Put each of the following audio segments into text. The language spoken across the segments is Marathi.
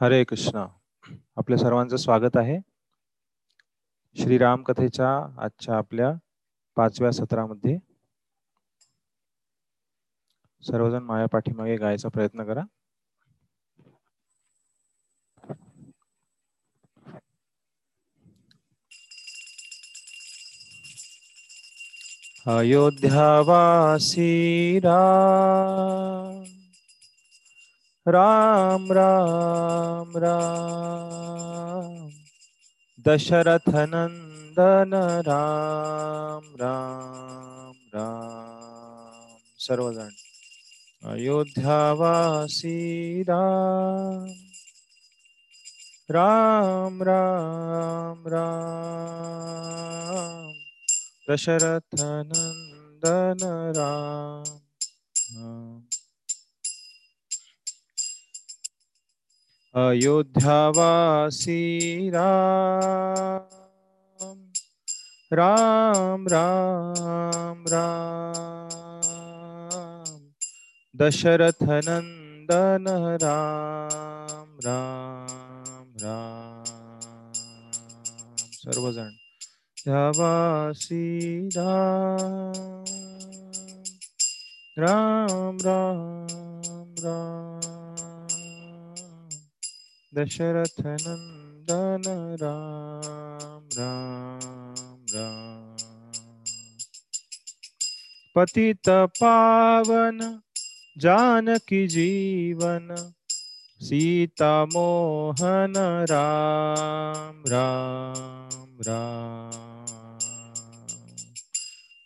हरे कृष्णा. आपल्या सर्वांचं स्वागत आहे. श्रीराम कथेच्या आजच्या आपल्या पाचव्या सत्रामध्ये. सर्वजण माया पाठीमागे गायचा प्रयत्न करा. अयोध्यावासी राम. राम राम राम। दशरथ नंदन राम राम राम। सर्वजण। अयोध्यावासी राम। राम राम राम। दशरथ नंदन राम। अयोध्यावासी राम राम राम दशरथ नंदन राम राम राम। सर्वजण। ध्यावासी राम राम राम राम। दशरथ नंदन राम राम राम। पतित पावन जानकी जीवन सीता मोहन राम राम राम।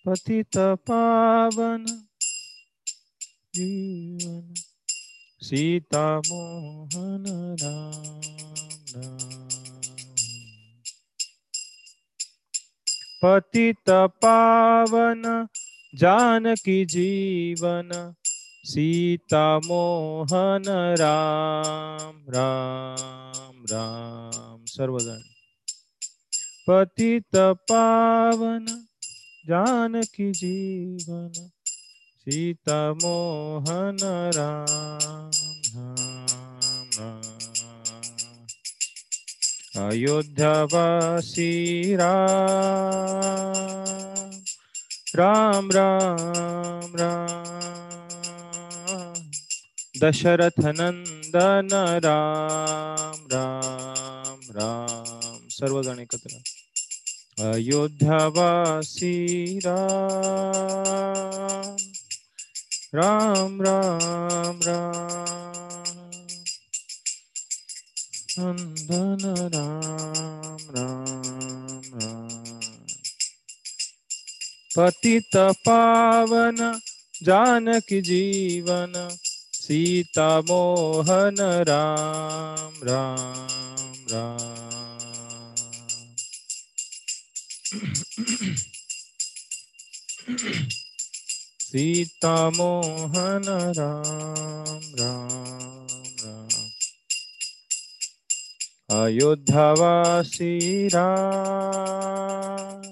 पतित पावन जीवन। सीता मोहन राम। पतित पावन, जानकी जीवन सीता मोहन राम राम राम। सर्वजण। पतित पावन, जानकी जीवन सीता मोहन राम। अयोध्यावासी राम राम राम राम। दशरथ नंदन राम राम राम। सर्वजण एकत्र। अयोध्यावासी राम। राम राम राम नंदन राम राम राम पतित पावन जानकी जीवन सीता मोहन राम राम राम सीता मोहन राम राम राम। अयोध्यावासी राम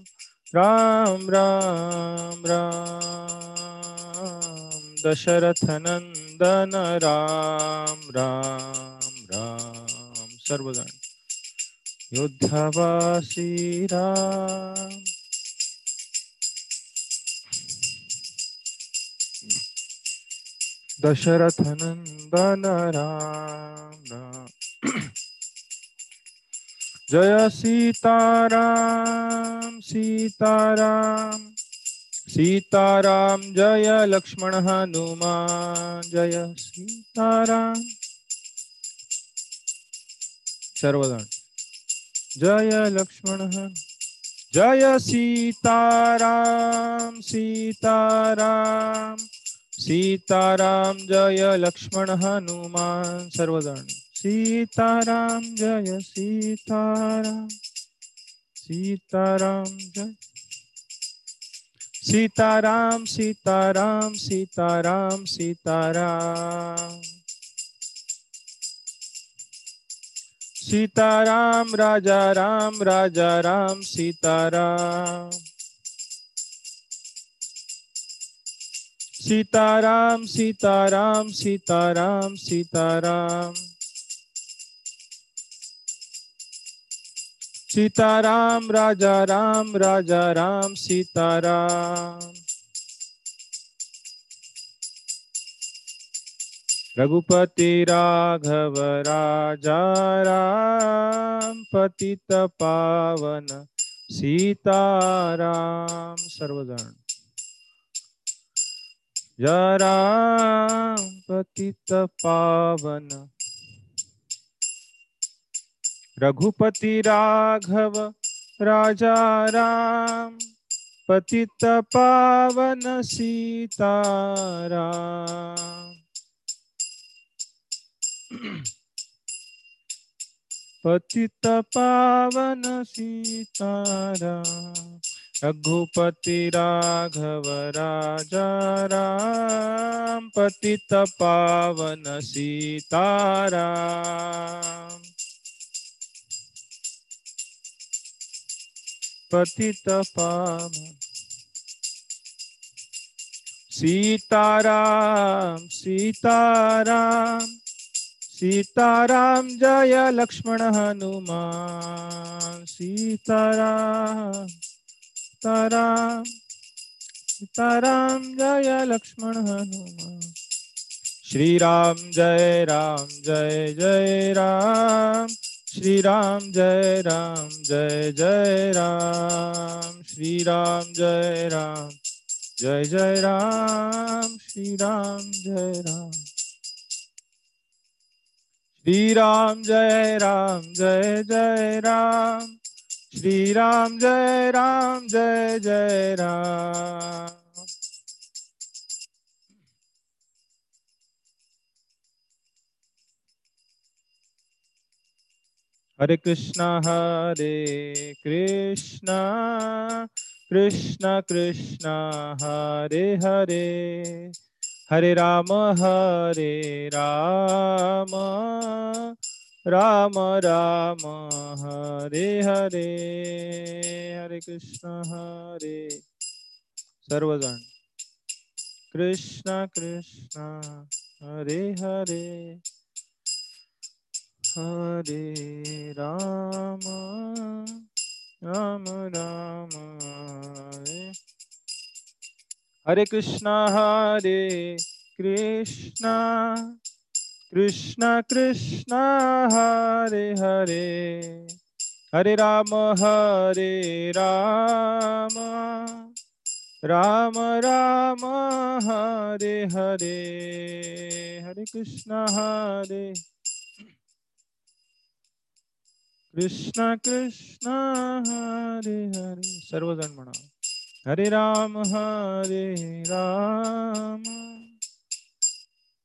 राम राम राम। दशरथ नंदन राम राम राम। सर्वजण। योद्धावासी राम। दशरथ नंदन राम राम जय सीताराम सीताराम सीताराम जय लक्ष्मण हनुमान जय सीताराम। सर्वजण। जय लक्ष्मण जय सीताराम सीताराम। सीताराम जय लक्ष्मण हनुमान, सर्वजण। सीताराम जय, सीताराम। सीताराम जय। सीताराम सीताराम सीताराम सीताराम। सीताराम राजा राम राजा राम सीताराम। सीताराम सीताराम सीताराम सीताराम सीताराम राजा राम राजा राम सीताराम रघुपति राघव राजा राम पतित पावन सीताराम सर्वजण राम पतित पावन। रघुपति राघव राजा राम पतित पावन सीताराम। पतित पावन सीताराम। रघुपति राघव राजा राम पतित पावन सीताराम। पतित पावन सीताराम सीताराम सीताराम जय लक्ष्मण हनुमान सीताराम। सीताराम सीताराम जय लक्ष्मण हनुमान। श्रीराम जय राम जय जय राम। श्रीराम जय राम जय जय राम। श्रीराम जय राम जय जय राम। श्री राम जय राम। श्री राम जय राम जय जय राम। श्री राम जय राम जय जय राम। हरे कृष्णा हरे कृष्णा, कृष्ण कृष्ण, हरे हरे। हरे राम हरे राम। राम राम, हरे हरे हरे कृष्ण, हरे। सर्वजण। कृष्ण कृष्ण, हरे हरे हरे। राम राम राम, हरे। हरे कृष्णा हरे कृष्णा। कृष्णा कृष्णा हरे हरे। हरे राम हरे राम। राम राम हरे हरे। हरे कृष्णा हरे। कृष्ण कृष्ण हरे हरे। सर्वजण म्हणा हरे राम हरे राम।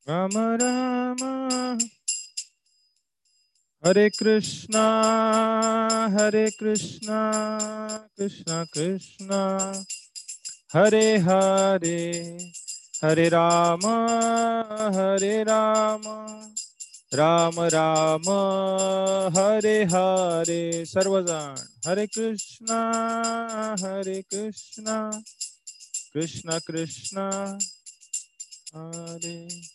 राम राम। हरे कृष्ण हरे कृष्ण कृष्ण कृष्ण। हरे हरे। हरे राम हरे राम। राम राम। हरे हरे। सर्वजण। हरे कृष्णा हरे कृष्णा। कृष्ण कृष्ण। हरे।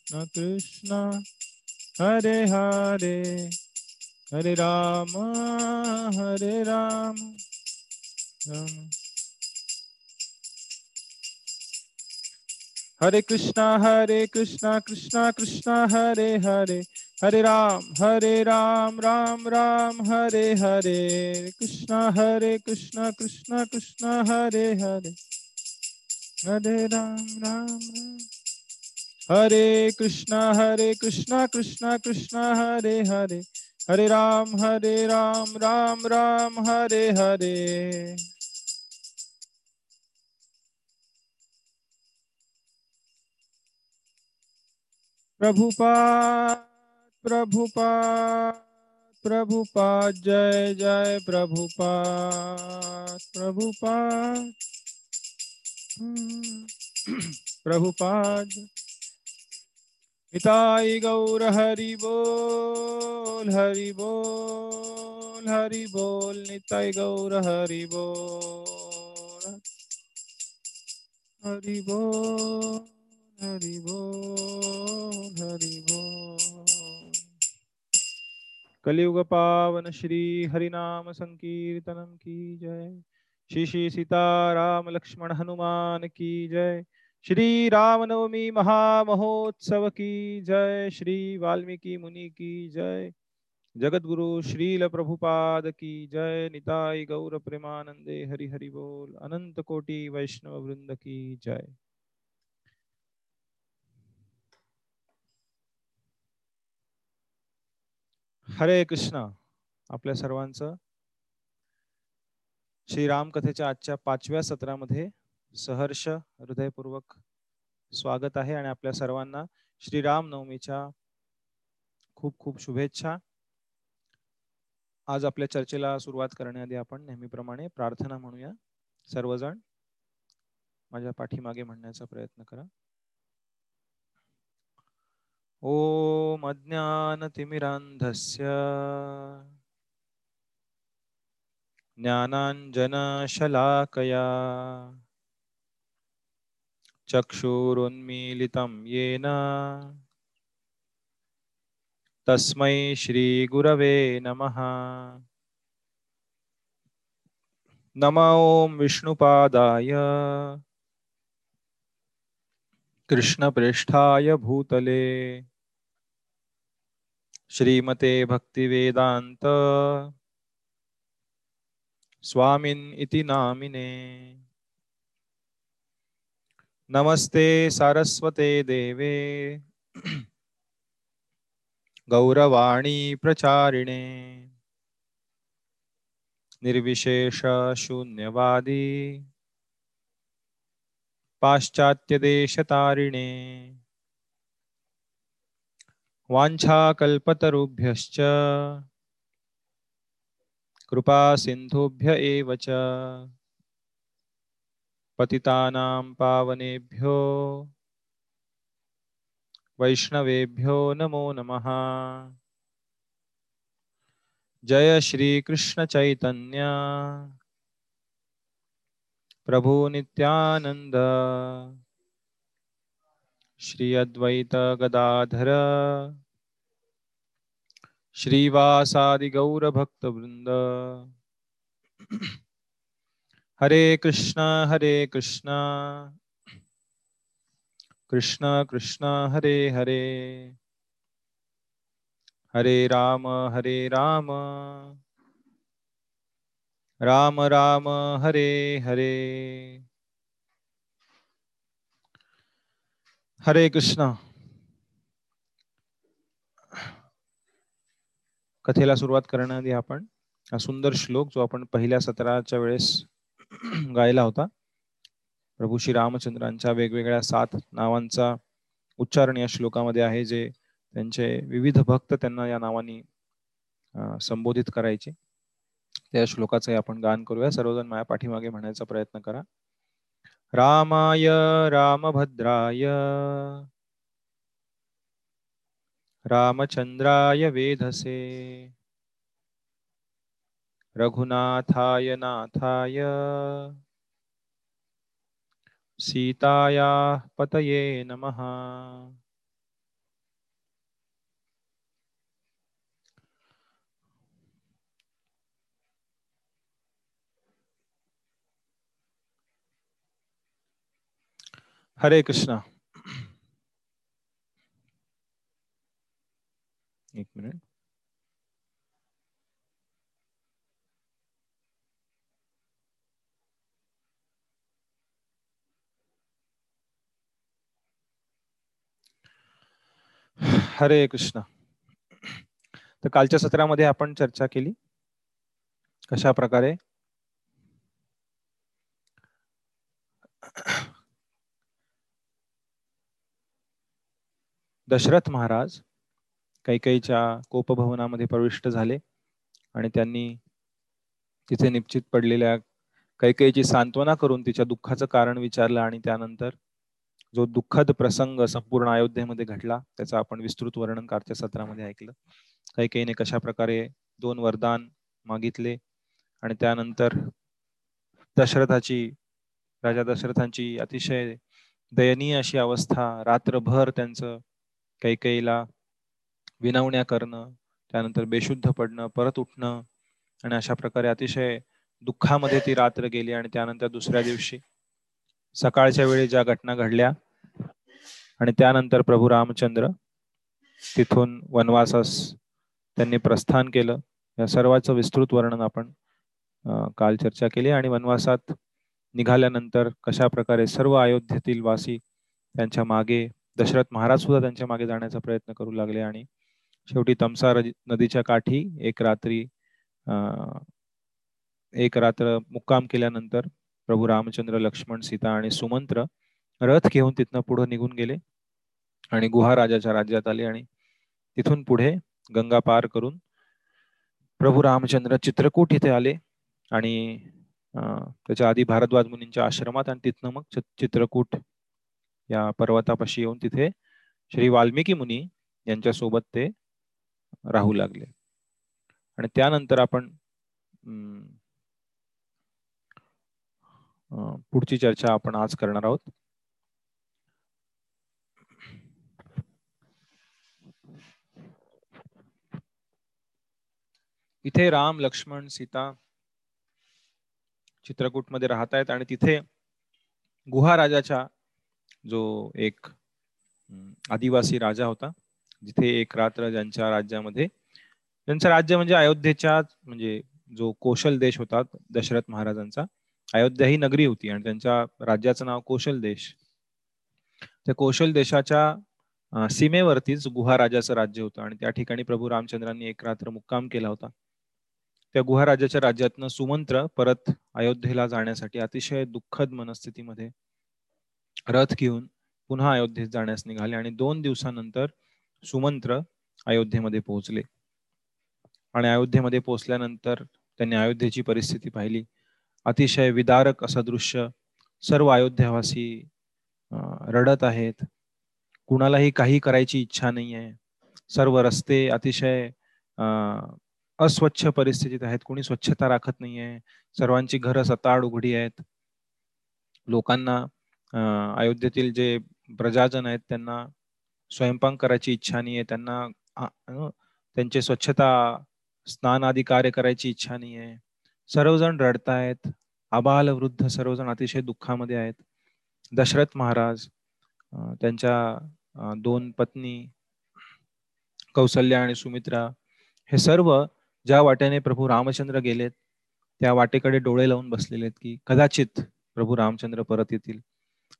Krishna Krishna Hare Hare Hare Rama Hare Rama Rama. Hare Krishna Hare Krishna Krishna Krishna Hare Hare Hare Ram Hare Ram Ram Ram Hare Hare. Krishna Hare Krishna Krishna Krishna Hare Hare. Hare Ram Ram Ram. हरे कृष्णा हरे कृष्णा कृष्णा कृष्णा, हरे हरे। हरे राम हरे राम राम राम, हरे हरे। प्रभुपाद प्रभुपाद प्रभुपाद, जय जय प्रभुपाद प्रभुपाद। प्रभुपाद। निताई गौर हरि बोल हरि बोल हरि बोल, निताई गौर हरि बोल। हरि बोल हरि बोल हरि बोल। कलियुग पावन श्री हरिनाम संकीर्तनम की जय। श्री श्री सीताराम लक्ष्मण हनुमान की जय। श्री रामनवमी महामहोत्सव की जय श्री वाल्मीकि मुनि की जय जगद्गुरु श्रील प्रभुपाद की जय निताई गौर प्रेमानंदे हरि हरि बोल अनंत कोटि वैष्णव वृंद की जय। हरे कृष्ण आपल्या सर्वांचं श्रीराम कथेच्या आजच्या पाचव्या सत्रामध्ये सहर्ष हृदयपूर्वक स्वागत आहे आणि आपल्या सर्वांना श्रीराम नवमीच्या खूप खूप शुभेच्छा. आज आपल्या चर्चेला सुरुवात करण्याआधी आपण नेहमीप्रमाणे प्रार्थना म्हणूया. सर्वजण माझ्या पाठीमागे म्हणण्याचा प्रयत्न करा. ओम अज्ञानतिमिरान्धस्य ज्ञानाञ्जनशलाकया चक्षुरुन्मीलितं येन। तस्मै श्रीगुरवे नमः। नम ॐ विष्णुपादाय। कृष्णप्रेष्ठाय भूतले। श्रीमते भक्तिवेदान्त। स्वामिन् इति नामिने। नमस्ते सारस्वते देवे। गौरवाणी प्रचारिणे। निर्विशेष शून्यवादी पाश्चात्यदेशतारिणे। वाञ्छाकल्पतरुभ्यश्च। कृपासिन्धुभ्य एव च। पतितानां पावनेभ्यो वैष्णवेभ्यो नमो नमः। जय श्रीकृष्ण चैतन्य प्रभु नित्यानन्द। श्री अद्वैत गदाधर श्रीवासादि हरे कृष्ण हरे कृष्ण. कृष्ण कृष्ण हरे हरे. हरे राम हरे राम. राम राम हरे हरे. हरे कृष्ण. कथेला सुरुवात करण्याआधी आपण हा सुंदर श्लोक जो आपण पहिल्या सत्राच्या वेळेस गायला होता. प्रभू श्री रामचंद्रांच्या वेगवेगळ्या सात नावांचा उच्चारण या श्लोकामध्ये आहे जे त्यांचे विविध भक्त त्यांना या नावाने संबोधित करायचे. त्या श्लोकाचे आपण गान करूया. सर्वजण माया पाठीमागे म्हणायचा प्रयत्न करा. रामाय रामभद्राय रामचंद्राय वेधसे. रघुनाथाय नाथाय। सीताया पतये नमः। हरे कृष्णा। एक मिनिट। हरे कृष्ण. तर कालच्या सत्रामध्ये आपण चर्चा केली. कशा प्रकारे? दशरथ महाराज कैकईच्या कोपभवनामध्ये प्रविष्ट झाले आणि त्यांनी तिथे निश्चित पडलेल्या कैकईची सांत्वना करून तिच्या दुःखाचं कारण विचारलं आणि त्यानंतर जो दुःखद प्रसंग संपूर्ण अयोध्येमध्ये घडला त्याचं आपण विस्तृत वर्णन कारच्या सत्रामध्ये ऐकलं. कैकेयीने कशा प्रकारे दोन वरदान मागितले आणि त्यानंतर दशरथाची राजा दशरथांची अतिशय दयनीय अशी अवस्था रात्रभर त्यांचं कैकेयीला विनवण्या करणं त्यानंतर बेशुद्ध पडणं परत उठणं आणि अशा प्रकारे अतिशय दुःखामध्ये ती रात्र गेली आणि त्यानंतर दुसऱ्या दिवशी सकाळच्या वेळी ज्या घटना घडल्या आणि त्यानंतर प्रभू रामचंद्र तिथून वनवासास त्यांनी प्रस्थान केलं. या सर्वाचं विस्तृत वर्णन आपण काल चर्चा केली आणि वनवासात निघाल्यानंतर कशा प्रकारे सर्व अयोध्येतील वासी त्यांच्या मागे दशरथ महाराज सुद्धा त्यांच्या मागे जाण्याचा प्रयत्न करू लागले आणि शेवटी तमसा नदीच्या काठी एक रात्री एक रात्र मुक्काम केल्यानंतर प्रभू रामचंद्र लक्ष्मण सीता आणि सुमंत्र रथ घेऊन तिथनं पुढे निघून गेले आणि गुहा राजाच्या राज्यात आले आणि तिथून पुढे गंगा पार करून प्रभू रामचंद्र चित्रकूट इथे आले आणि त्याच्या आधी भारद्वाज मुनींच्या आश्रमात आणि तिथनं मग चित्रकूट या पर्वतापाशी येऊन तिथे श्री वाल्मिकी मुनी यांच्या सोबत ते राहू लागले. आणि त्यानंतर आपण पुढची चर्चा आपण आज करणार आहोत. इथे राम लक्ष्मण सीता चित्रकूटमध्ये राहत आहेत आणि तिथे गुहा राजाचा जो एक आदिवासी राजा होता जिथे एक रात्र ज्यांच्या राज्यामध्ये त्यांचं राज्य म्हणजे अयोध्येच्या म्हणजे जो कौशल देश होता दशरथ महाराजांचा अयोध्या ही नगरी होती आणि त्यांच्या राज्याचं नाव कौशल देश. त्या कौशल देशाच्या सीमेवरतीच गुहा राजाचं राज्य होतं आणि त्या ठिकाणी प्रभू रामचंद्रांनी एक रात्र मुक्काम केला होता. त्या गुहा राजाच्या राज्यातनं सुमंत्र परत अयोध्येला जाण्यासाठी अतिशय दुःखद मनस्थितीमध्ये रथ घेऊन पुन्हा अयोध्येत जाण्यास निघाले आणि दोन दिवसानंतर सुमंत्र अयोध्येमध्ये पोहोचले. आणि अयोध्येमध्ये पोहोचल्यानंतर त्यांनी अयोध्येची परिस्थिती पाहिली. अतिशय विदारक असं दृश्य सर्व अयोध्यावासी रडत आहेत. कुणालाही काही करायची इच्छा नाही आहे सर्व रस्ते अतिशय अस्वच्छ परिस्थितीत आहेत. कोणी स्वच्छता राखत नाहीये. सर्वांची घरं सताड उघडी आहेत. लोकांना अयोध्येतील जे प्रजाजन आहेत त्यांना स्वयंपाक करायची इच्छा नाही आहे त्यांना त्यांचे स्वच्छता स्नान आदी कार्य करायची इच्छा नाही आहे सर्वजण रडतायत आबाल वृद्ध सर्वजण अतिशय दुःखामध्ये आहेत. दशरथ महाराज त्यांच्या दोन पत्नी कौसल्या आणि सुमित्रा हे सर्व ज्या वाट्याने प्रभू रामचंद्र गेलेत त्या वाटेकडे डोळे लावून बसलेले आहेत की कदाचित प्रभू रामचंद्र परत येतील.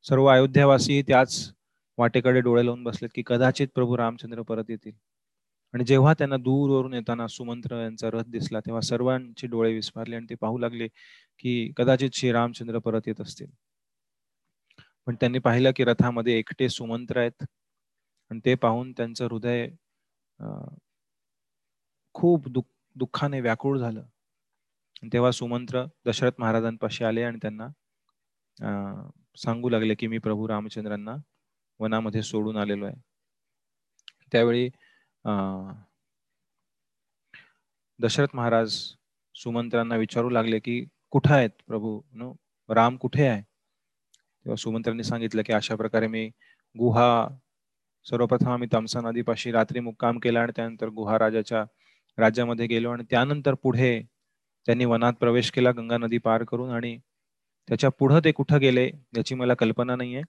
सर्व अयोध्यावासी त्याच वाटेकडे डोळे लावून बसलेत की कदाचित प्रभू रामचंद्र परत येतील. आणि जेव्हा त्यांना दूरवरून येताना सुमंत्र यांचा रथ दिसला तेव्हा सर्वांचे डोळे विस्मारले आणि ते पाहू लागले की कदाचित श्री रामचंद्र परत येत असतील. पण त्यांनी पाहिलं की रथामध्ये एकटे सुमंत्र आहेत आणि ते पाहून त्यांचं हृदय खूप दुःख दुःखाने व्याकुळ झालं. तेव्हा सुमंत्र दशरथ महाराजांपाशी आले आणि त्यांना सांगू लागले की मी प्रभू रामचंद्रांना वनामध्ये सोडून आलेलो आहे. त्यावेळी दशरथ महाराज सुमंत्रांना विचारू लागले की कुठं आहेत प्रभू? नो राम कुठे आहे? तेव्हा सुमंत्रांनी सांगितलं की अशा प्रकारे मी गुहा सर्वप्रथम आम्ही तामसा नदीपाशी रात्री मुक्काम केला आणि त्यानंतर गुहा राजाच्या राज्यामध्ये गेलो आणि त्यानंतर पुढे त्यांनी वनात प्रवेश केला गंगा नदी पार करून आणि त्याच्या पुढं ते कुठं गेले याची मला कल्पना नाहीये.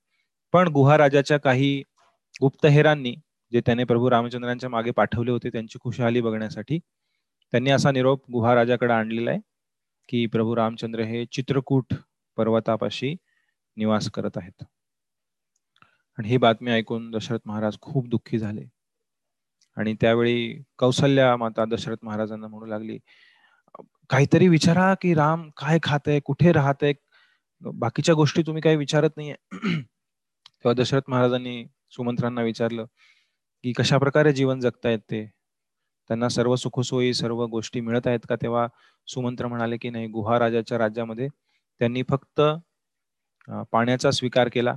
पण गुहा राजाच्या काही गुप्तहेरांनी जे त्याने प्रभू रामचंद्रांच्या मागे पाठवले होते त्यांची खुशहाली बघण्यासाठी त्यांनी असा निरोप गुहा राजाकडे आणलेला आहे की प्रभू रामचंद्र हे चित्रकूट पर्वतापाशी निवास करत आहेत. आणि ही बातमी ऐकून दशरथ महाराज खूप दुःखी झाले. आणि त्यावेळी कौशल्या माता दशरथ महाराजांना म्हणू लागली काहीतरी विचारा की राम काय खात आहे कुठे राहत आहे बाकीच्या गोष्टी तुम्ही काही विचारत नाहीये. तेव्हा दशरथ महाराजांनी सुमंत्रांना विचारलं की कशा प्रकारे जीवन जगतायत ते? त्यांना सर्व सुखसोयी सर्व गोष्टी मिळत आहेत का? तेव्हा सुमंत्र म्हणाले की नाही गुहा राजाच्या राज्यामध्ये त्यांनी फक्त पाण्याचा स्वीकार केला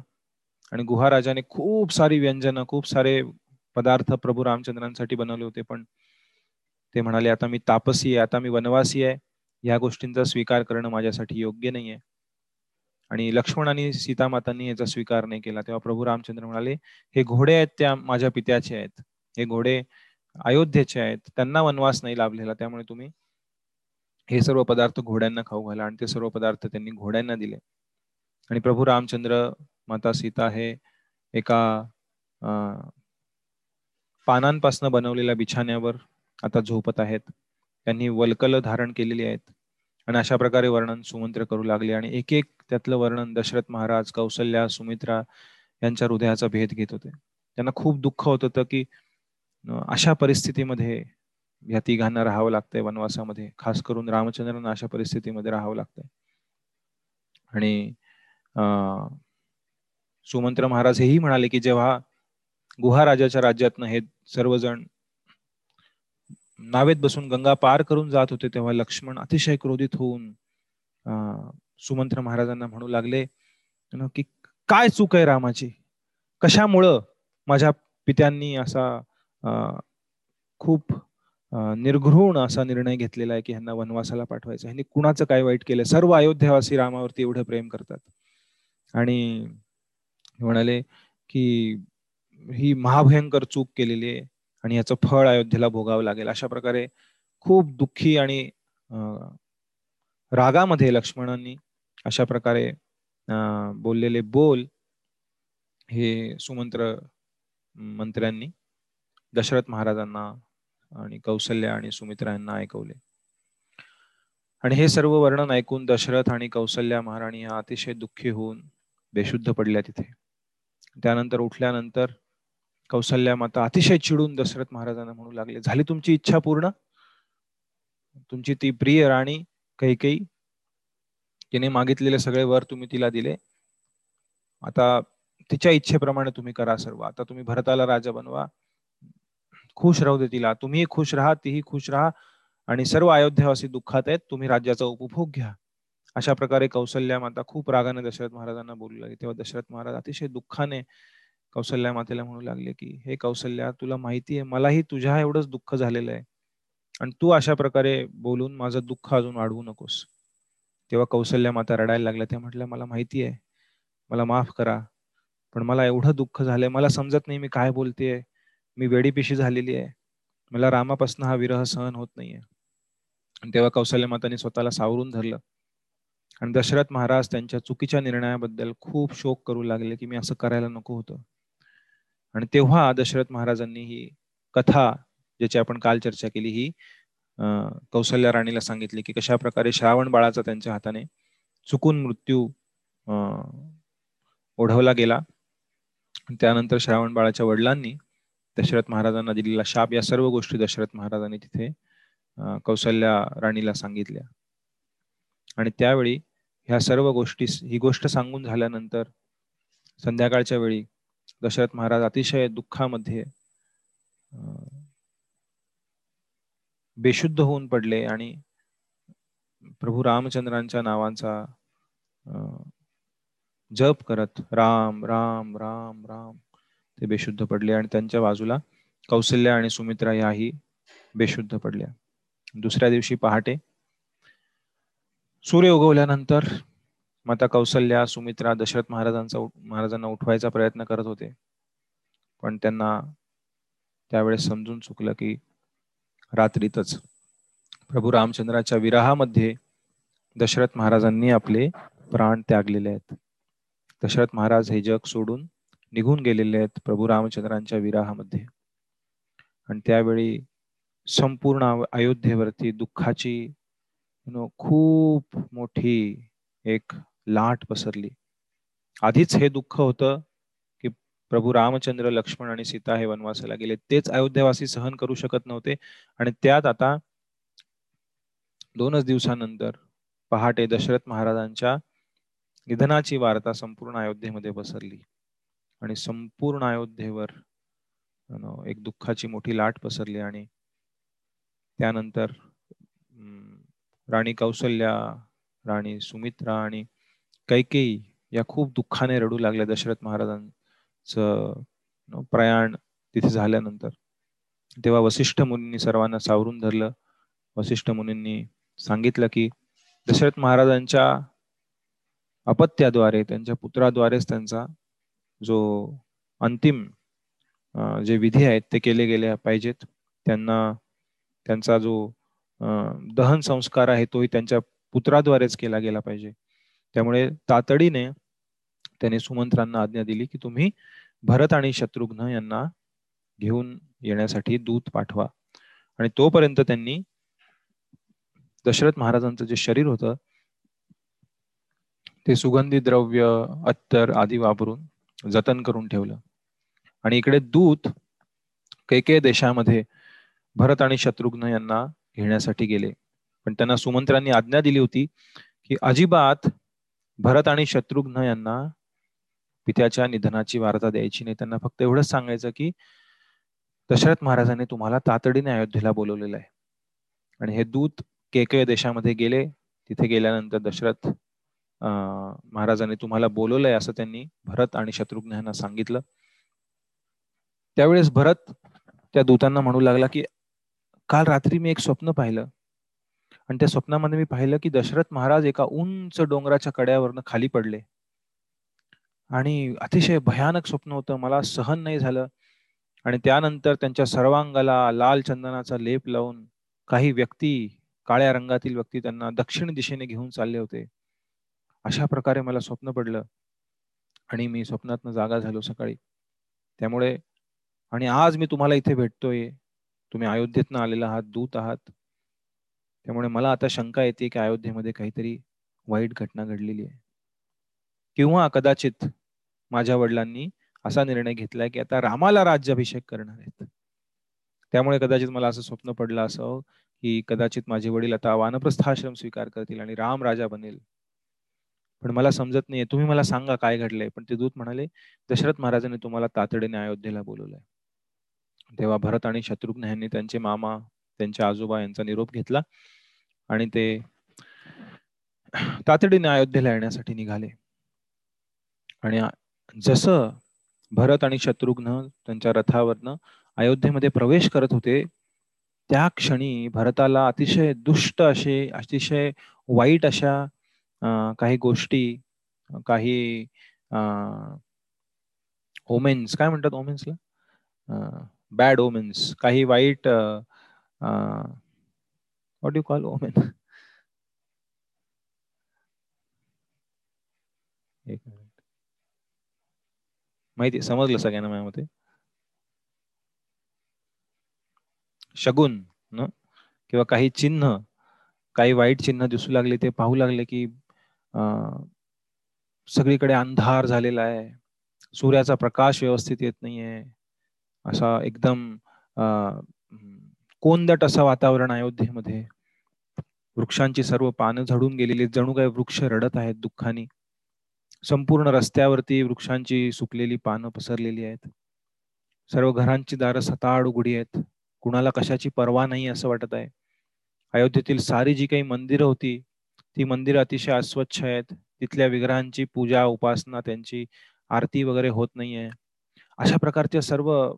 आणि गुहा राजाने खूप सारी व्यंजन खूप सारे पदार्थ प्रभू रामचंद्रांसाठी बनवले होते. पण ते म्हणाले आता मी तापसी आहे आता मी वनवासी आहे. या गोष्टींचा स्वीकार करणं माझ्यासाठी योग्य नाही आहे आणि लक्ष्मण आणि सीतामातांनी याचा स्वीकार नाही केला. तेव्हा प्रभू रामचंद्र म्हणाले हे घोडे आहेत त्या माझ्या पित्याचे आहेत. हे घोडे अयोध्येचे आहेत. त्यांना वनवास नाही लाभलेला. त्यामुळे तुम्ही हे सर्व पदार्थ घोड्यांना खाऊ घाला. आणि ते सर्व पदार्थ त्यांनी घोड्यांना दिले. आणि प्रभू रामचंद्र माता सीता हे एका पानांपासून बनवलेल्या बिछाण्यावर आता झोपत आहेत. त्यांनी वलकल धारण केलेली आहेत. आणि अशा प्रकारे वर्णन सुमंत्र करू लागले. आणि एक एक त्यातलं वर्णन दशरथ महाराज कौशल्या सुमित्रा यांच्या हृदयाचा भेद घेत होते. त्यांना खूप दुःख होत होतं की अशा परिस्थितीमध्ये या तिघांना राहावं लागतंय वनवासामध्ये. खास करून रामचंद्रांना अशा परिस्थितीमध्ये राहावं लागतंय. आणि सुमंत्र महाराज हेही म्हणाले की जेव्हा गुहा राजाच्या राज्यातनं हे सर्वजण नावेत बसून गंगा पार करून जात होते तेव्हा लक्ष्मण अतिशय क्रोधित होऊन सुमंत्र महाराजांना म्हणू लागले की काय चूक आहे रामाची? कशामुळं माझ्या पित्यांनी असा खूप निर्घृण असा निर्णय घेतलेला आहे की ह्यांना वनवासाला पाठवायचं ह्यांनी कुणाचं काय वाईट केलं? सर्व अयोध्यावासी रामावरती एवढं प्रेम करतात. आणि म्हणाले की ही महाभयंकर चूक केलेली आहे आणि याचं फळ अयोध्येला भोगावं लागेल. अशा प्रकारे खूप दुःखी आणि रागामध्ये लक्ष्मणांनी अशा प्रकारे बोललेले बोल हे सुमंत्र मंत्र्यांनी दशरथ महाराजांना आणि कौशल्य आणि सुमित्रा यांना ऐकवले. आणि हे सर्व वर्णन ऐकून दशरथ आणि कौशल्या महाराणी या अतिशय दुःखी होऊन बेशुद्ध पडल्या तिथे. त्यानंतर उठल्यानंतर कौशल्या माता अतिशय चिडून दशरथ महाराजांना म्हणू लागले झाली तुमची इच्छा पूर्ण? तुमची ती प्रिय राणी काही काही तिने मागितलेले सगळे वर तुम्ही तिला दिले. आता तिच्या इच्छेप्रमाणे तुम्ही करा सर्व. आता तुम्ही भरताला राजा बनवा. खुश राहू दे तिला. तुम्ही खुश राहा तीही खुश राहा. आणि सर्व अयोध्यावासी दुःखात आहेत. तुम्ही राज्याचा उपभोग घ्या. अशा प्रकारे कौशल्या माता खूप रागाने दशरथ महाराजांना बोलू लागली. तेव्हा दशरथ महाराज अतिशय दुःखाने कौशल्या मातेला म्हणू लागले की हे कौशल्या तुला माहिती आहे मलाही तुझ्या एवढंच दुःख झालेलं आहे. आणि तू अशा प्रकारे बोलून माझं दुःख अजून वाढवू नकोस. तेव्हा कौशल्या माता रडायला लागल्या. त्या म्हटल्या मला माहिती आहे. मला माफ करा. पण मला एवढं दुःख झालंय. मला समजत नाही मी काय बोलतेय. मी वेडीपिशी झालेली आहे. मला रामापासून हा विरह सहन होत नाहीये. तेव्हा कौशल्य माताने स्वतःला सावरून धरलं. आणि दशरथ महाराज त्यांच्या चुकीच्या निर्णयाबद्दल खूप शोक करू लागले की मी असं करायला नको होतं. आणि तेव्हा दशरथ महाराजांनी ही कथा ज्याची आपण काल चर्चा केली ही कौशल्या राणीला सांगितले की कशा प्रकारे श्रावण बाळाचा त्यांच्या हाताने चुकून मृत्यू ओढवला गेला. त्यानंतर श्रावण बाळाच्या वडिलांनी दशरथ महाराजांना दिलेला शाप या सर्व गोष्टी दशरथ महाराजांनी तिथे कौशल्या राणीला सांगितल्या. आणि त्यावेळी ह्या सर्व गोष्टी ही गोष्ट सांगून झाल्यानंतर संध्याकाळच्या वेळी दशरथ महाराज अतिशय दुःखामध्ये बेशुद्ध होऊन पडले आणि प्रभू रामचंद्रांच्या नावांचा जप करत राम राम राम राम ते बेशुद्ध पडले आणि त्यांच्या बाजूला कौशल्या आणि सुमित्रा याही बेशुद्ध पडल्या. दुसऱ्या दिवशी पहाटे सूर्य उगवल्यानंतर माता कौशल्या सुमित्रा दशरथ महाराजांचा महाराजांना उठवायचा प्रयत्न करत होते. पण त्यांना त्यावेळेस समजून चुकलं की रात्रीतच. प्रभू रामचंद्राच्या विराहामध्ये दशरथ महाराजांनी आपले प्राण त्यागलेले आहेत. दशरथ महाराज हे जग सोडून निघून गेलेले आहेत प्रभू रामचंद्रांच्या विराहामध्ये. आणि त्यावेळी संपूर्ण अयोध्येवरती दुःखाची खूप मोठी एक लाट पसरली. आधीच हे दुःख होतं प्रभू रामचंद्र लक्ष्मण आणि सीता हे वनवासाला गेले. तेच अयोध्यावासी सहन करू शकत नव्हते. आणि त्यात आता दोनच दिवसानंतर पहाटे दशरथ महाराजांच्या निधनाची वार्ता संपूर्ण अयोध्येमध्ये पसरली. आणि संपूर्ण अयोध्येवर एक दुःखाची मोठी लाट पसरली आणि त्यानंतर राणी कौशल्या राणी सुमित्रा आणि कैकेयी या खूप दुःखाने रडू लागल्या दशरथ महाराजांचं प्रयाण तिथे झाल्यानंतर. तेव्हा वसिष्ठ मुनींनी सर्वांना सावरून धरलं. वसिष्ठ मुनींनी सांगितलं की दशरथ महाराजांच्या अपत्याद्वारे त्यांच्या पुत्राद्वारेच त्यांचा जो अंतिम जे विधी आहेत ते केले गेले पाहिजेत. त्यांना त्यांचा जो दहन संस्कार आहे तोही त्यांच्या पुत्राद्वारेच केला गेला पाहिजे. त्यामुळे तातडीने त्याने सुमंत्रांना आज्ञा दिली की तुम्ही भरत आणि शत्रुघ्न यांना घेऊन येण्यासाठी दूत पाठवा. आणि तोपर्यंत त्यांनी दशरथ महाराजांचं जे शरीर होतं ते सुगंधी द्रव्य अत्तर आदी वापरून जतन करून ठेवलं. आणि इकडे दूत कैके देशामध्ये भरत आणि शत्रुघ्न यांना घेण्यासाठी गेले. पण त्यांना सुमंत्रांनी आज्ञा दिली होती की अजिबात भरत आणि शत्रुघ्न यांना पित्याच्या निधनाची वार्ता द्यायची नाही. त्यांना फक्त एवढंच सांगायचं की दशरथ महाराजांनी तुम्हाला तातडीने अयोध्येला बोलवलेलं आहे. आणि हे दूत केकय देशामध्ये गेले. तिथे गेल्यानंतर दशरथ महाराजांनी तुम्हाला बोलवलंय असं त्यांनी भरत आणि शत्रुघ्न यांना सांगितलं. त्यावेळेस भरत त्या दूतांना म्हणू लागला की काल रात्री मी एक स्वप्न पाहिलं. आणि त्या स्वप्नामध्ये मी पाहिलं की दशरथ महाराज एका उंच डोंगराच्या कड्यावरनं खाली पडले. आणि अतिशय भयानक स्वप्न होतं. मला सहन नाही झालं. आणि त्यानंतर त्यांच्या सर्वांगाला लाल चंदनाचा लेप लावून काही व्यक्ती काळ्या रंगातील व्यक्ती त्यांना दक्षिण दिशेने घेऊन चालले होते. अशा प्रकारे मला स्वप्न पडलं. आणि मी स्वप्नातनं जागा झालो सकाळी. त्यामुळे आणि आज मी तुम्हाला इथे भेटतोय. तुम्ही अयोध्येतनं आलेला आहात दूत आहात. त्यामुळे मला आता शंका येते की अयोध्येमध्ये काहीतरी वाईट घटना घडलेली आहे. किंवा कदाचित माझ्या वडिलांनी असा निर्णय घेतलाय की आता रामाला राज्याभिषेक करणार आहेत. त्यामुळे कदाचित मला असं स्वप्न पडलं असं की कदाचित माझे वडील आता वानप्रस्थाश्रम स्वीकार करतील आणि राम राजा बनेल. पण मला समजत नाहीये. तुम्ही मला सांगा काय घडलंय. पण ते दूत म्हणाले दशरथ महाराजांनी तुम्हाला तातडीने अयोध्येला बोलवलंय. तेव्हा भरत आणि शत्रुघ्न यांनी त्यांचे मामा त्यांच्या आजोबा यांचा निरोप घेतला आणि ते तातडीने अयोध्येला येण्यासाठी निघाले. आणि जसं भरत आणि शत्रुघ्न त्यांच्या रथावरनं अयोध्येमध्ये प्रवेश करत होते त्या क्षणी भरताला अतिशय दुष्ट असे अतिशय वाईट अशा काही गोष्टी काही ओमेन्स काय म्हणतात ओमेन्सला बॅड ओमेन्स काही वाईट व्हॉट यू कॉल ओमेन एक मिनिट. माहिती समजलं सगळ्यांना माझ्यामध्ये? शगुन न? किंवा काही चिन्ह काही वाईट चिन्ह दिसू लागले ते पाहू लागले की सगळीकडे अंधार झालेला आहे. सूर्याचा प्रकाश व्यवस्थित येत नाहीये. असा एकदम कोंदट असं वातावरण अयोध्येमध्ये. वृक्षांची सर्व पानं झडून गेलेली जणू काही वृक्ष रडत आहेत दुःखाने. संपूर्ण रस्त्यावरती वृक्षांची सुकलेली पानं पसरलेली आहेत. सर्व घरांची दारं सताड उघडी आहेत. कुणाला कशाची पर्वा नाही असं वाटत आहे. अयोध्येतील सारी जी काही मंदिरं होती ती मंदिरं अतिशय अस्वच्छ आहेत. तिथल्या विग्रहांची पूजा उपासना त्यांची आरती वगैरे होत नाहीये. अशा प्रकारच्या सर्व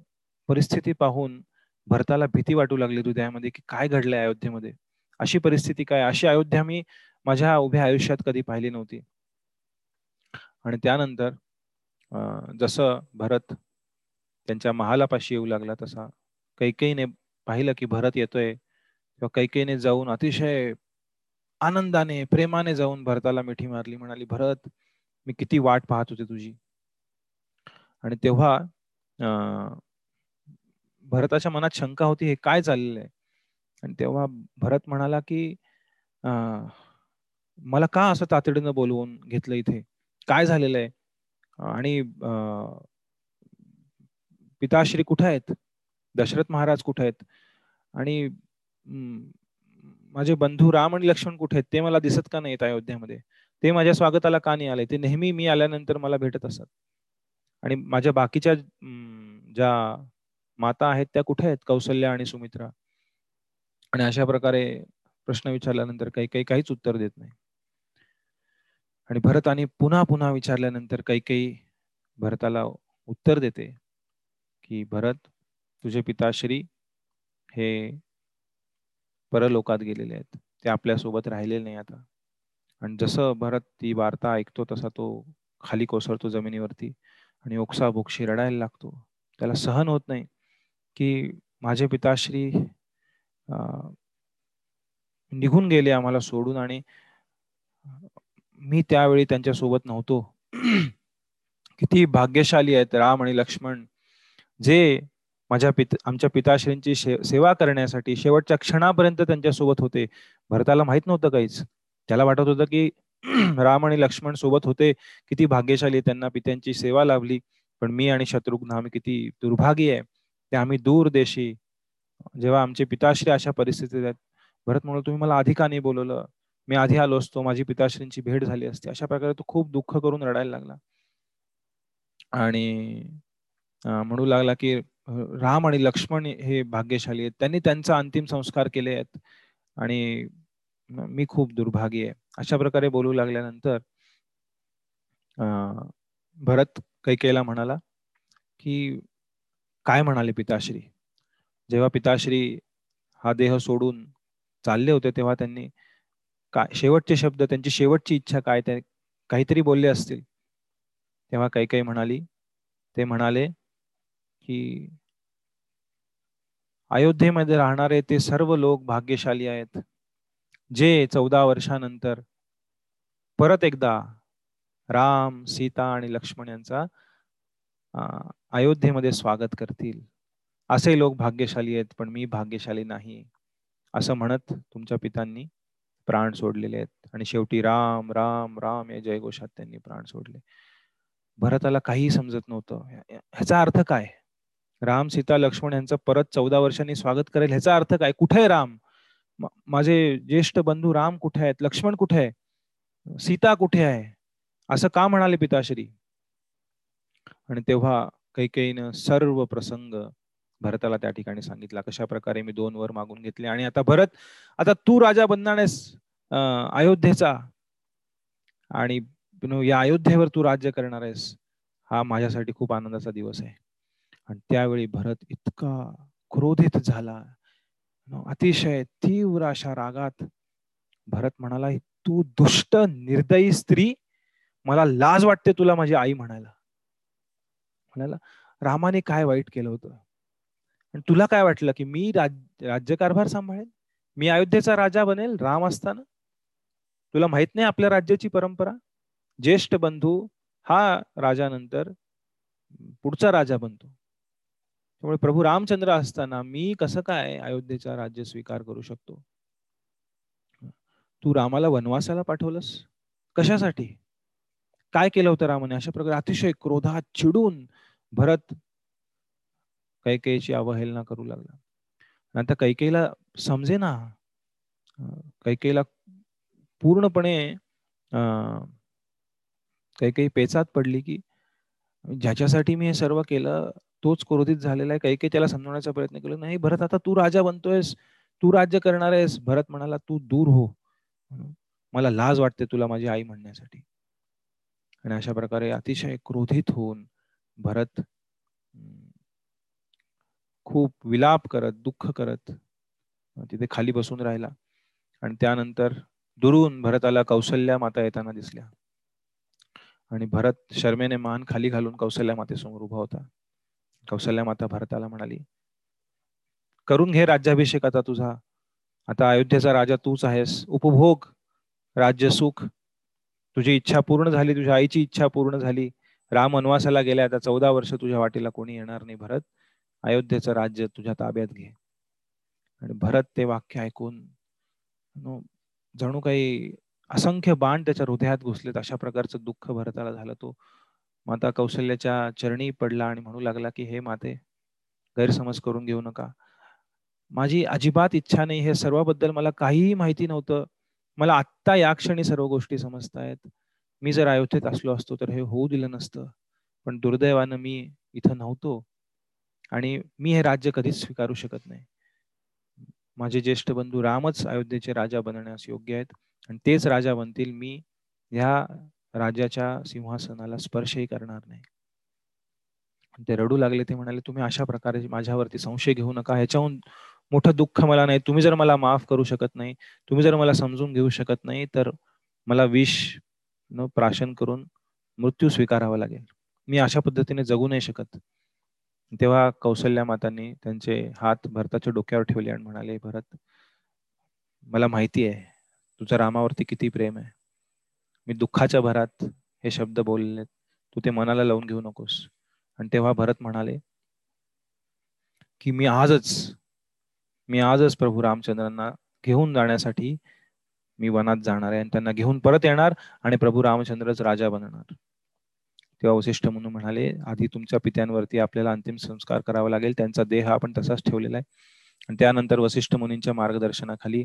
परिस्थिती पाहून भरताला भीती वाटू लागली हृदयामध्ये की काय घडलंय अयोध्येमध्ये? अशी परिस्थिती काय? अशी अयोध्या मी माझ्या उभ्या आयुष्यात कधी पाहिली नव्हती. आणि त्यानंतर जसं भरत त्यांच्या महालापाशी येऊ लागला तसा कैकेईने पाहिलं की भरत येतोय किंवा कैकेईने जाऊन अतिशय आनंदाने प्रेमाने जाऊन भरताला मिठी मारली. म्हणाली भरत मी किती वाट पाहत होते तुझी. आणि तेव्हा भरताच्या मनात शंका होती हे काय चाललेलं आहे आणि तेव्हा भरत म्हणाला की मला का असं तातडीनं बोलवून घेतलं इथे? काय झालेलं आहे? आणि पिताश्री कुठे आहेत? दशरथ महाराज कुठे आहेत? आणि माझे बंधू राम आणि लक्ष्मण कुठे आहेत? ते मला दिसत का नाहीत अयोध्यामध्ये? ते माझ्या स्वागताला का नाही आले? ते नेहमी मी आल्यानंतर मला भेटत असत. आणि माझ्या बाकीच्या ज्या माता आहेत त्या कुठे आहेत? कौशल्या आणि सुमित्रा. आणि अशा प्रकारे प्रश्न विचारल्यानंतर काही काही काहीच उत्तर देत नाही. आणि भरताने पुन्हा पुन्हा विचारल्यानंतर काही काही भरताला उत्तर देते की भरत तुझे पिताश्री हे परलोकात गेलेले आहेत. ते आपल्यासोबत राहिलेले नाही आता. आणि जसं भरत ती वार्ता ऐकतो तसा तो खाली कोसळतो जमिनीवरती आणि ओक्सा बोक्षी रडायला लागतो. त्याला सहन होत नाही की माझे पिताश्री निघून गेले आम्हाला सोडून आणि मी त्यावेळी त्यांच्यासोबत नव्हतो. किती भाग्यशाली आहेत राम आणि लक्ष्मण जे माझ्या पित आमच्या पिताश्रींची सेवा करण्यासाठी शेवटच्या क्षणापर्यंत त्यांच्यासोबत होते. भरताला माहीत नव्हतं काहीच. त्याला वाटत होतं की राम आणि लक्ष्मण सोबत होते. किती भाग्यशाली त्यांना पित्यांची सेवा लाभली. पण मी आणि शत्रुघ्न आम्ही किती दुर्भागी आहे. ते आम्ही दूर देशी. जेव्हा आमचे पिताश्री अशा परिस्थितीत आहेत. भरत म्हणून तुम्ही मला आधी का नाही बोलवलं? मी आधी आलो असतो माझी पिताश्रींची भेट झाली असते अशा प्रकारे तो खूप दुःख करून रडायला लागला. आणि म्हणू लागला की राम आणि लक्ष्मण हे भाग्यशाली आहेत. त्यांनी त्यांचा अंतिम संस्कार केले आहेत. आणि मी खूप दुर्भागी आहे. अशा प्रकारे बोलू लागल्यानंतर भरत कैकेला म्हणाला की काय म्हणाले पिताश्री? जेव्हा पिताश्री हा देह सोडून चालले होते तेव्हा त्यांनी काय शेवटचे शब्द त्यांची शेवटची इच्छा काय ते काहीतरी बोलले असतील. तेव्हा काही काही म्हणाली. ते म्हणाले की अयोध्येमध्ये राहणारे ते सर्व लोक भाग्यशाली आहेत. जे चौदा वर्षानंतर परत एकदा राम सीता आणि लक्ष्मण यांचा अयोध्येमध्ये स्वागत करतील. असे लोक भाग्यशाली आहेत पण मी भाग्यशाली नाही असं म्हणत तुमच्या पितांनी प्राण सोडलेले आहेत. आणि शेवटी राम राम राम या जयघोषात त्यांनी प्राण सोडले. भरताला काहीही समजत नव्हतं. ह्याचा अर्थ काय? राम सीता लक्ष्मण यांचं परत चौदा वर्षांनी स्वागत करेल ह्याचा अर्थ काय? कुठे आहे राम? माझे ज्येष्ठ बंधू राम कुठे आहेत? लक्ष्मण कुठे आहे? सीता कुठे आहे? असं का म्हणाले पिताश्री? आणि तेव्हा कैकेयीनं सर्व प्रसंग भरताला त्या ठिकाणी सांगितला. कशा प्रकारे मी दोन वर मागून घेतले आणि आता भरत आता तू राजा बनणार आहेस अयोध्येचा आणि या अयोध्येवर तू राज्य करणार आहेस हा माझ्यासाठी खूप आनंदाचा दिवस आहे. आणि त्यावेळी भरत इतका क्रोधित झाला. अतिशय तीव्र अशा रागात भरत म्हणाला तू दुष्ट निर्दयी स्त्री मला लाज वाटते तुला माझी आई म्हणायला. म्हणाला रामाने काय वाईट केलं होतं? तुला काय वाटलं की मी राज राज्यकारभार सांभाळेल? मी अयोध्येचा राजा बनेल राम असताना? तुला माहीत नाही आपल्या राज्याची परंपरा? ज्येष्ठ बंधू हा राजानंतर पुढचा राजा बनतो. त्यामुळे प्रभू रामचंद्र असताना मी कसं काय अयोध्येचा राज्य स्वीकार करू शकतो? तू रामाला वनवासाला पाठवलंस? कशासाठी? काय केलं होतं रामाने? अशा प्रकारे अतिशय क्रोधात चिडून भरत कैकेयीची अवहेलना करू लागला. नंतर कैकेयीला समजे ना कैकेयीला पूर्णपणे कैकेयी पेचात पडली की ज्याच्यासाठी मी हे सर्व केलं तोच क्रोधित झालेला आहे. कैके त्याला समजवण्याचा प्रयत्न केला. नाही भरत आता तू राजा बनतोयस. तू राज्य करणार आहेस. भरत म्हणाला तू दूर हो. मला लाज वाटते तुला माझी आई म्हणण्यासाठी. आणि अशा प्रकारे अतिशय क्रोधित होऊन भरत खूप विलाप करत दुःख करत तिथे खाली बसून राहिला. आणि त्यानंतर दुरून भरताला कौशल्या माता येताना दिसल्या. आणि भरत शर्मेने मान खाली घालून कौशल्या मातेसमोर उभा होता. कौशल्या माता भरताला म्हणाली करून घे राज्याभिषेक आता तुझा. आता अयोध्येचा राजा तूच आहेस. उपभोग राज्य सुख. तुझी इच्छा पूर्ण झाली तुझ्या आईची इच्छा पूर्ण झाली. राम वनवासाला गेल्या आता चौदा वर्ष तुझ्या वाटेला कोणी येणार नाही भरत. अयोध्येचं राज्य तुझ्या ताब्यात घे. आणि भरत ते वाक्य ऐकून जणू काही असंख्य बाण त्याच्या हृदयात घुसलेत अशा प्रकारचं दुःख भरताला झालं तो. माता कौशल्याच्या चरणी पडला आणि म्हणू लागला की हे माते गैरसमज करून घेऊ नका. माझी अजिबात इच्छा नाही हे सर्वाबद्दल मला काहीही माहिती नव्हतं. मला आत्ता या क्षणी सर्व गोष्टी समजतायत. मी जर अयोध्येत असलो असतो तर हे होऊ दिलं नसतं. पण दुर्दैवानं मी इथं नव्हतो. आणि मी हे राज्य कधीच स्वीकारू शकत नाही. माझे ज्येष्ठ बंधू रामच अयोध्येचे राजा बनण्यास योग्य आहेत आणि तेच राजा बनतील मी ह्या राजाच्या सिंहासनाला स्पर्शही करणार नाही. ते रडू लागले ते म्हणाले तुम्ही अशा प्रकारे माझ्यावरती संशय घेऊ नका. ह्याच्याहून मोठं दुःख मला नाही. तुम्ही जर मला माफ करू शकत नाही तुम्ही जर मला समजून घेऊ शकत नाही तर मला विष न प्राशन करून मृत्यू स्वीकारावा लागेल. मी अशा पद्धतीने जगू नाही शकत. तेव्हा कौशल्या मातांनी त्यांचे हात भरताच्या डोक्यावर ठेवले आणि म्हणाले भरत मला माहिती आहे तुझं रामावरती किती प्रेम आहे. मी दुःखाच्या भरात हे शब्द बोलले तू ते मनाला लावून घेऊ नकोस. आणि तेव्हा भरत म्हणाले की मी आजच मी आजच प्रभू रामचंद्रांना घेऊन जाण्यासाठी मी वनात जाणार आहे आणि त्यांना घेऊन परत येणार आणि प्रभू रामचंद्रच राजा बनणार. तेव्हा वशिष्ठ म्हणून म्हणाले आधी तुमच्या पित्यांवरती आपल्याला अंतिम संस्कार करावा लागेल. त्यांचा देह आपण तसाच ठेवलेला आहे. आणि त्यानंतर वशिष्ठ मुनींच्या मार्गदर्शनाखाली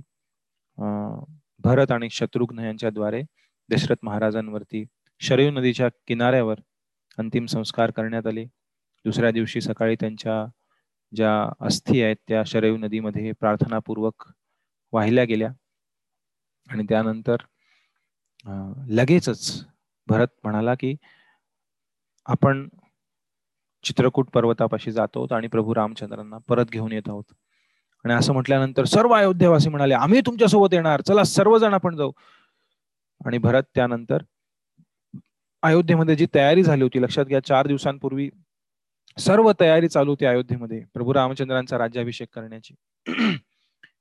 भरत आणि शत्रुघ्न यांच्याद्वारे दशरथ महाराजांवरती शरयू नदीच्या किनाऱ्यावर अंतिम संस्कार करण्यात आले. दुसऱ्या दिवशी सकाळी त्यांच्या ज्या अस्थी आहेत त्या शरयू नदीमध्ये प्रार्थनापूर्वक वाहिल्या गेल्या. आणि त्यानंतर लगेचच भरत म्हणाला की आपण चित्रकूट पर्वतापाशी जातो आणि प्रभू रामचंद्रांना परत घेऊन येत आहोत. आणि असं म्हटल्यानंतर सर्व अयोध्यावासी म्हणाले आम्ही तुमच्यासोबत येणार. चला सर्वजण आपण जाऊ. आणि भरत त्यानंतर अयोध्येमध्ये जी तयारी झाली होती लक्षात घ्या चार दिवसांपूर्वी सर्व तयारी चालू होती अयोध्येमध्ये प्रभू रामचंद्रांचा राज्याभिषेक करण्याची.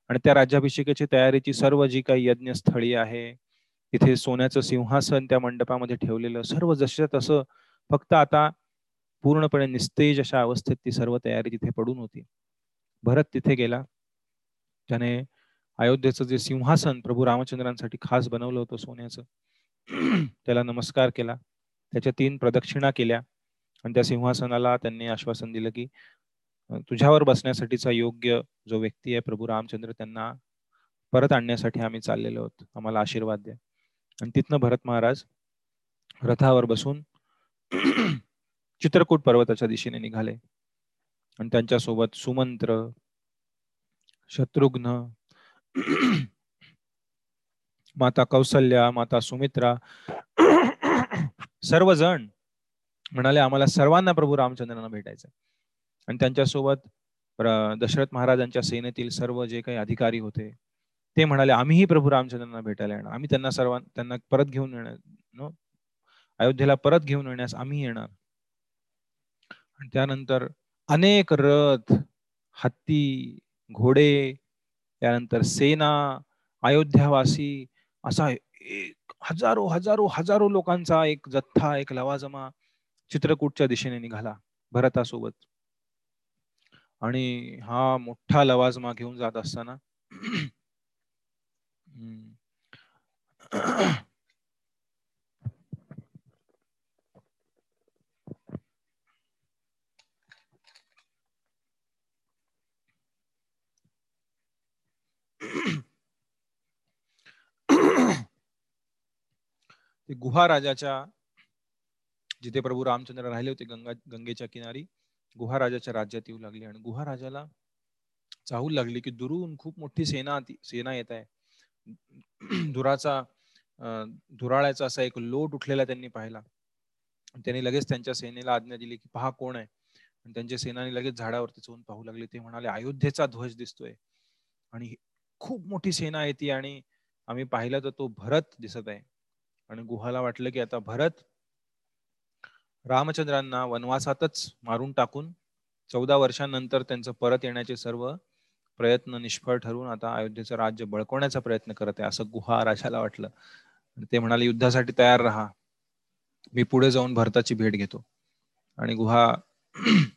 आणि त्या राज्याभिषेकाची तयारीची सर्व जी काही यज्ञस्थळी आहे तिथे सोन्याचं सिंहासन त्या मंडपामध्ये ठेवलेलं सर्व जसं तसं फक्त आता पूर्णपणे निस्तेज अशा अवस्थेत ती सर्व तयारी तिथे पडून होती. भरत तिथे गेला. त्याने अयोध्येचं जे सिंहासन प्रभू रामचंद्रांसाठी खास बनवलं होतं सोन्याचं त्याला नमस्कार केला. त्याच्या तीन प्रदक्षिणा केल्या आणि त्या सिंहासनाला त्यांनी आश्वासन दिलं की तुझ्यावर बसण्यासाठीचा योग्य जो व्यक्ती आहे प्रभू रामचंद्र त्यांना परत आणण्यासाठी आम्ही चाललेलो आहोत. आम्हाला आशीर्वाद द्या. आणि तिथनं भरत महाराज रथावर बसून चित्रकूट पर्वताच्या दिशेने निघाले. आणि त्यांच्यासोबत सुमंत्र शत्रुघ्न माता कौसल्या माता सुमित्रा सर्वजण म्हणाले आम्हाला सर्वांना प्रभू रामचंद्रांना भेटायचं आणि त्यांच्यासोबत दशरथ महाराजांच्या सेनेतील सर्व जे काही अधिकारी होते ते म्हणाले आम्हीही प्रभू रामचंद्रांना भेटायला येणार. आम्ही त्यांना सर्वांना त्यांना परत घेऊन येणार अयोध्येला परत घेऊन येण्यास आम्ही येणार. आणि त्यानंतर अनेक रथ हत्ती घोडे त्यानंतर सेना अयोध्यावासी असा एक हजारो हजारो हजारो लोकांचा एक जथ्था एक लवाजमा चित्रकूटच्या दिशेने निघाला भरतासोबत. आणि हा मोठा लवाजमा घेऊन जात असताना गुहा राजाच्या जिथे प्रभू रामचंद्र राहिले होते गंगा गंगेच्या किनारी गुहा राजाच्या राज्यात येऊ लागले. आणि गुहा राजाला चाहू लागली की दुरून खूप मोठी सेना सेना येत आहे. धुराचा धुराळ्याचा असा एक लोट उठलेला त्यांनी पाहिला. त्यांनी लगेच त्यांच्या सेनेला आज्ञा दिली की पहा कोण आहे. आणि त्यांच्या सेनाने लगेच झाडावरती चोन पाहू लागले. ते म्हणाले अयोध्येचा ध्वज दिसतोय. आणि खूप मोठी सेना येते आणि आम्ही पाहिलं तर तो भरत दिसत आहे. आणि गुहाला वाटलं की आता भरत रामचंद्रांना वनवासातच मारून टाकून चौदा वर्षांनंतर त्यांचं परत येण्याचे सर्व प्रयत्न निष्फळ ठरून आता अयोध्येचं राज्य बळकवण्याचा प्रयत्न करत आहे असं गुहा राजाला वाटलं. ते म्हणाले युद्धासाठी तयार राहा. मी पुढे जाऊन भरताची भेट घेतो. आणि गुहा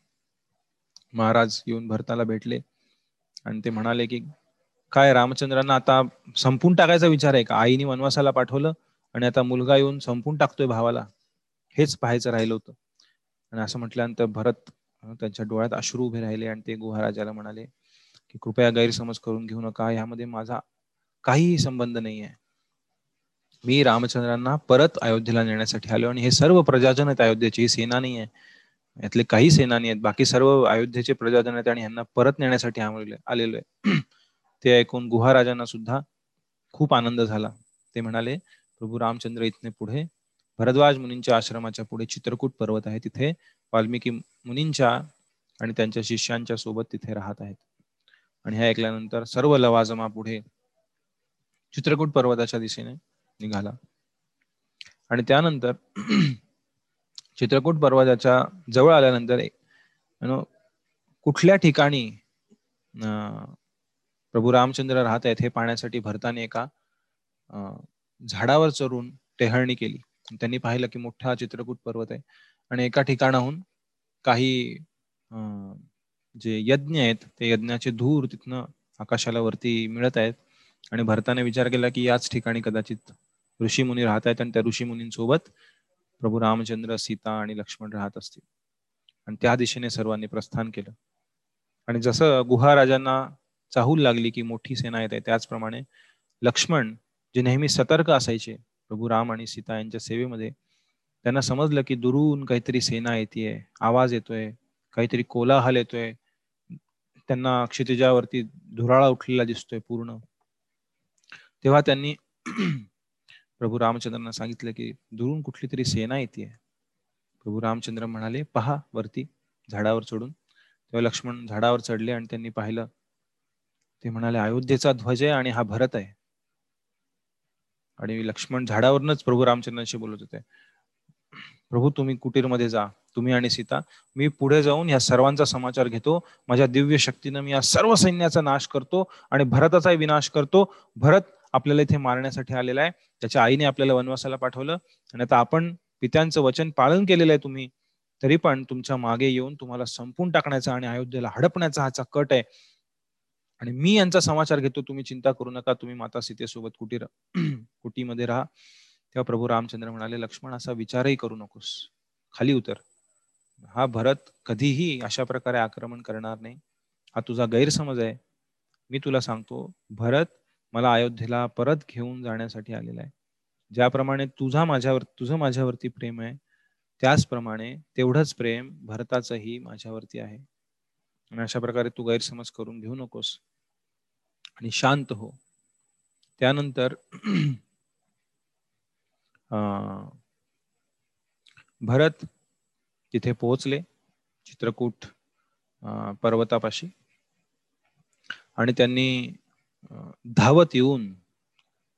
महाराज येऊन भरताला भेटले. आणि ते म्हणाले की काय रामचंद्रांना आता संपून टाकायचा विचार आहे का? आईने वनवासाला पाठवलं आणि आता मुलगा येऊन संपून टाकतोय भावाला. हेच पाहायचं राहिलं होतं. आणि असं म्हटल्यानंतर भरत त्यांच्या डोळ्यात अश्रू उभे राहिले आणि ते गुहाराजाला म्हणाले की कृपया गैरसमज करून घेऊ नका. यामध्ये माझा काहीही संबंध नाही आहे. मी रामचंद्रांना परत अयोध्येला नेण्यासाठी आलो आणि हे सर्व प्रजाजन आहेत अयोध्येची. ही सेना नाही आहे. यातले काही सेनानी आहेत. बाकी सर्व अयोध्येचे प्रजाजन आहेत आणि यांना परत नेण्यासाठी आलेलो आहे. ते ऐकून गुहाराजांना सुद्धा खूप आनंद झाला. ते म्हणाले प्रभू रामचंद्र इथने पुढे भरद्वाज मुनींच्या आश्रमाच्या पुढे चित्रकूट पर्वत आहे. तिथे वाल्मिकी मुनींच्या आणि त्यांच्या शिष्यांच्या सोबत तिथे राहत आहेत. आणि हे ऐकल्यानंतर सर्व लवाजमा पुढे चित्रकूट पर्वताच्या दिशेने निघाला. आणि त्यानंतर चित्रकूट पर्वताच्या जवळ आल्यानंतर कुठल्या ठिकाणी प्रभू रामचंद्र राहत आहेत हे पाहण्यासाठी भरताने एका झाडावर चढून टेहळणी केली. त्यांनी पाहिलं की मोठा चित्रकूट पर्वत आहे. आणि एका ठिकाणाहून काही जे यज्ञ आहेत ते यज्ञाचे धूर तिथनं आकाशाला वरती मिळत आहेत. आणि भरताने विचार केला की याच ठिकाणी कदाचित ऋषीमुनी राहत आहेत आणि त्या ऋषीमुनींसोबत प्रभू रामचंद्र सीता आणि लक्ष्मण राहत असतील. आणि त्या दिशेने सर्वांनी प्रस्थान केलं. आणि जसं गुहा राजांना चाहूल लागली की मोठी सेना येत आहे त्याचप्रमाणे लक्ष्मण जे नेहमी सतर्क असायचे प्रभू राम आणि सीता यांच्या सेवेमध्ये त्यांना समजलं की दुरून काहीतरी सेना येते आवाज येतोय काहीतरी कोलाहल येतोय. त्यांना क्षितिजावरती धुराळा उठलेला दिसतोय पूर्ण. तेव्हा त्यांनी प्रभू रामचंद्रांना सांगितलं की दुरून कुठली तरी सेना येते प्रभू रामचंद्र म्हणाले पहा वरती झाडावर चढून. तेव्हा लक्ष्मण झाडावर चढले आणि त्यांनी पाहिलं. ते म्हणाले अयोध्येचा ध्वज आहे आणि हा भरत आहे. आणि लक्ष्मण झाडावरनच प्रभू रामचंद्रांशी बोलत होते. प्रभू तुम्ही कुटीरमध्ये जा तुम्ही आणि सीता मी पुढे जाऊन या सर्वांचा समाचार घेतो. माझ्या दिव्य शक्तीनं मी या सर्व सैन्याचा नाश करतो आणि भरताचाही विनाश करतो. भरत आपल्याला इथे मारण्यासाठी आलेला आहे. त्याच्या आईने आपल्याला वनवासाला पाठवलं. आणि आता आपण पित्यांचं वचन पालन केलेलं आहे तुम्ही. तरी पण तुमच्या मागे येऊन तुम्हाला संपून टाकण्याचा आणि अयोध्येला हडपण्याचा हाचा कट आहे. आणि मी यांचा समाचार घेतो. तुम्ही चिंता करू नका. तुम्ही माता सीतेसोबत कुटीर कुटीमध्ये राहा. तेव्हा प्रभू रामचंद्र म्हणाले लक्ष्मण असा विचारही करू नकोस. खाली उतर. हा भरत कधीही अशा प्रकारे आक्रमण करणार नाही. हा तुझा गैरसमज आहे. मी तुला सांगतो भरत मला अयोध्येला परत घेऊन जाण्यासाठी आलेला आहे. ज्याप्रमाणे तुझा माझ्यावर तुझं माझ्यावरती प्रेम आहे त्याचप्रमाणे तेवढंच प्रेम भरताचंही माझ्यावरती आहे. आणि अशा प्रकारे तू गैरसमज करून घेऊ नकोस. आणि शांत हो. त्यानंतर भरत तिथे पोहोचले चित्रकूट पर्वतापाशी. आणि त्यांनी धावत येऊन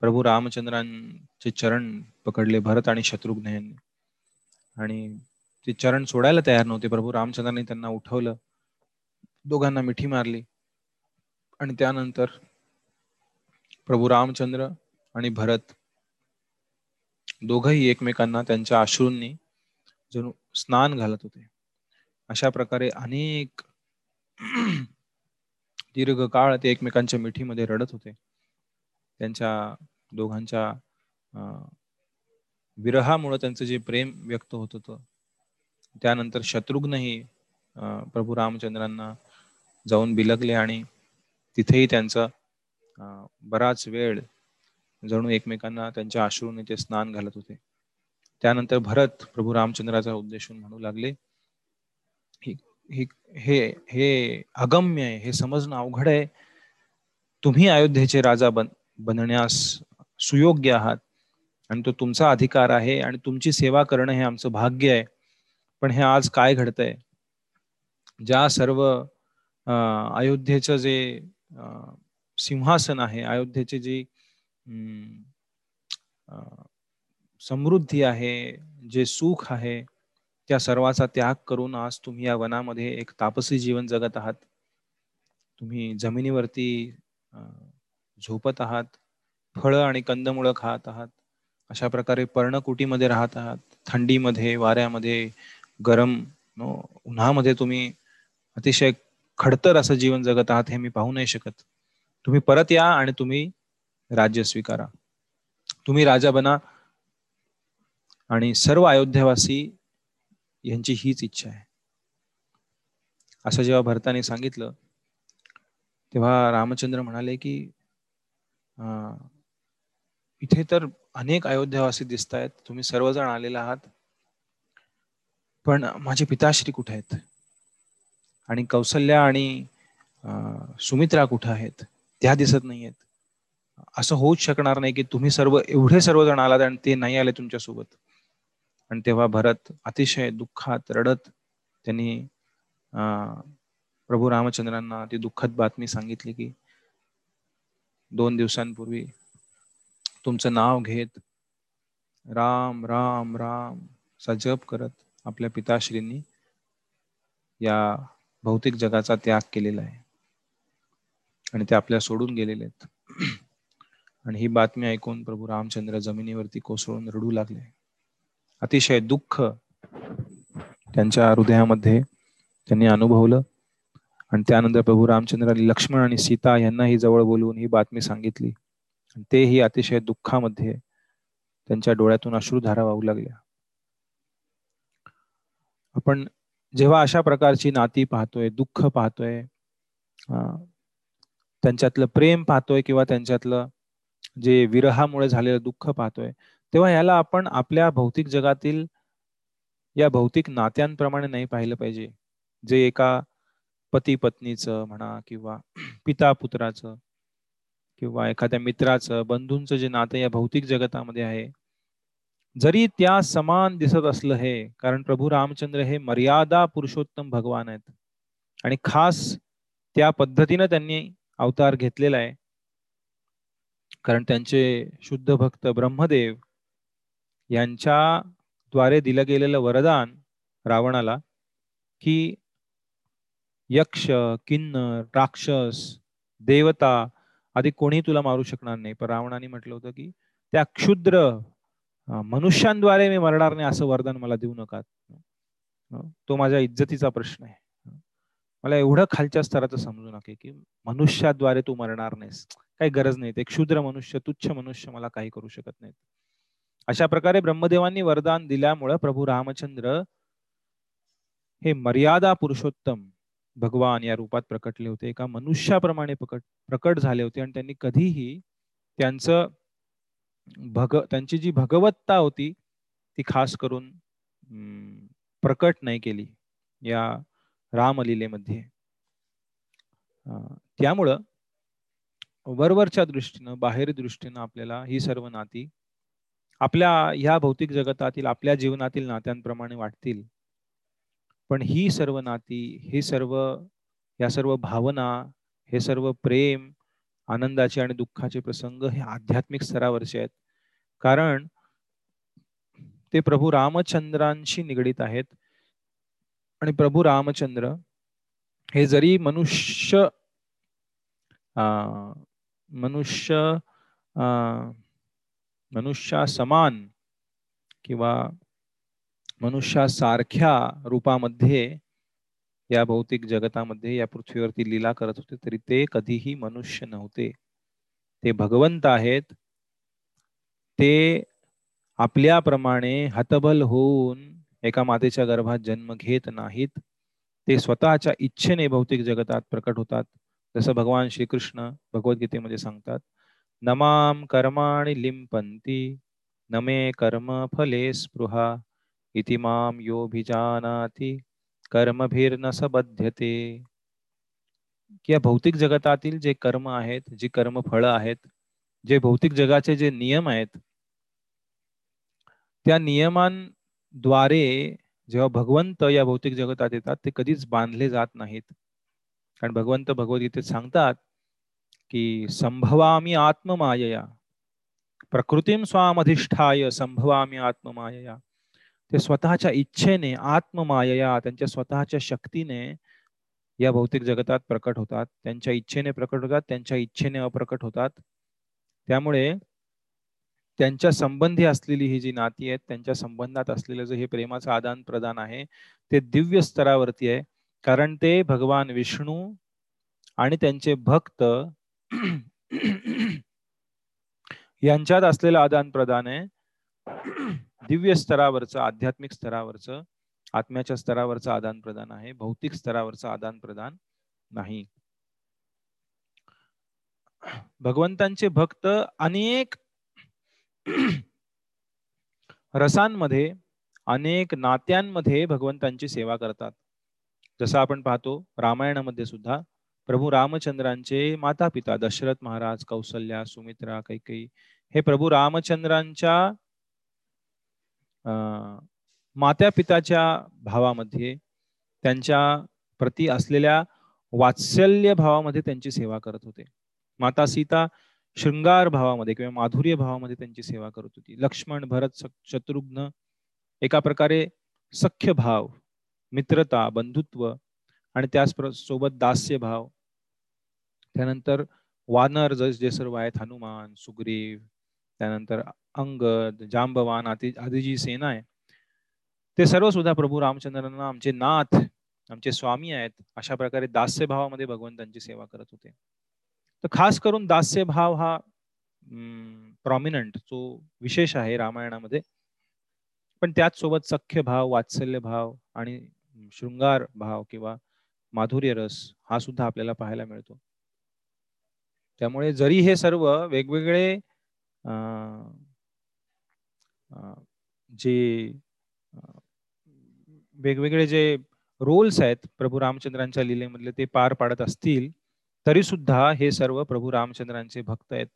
प्रभू रामचंद्रांचे चरण पकडले भरत आणि शत्रुघ्न यांनी. आणि ते चरण सोडायला तयार नव्हते. प्रभू रामचंद्रांनी त्यांना उठवलं. दोघांना मिठी मारली. आणि त्यानंतर प्रभू रामचंद्र आणि भरत दोघही एकमेकांना त्यांच्या अश्रूंनी जणू स्नान घालत होते. अशा प्रकारे अनेक दीर्घ काळ ते एकमेकांच्या मिठीमध्ये रडत होते. त्यांच्या दोघांच्या विरहामुळे त्यांचं जे प्रेम व्यक्त होत होतं त्यानंतर शत्रुघ्नही प्रभू रामचंद्रांना जाऊन बिलगले आणि तिथेही त्यांचा बराच वेळ जणू एकमेकांना त्यांच्या आश्रूने ते स्नान घालत होते. त्यानंतर भरत प्रभू रामचंद्राचा उद्देशून म्हणू लागले हे हे अगम्य आहे हे समजणं अवघड आहे. तुम्ही अयोध्येचे राजा बन बनण्यास सुयोग्य आहात आणि तो तुमचा अधिकार आहे आणि तुमची सेवा करणं हे आमचं भाग्य आहे. पण हे आज काय घडतंय? ज्या सर्व अयोध्येचं जे सिंहासन आहे अयोध्येची जी समृद्धी आहे जे सुख आहे त्या सर्वाचा त्याग करून आज तुम्ही या वनामध्ये एक तापसी जीवन जगत आहात. तुम्ही जमिनीवरती झोपत आहात फळं आणि कंदमुळं खात आहात अशा प्रकारे पर्णकुटीमध्ये राहत आहात थंडीमध्ये वाऱ्यामध्ये गरम उन्हामध्ये तुम्ही अतिशय खडतर असं जीवन जगत आहात हे मी पाहू नाही शकत. तुम्ही परत या आणि तुम्ही राज्य स्वीकारा. तुम्ही राजा बना आणि सर्व अयोध्यावासी यांची हीच इच्छा आहे. असं जेव्हा भरताने सांगितलं तेव्हा रामचंद्र म्हणाले की इथे तर अनेक अयोध्यावासी दिसत आहेत तुम्ही सर्वजण आलेला आहात पण माझे पिताश्री कुठे आहेत? आणि कौशल्या आणि सुमित्रा कुठं आहेत? त्या दिसत नाहीयेत. असं होऊच शकणार नाही की तुम्ही सर्व एवढे सर्वजण आलात आणि ते नाही आले तुमच्यासोबत. आणि तेव्हा भरत अतिशय दुःखात रडत त्यांनी प्रभू रामचंद्रांना ती दुःखद बातमी सांगितली की दोन दिवसांपूर्वी तुमचं नाव घेत राम राम राम सा जप करत आपल्या पिताश्रींनी या भौतिक जगाचा त्याग केलेला आहे. आणि ते आपल्या सोडून गेलेले आहेत. आणि ही बातमी ऐकून प्रभू रामचंद्र जमिनीवरती कोसळून रडू लागले. अतिशय दुःख त्यांच्या हृदयामध्ये त्यांनी अनुभवलं. आणि त्यानंतर प्रभू रामचंद्रांनी लक्ष्मण आणि सीता यांनाही जवळ बोलवून ही बातमी सांगितली. तेही अतिशय दुःखामध्ये त्यांच्या डोळ्यातून अश्रुधारा वाहू लागल्या. आपण जेव्हा अशा प्रकारची नाती पाहतोय दुःख पाहतोय त्यांच्यातलं प्रेम पाहतोय किंवा त्यांच्यातलं जे विरहामुळे झालेलं दुःख पाहतोय तेव्हा याला आपण आपल्या भौतिक जगातील या भौतिक नात्यांप्रमाणे नाही पाहिलं पाहिजे. जे एका पती पत्नीचं म्हणा किंवा पिता पुत्राचं किंवा एखाद्या मित्राचं बंधूंचं जे नातं या भौतिक जगतामध्ये आहे जरी त्या समान दिसत असलं हे कारण प्रभू रामचंद्र हे मर्यादा पुरुषोत्तम भगवान आहेत. आणि खास त्या पद्धतीनं त्यांनी अवतार घेतलेला आहे. कारण त्यांचे शुद्ध भक्त ब्रह्मदेव यांच्या द्वारे दिलं गेलेलं वरदान रावणाला की यक्ष किन्नर राक्षस देवता आधी कोणी तुला मारू शकणार नाही. पण रावणाने म्हटलं होतं की त्या क्षुद्र मनुष्यांद्वारे मी मरणार नाही असं वरदान मला देऊ नका. तो माझ्या इज्जतीचा प्रश्न आहे. मला एवढं खालच्या स्तराचं समजू नका की मनुष्याद्वारे तू मरणार नाहीस. काही गरज नाही. ते क्षुद्र मनुष्य तुच्छ मनुष्य मला काही करू शकत नाहीत. अशा प्रकारे ब्रह्मदेवांनी वरदान दिल्यामुळं प्रभू रामचंद्र हे मर्यादा पुरुषोत्तम भगवान या रूपात प्रकटले होते. एका मनुष्याप्रमाणे प्रकट प्रकट झाले होते आणि त्यांनी कधीही त्यांचं भग त्यांची जी भगवत्ता होती ती खास करून प्रकट नाही केली या रामलीलेमध्ये. त्यामुळं वरवरच्या दृष्टीनं बाहेर दृष्टीनं आपल्याला ही सर्व नाती आपल्या ह्या भौतिक जगतातील आपल्या जीवनातील नात्यांप्रमाणे वाटतील. पण ही सर्व नाती हे सर्व या सर्व भावना हे सर्व प्रेम आनंदाचे आणि दुःखाचे प्रसंग हे आध्यात्मिक स्तरावरचे आहेत. कारण ते प्रभू रामचंद्रांशी निगडीत आहेत. आणि प्रभू रामचंद्र हे जरी मनुष्य मनुष्य मनुष्या समान किंवा मनुष्यासारख्या रूपामध्ये या भौतिक जगतामध्ये या पृथ्वीवरती लीला करत होते तरी ते कधीही मनुष्य नव्हते. ते भगवंत आहेत. ते आपल्याप्रमाणे हतबल होऊन एका मातेच्या गर्भात जन्म घेत नाहीत. ते स्वतःच्या इच्छेने भौतिक जगतात प्रकट होतात. जसं भगवान श्रीकृष्ण भगवद्गीतेमध्ये सांगतात नमाम कर्माणि लिंपंती नमे कर्म फले स्पृहा इति माम योभिजानाती कर्मभीर सबध्यते. की या भौतिक जगतातील जे कर्म आहेत जी कर्म फळ आहेत जे भौतिक जगाचे जे नियम आहेत त्या नियमांद्वारे जेव्हा भगवंत या भौतिक जगतात येतात ते कधीच बांधले जात नाहीत. कारण भगवंत भगवद्गीतेत सांगतात की संभवामी आत्ममायया प्रकृतीम स्वामधिष्ठाय संभवामी आत्ममायया. ते स्वतःच्या इच्छेने आत्ममायया त्यांच्या स्वतःच्या शक्तीने या भौतिक जगतात प्रकट होतात. त्यांच्या इच्छेने प्रकट होतात त्यांच्या इच्छेने अप्रकट होतात. त्यामुळे त्यांच्या संबंधी असलेली ही जी नाती आहेत त्यांच्या संबंधात असलेलं जे हे प्रेमाचं आदान प्रदान आहे ते दिव्य स्तरावरती आहे. कारण ते भगवान विष्णू आणि त्यांचे भक्त यांच्यात असलेलं आदान प्रदान आहे. दिव्य स्तरावरचं आध्यात्मिक स्तरावरचं आत्म्याच्या स्तरावरचं आदान प्रदान आहे. भौतिक स्तरावरचं आदान प्रदान नाही. भगवंतांचे भक्त अनेक रसांमध्ये अनेक नात्यांमध्ये भगवंतांची सेवा करतात. जसं आपण पाहतो रामायणामध्ये सुद्धा प्रभू रामचंद्रांचे माता पिता दशरथ महाराज कौसल्या सुमित्रा कैकई हे प्रभू रामचंद्रांच्या मात्या पिताच्या भावामध्ये त्यांच्या प्रती असलेल्या वात्सल्य भावामध्ये त्यांची सेवा करत होते. माता सीता शृंगार भावामध्ये किंवा माधुर्य भावामध्ये त्यांची सेवा करत होती. लक्ष्मण भरत शत्रुघ्न एका प्रकारे सख्य भाव मित्रता बंधुत्व आणि त्याच सोबत दास्य भाव. त्यानंतर वानर जस जे सर्व आहेत हनुमान सुग्रीव त्यानंतर अंगद जांबवान आदी आदी जी सेना आहे. ते सर्व सुद्धा प्रभू रामचंद्रांना आमचे नाथ आमचे स्वामी आहेत. अशा प्रकारे दास्य भावामध्ये भगवंतांची सेवा करत होते. तर खास करून दास्य भाव हा प्रॉमिनंट जो विशेष आहे रामायणामध्ये. पण त्याच सोबत सख्य भाव वात्सल्य भाव आणि शृंगार भाव किंवा माधुर्य रस हा सुद्धा आपल्याला पाहायला मिळतो. त्यामुळे जरी हे सर्व वेगवेगळे जे वेगवेगळे जे रोल्स आहेत प्रभू रामचंद्रांच्या लिलेमधले ते पार पाडत असतील तरी सुद्धा हे सर्व प्रभू रामचंद्रांचे भक्त आहेत.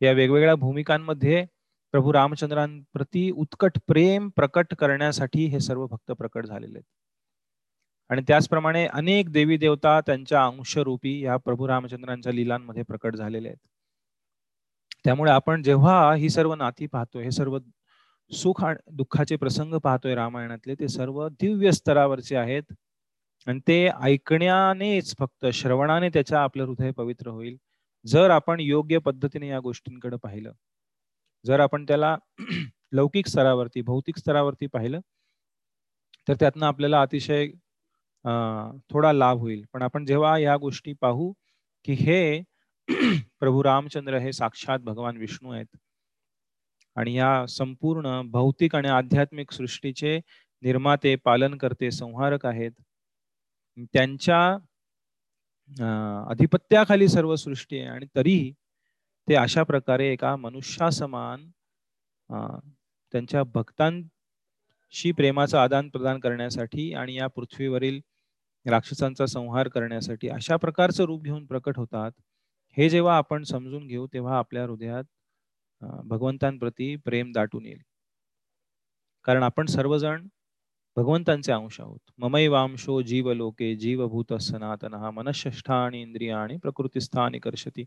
या वेगवेगळ्या भूमिकांमध्ये प्रभू रामचंद्रांप्रती उत्कट प्रेम प्रकट करण्यासाठी हे सर्व भक्त प्रकट झालेले आहेत. आणि त्याचप्रमाणे अनेक देवी देवता त्यांच्या अंशरूपी या प्रभू रामचंद्रांच्या लिलांमध्ये प्रकट झालेले आहेत. त्यामुळे आपण जेव्हा ही सर्व नाती पाहतो हे सर्व सुख आणि दुःखाचे प्रसंग पाहतोय रामायणातले ते सर्व दिव्य स्तरावरचे आहेत. आणि ते ऐकण्यानेच फक्त श्रवणाने त्याच्या आपलं हृदय पवित्र होईल. जर आपण योग्य पद्धतीने या गोष्टींकडे पाहिलं जर आपण त्याला लौकिक स्तरावरती भौतिक स्तरावरती पाहिलं तर त्यातनं आपल्याला अतिशय थोडा लाभ होईल. पण आपण जेव्हा या गोष्टी पाहू की हे प्रभू रामचंद्र हे साक्षात भगवान विष्णू आहेत. आणि या संपूर्ण भौतिक आणि आध्यात्मिक सृष्टीचे निर्माते पालन करते संहारक आहेत. त्यांच्या अधिपत्याखाली सर्व सृष्टी आहे आणि तरीही ते अशा प्रकारे एका मनुष्यासमान त्यांच्या भक्तांशी प्रेमाचं आदान प्रदान करण्यासाठी आणि या पृथ्वीवरील राक्षसांचा संहार करण्यासाठी अशा प्रकारचं रूप घेऊन प्रकट होतात. हे जेव्हा आपण समजून घेऊ तेव्हा आपल्या हृदयात भगवंतांप्रती प्रेम दाटून येईल. कारण आपण सर्वजण भगवंतांचे अंश आहोत. ममई वांशो जीव लोके जीवभूत सनातन हा मनष्ठा आणि इंद्रिया आणि प्रकृतीस्थानी कर्षती.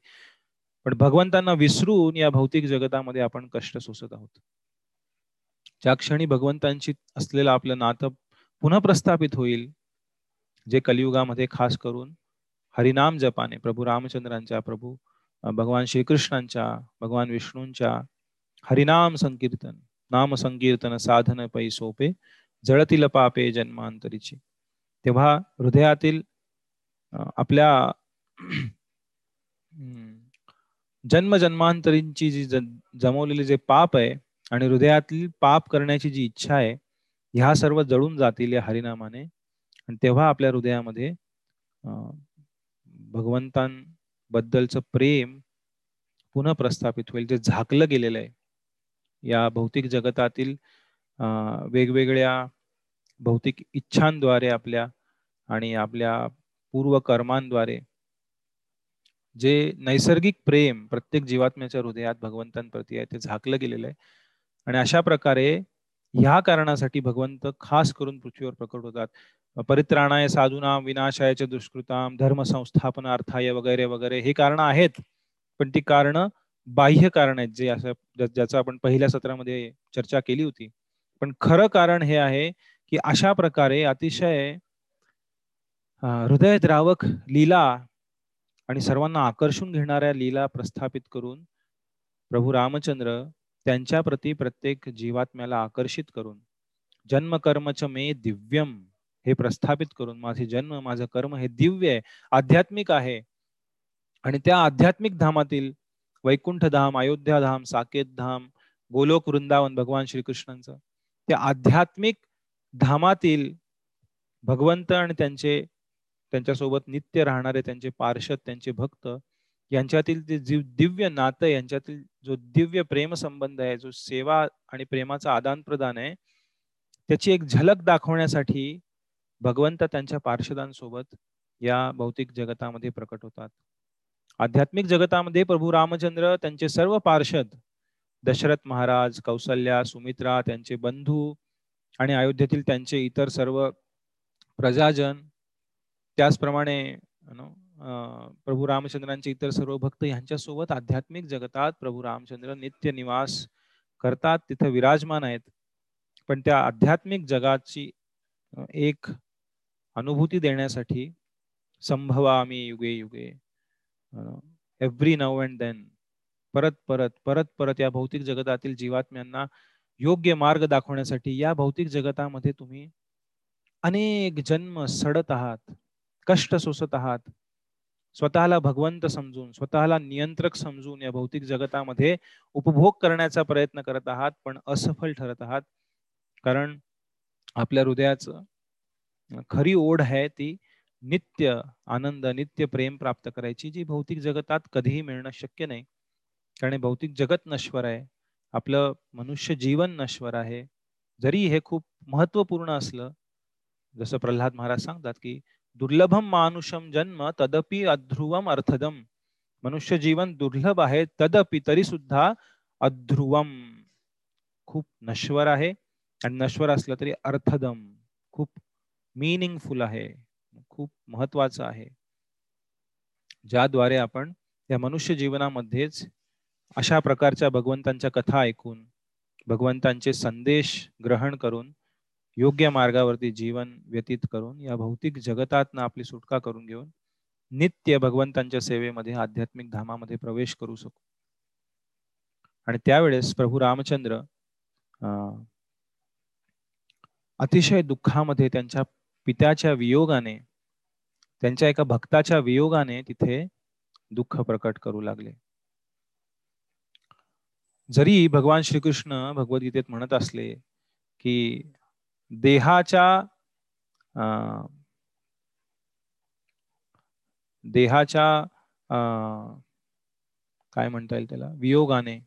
पण भगवंतांना विसरून या भौतिक जगतामध्ये आपण कष्ट सोसत आहोत. ज्या क्षणी भगवंतांची असलेलं आपलं नातं पुन्हा प्रस्थापित होईल जे कलियुगामध्ये खास करून हरिनाम जपाने प्रभू रामचंद्रांच्या प्रभू भगवान श्रीकृष्णांच्या भगवान विष्णूंच्या हरिनाम संकीर्तन नाम संकीर्तन साधन पै सोपे जळतील पापे जन्मांतरीची. तेव्हा हृदयातील आपल्या जन्म जन्मांतरींची जी जमवलेली जे पाप आहे आणि हृदयातील पाप करण्याची जी इच्छा आहे ह्या सर्व जळून जातील या हरिनामाने. आणि तेव्हा आपल्या हृदयामध्ये भगवंतांबद्दलचं प्रेम पुन्हा प्रस्थापित होईल. जे झाकलं गेलेलं आहे. या भौतिक जगतातील वेगवेगळ्या भौतिक इच्छांद्वारे आपल्या आणि आपल्या पूर्व कर्मांद्वारे जे नैसर्गिक प्रेम प्रत्येक जीवात्म्याच्या हृदयात भगवंतांप्रती आहे ते झाकलं गेलेलं आहे. आणि अशा प्रकारे ह्या कारणासाठी भगवंत खास करून पृथ्वीवर प्रकट होतात. परित्राणाय साधूनाम विनाशायच्या दुष्कृताम धर्मसंस्थापनार्थाय वगैरे वगैरे हे कारण आहेत. पण ती कारण बाह्य कारण आहेत जे असं ज्याचं आपण पहिल्या सत्रामध्ये चर्चा केली होती. पण खरं कारण हे आहे की अशा प्रकारे अतिशय हृदयद्रावक लीला आणि सर्वांना आकर्षून घेणाऱ्या लीला प्रस्थापित करून प्रभू रामचंद्र त्यांच्या प्रती प्रत्येक जीवात्म्याला आकर्षित करून जन्म कर्मच मे दिव्यम हे प्रस्थापित करून माझे जन्म माझं कर्म हे दिव्य आहे आध्यात्मिक आहे. आणि त्या आध्यात्मिक धामातील वैकुंठ धाम अयोध्या धाम साकेत धाम गोलोक वृंदावन भगवान श्रीकृष्णांचं त्या आध्यात्मिक धामातील भगवंत आणि त्यांचे त्यांच्यासोबत नित्य राहणारे त्यांचे पार्षद त्यांचे भक्त यांच्यातील ते जीव दिव्य नातं यांच्यातील जो दिव्य प्रेम संबंध आहे जो सेवा आणि प्रेमाचा आदान प्रदान आहे त्याची एक झलक दाखवण्यासाठी भगवंत त्यांच्या पार्षदांसोबत या भौतिक जगतामध्ये प्रकट होतात. आध्यात्मिक जगतामध्ये प्रभू रामचंद्र त्यांचे सर्व पार्षद दशरथ महाराज कौसल्या सुमित्रा त्यांचे बंधू आणि अयोध्येतील त्यांचे इतर सर्व प्रजाजन त्याचप्रमाणे प्रभू रामचंद्रांचे इतर सर्व भक्त यांच्यासोबत आध्यात्मिक जगतात. प्रभू रामचंद्र नित्य निवास करतात तिथे विराजमान आहेत. पण त्या आध्यात्मिक जगाची एक अनुभूती देण्यासाठी संभवा आम्ही युगे युगे एव्हरी नाव अँड देन परत परत परत परत या भौतिक जगतातील जीवात्म्यांना योग्य मार्ग दाखवण्यासाठी या भौतिक जगतामध्ये तुम्ही अनेक जन्म सडत आहात कष्ट सोसत आहात स्वतःला भगवंत समजून स्वतःला नियंत्रक समजून या भौतिक जगतामध्ये उपभोग करण्याचा प्रयत्न करत आहात पण असफल ठरत आहात. कारण आपल्या हृदयाचं खरी ओढ आहे ती नित्य आनंद नित्य प्रेम प्राप्त करायची जी भौतिक जगतात कधीही मिळणं शक्य नाही. कारण भौतिक जगत नश्वर आहे. आपलं मनुष्य जीवन नश्वर आहे. जरी हे खूप महत्त्वपूर्ण असलं जसं प्रल्हाद महाराज सांगतात की दुर्लभम मानुषम जन्म तदपि अध्रुवम अर्थदम. मनुष्य जीवन दुर्लभ आहे तदपि तरी सुद्धा अध्रुवम. खूप नश्वर आहे. आणि नश्वर असलं तरी अर्थदम. खूप मिनिंगफुल आहे खूप महत्वाचं आहे. ज्याद्वारे आपण त्या मनुष्य जीवनामध्येच अशा प्रकारच्या भगवंतांच्या कथा ऐकून भगवंतांचे संदेश ग्रहण करून योग्य मार्गावरती जीवन व्यतीत करून या भौतिक जगतातनं आपली सुटका करून घेऊन नित्य भगवंतांच्या सेवेमध्ये आध्यात्मिक धामामध्ये प्रवेश करू शकू. आणि त्यावेळेस प्रभू रामचंद्र अतिशय दुःखामध्ये त्यांच्या पित्याच्या वियोगाने त्यांच्या एका भक्ताच्या वियोगाने तिथे दुःख प्रकट करू लागले. जरी भगवान श्रीकृष्ण भगवद्गीतेत म्हणत असले की देहाच्या देहाच्या काय म्हणता येईल त्याला? वियोगाने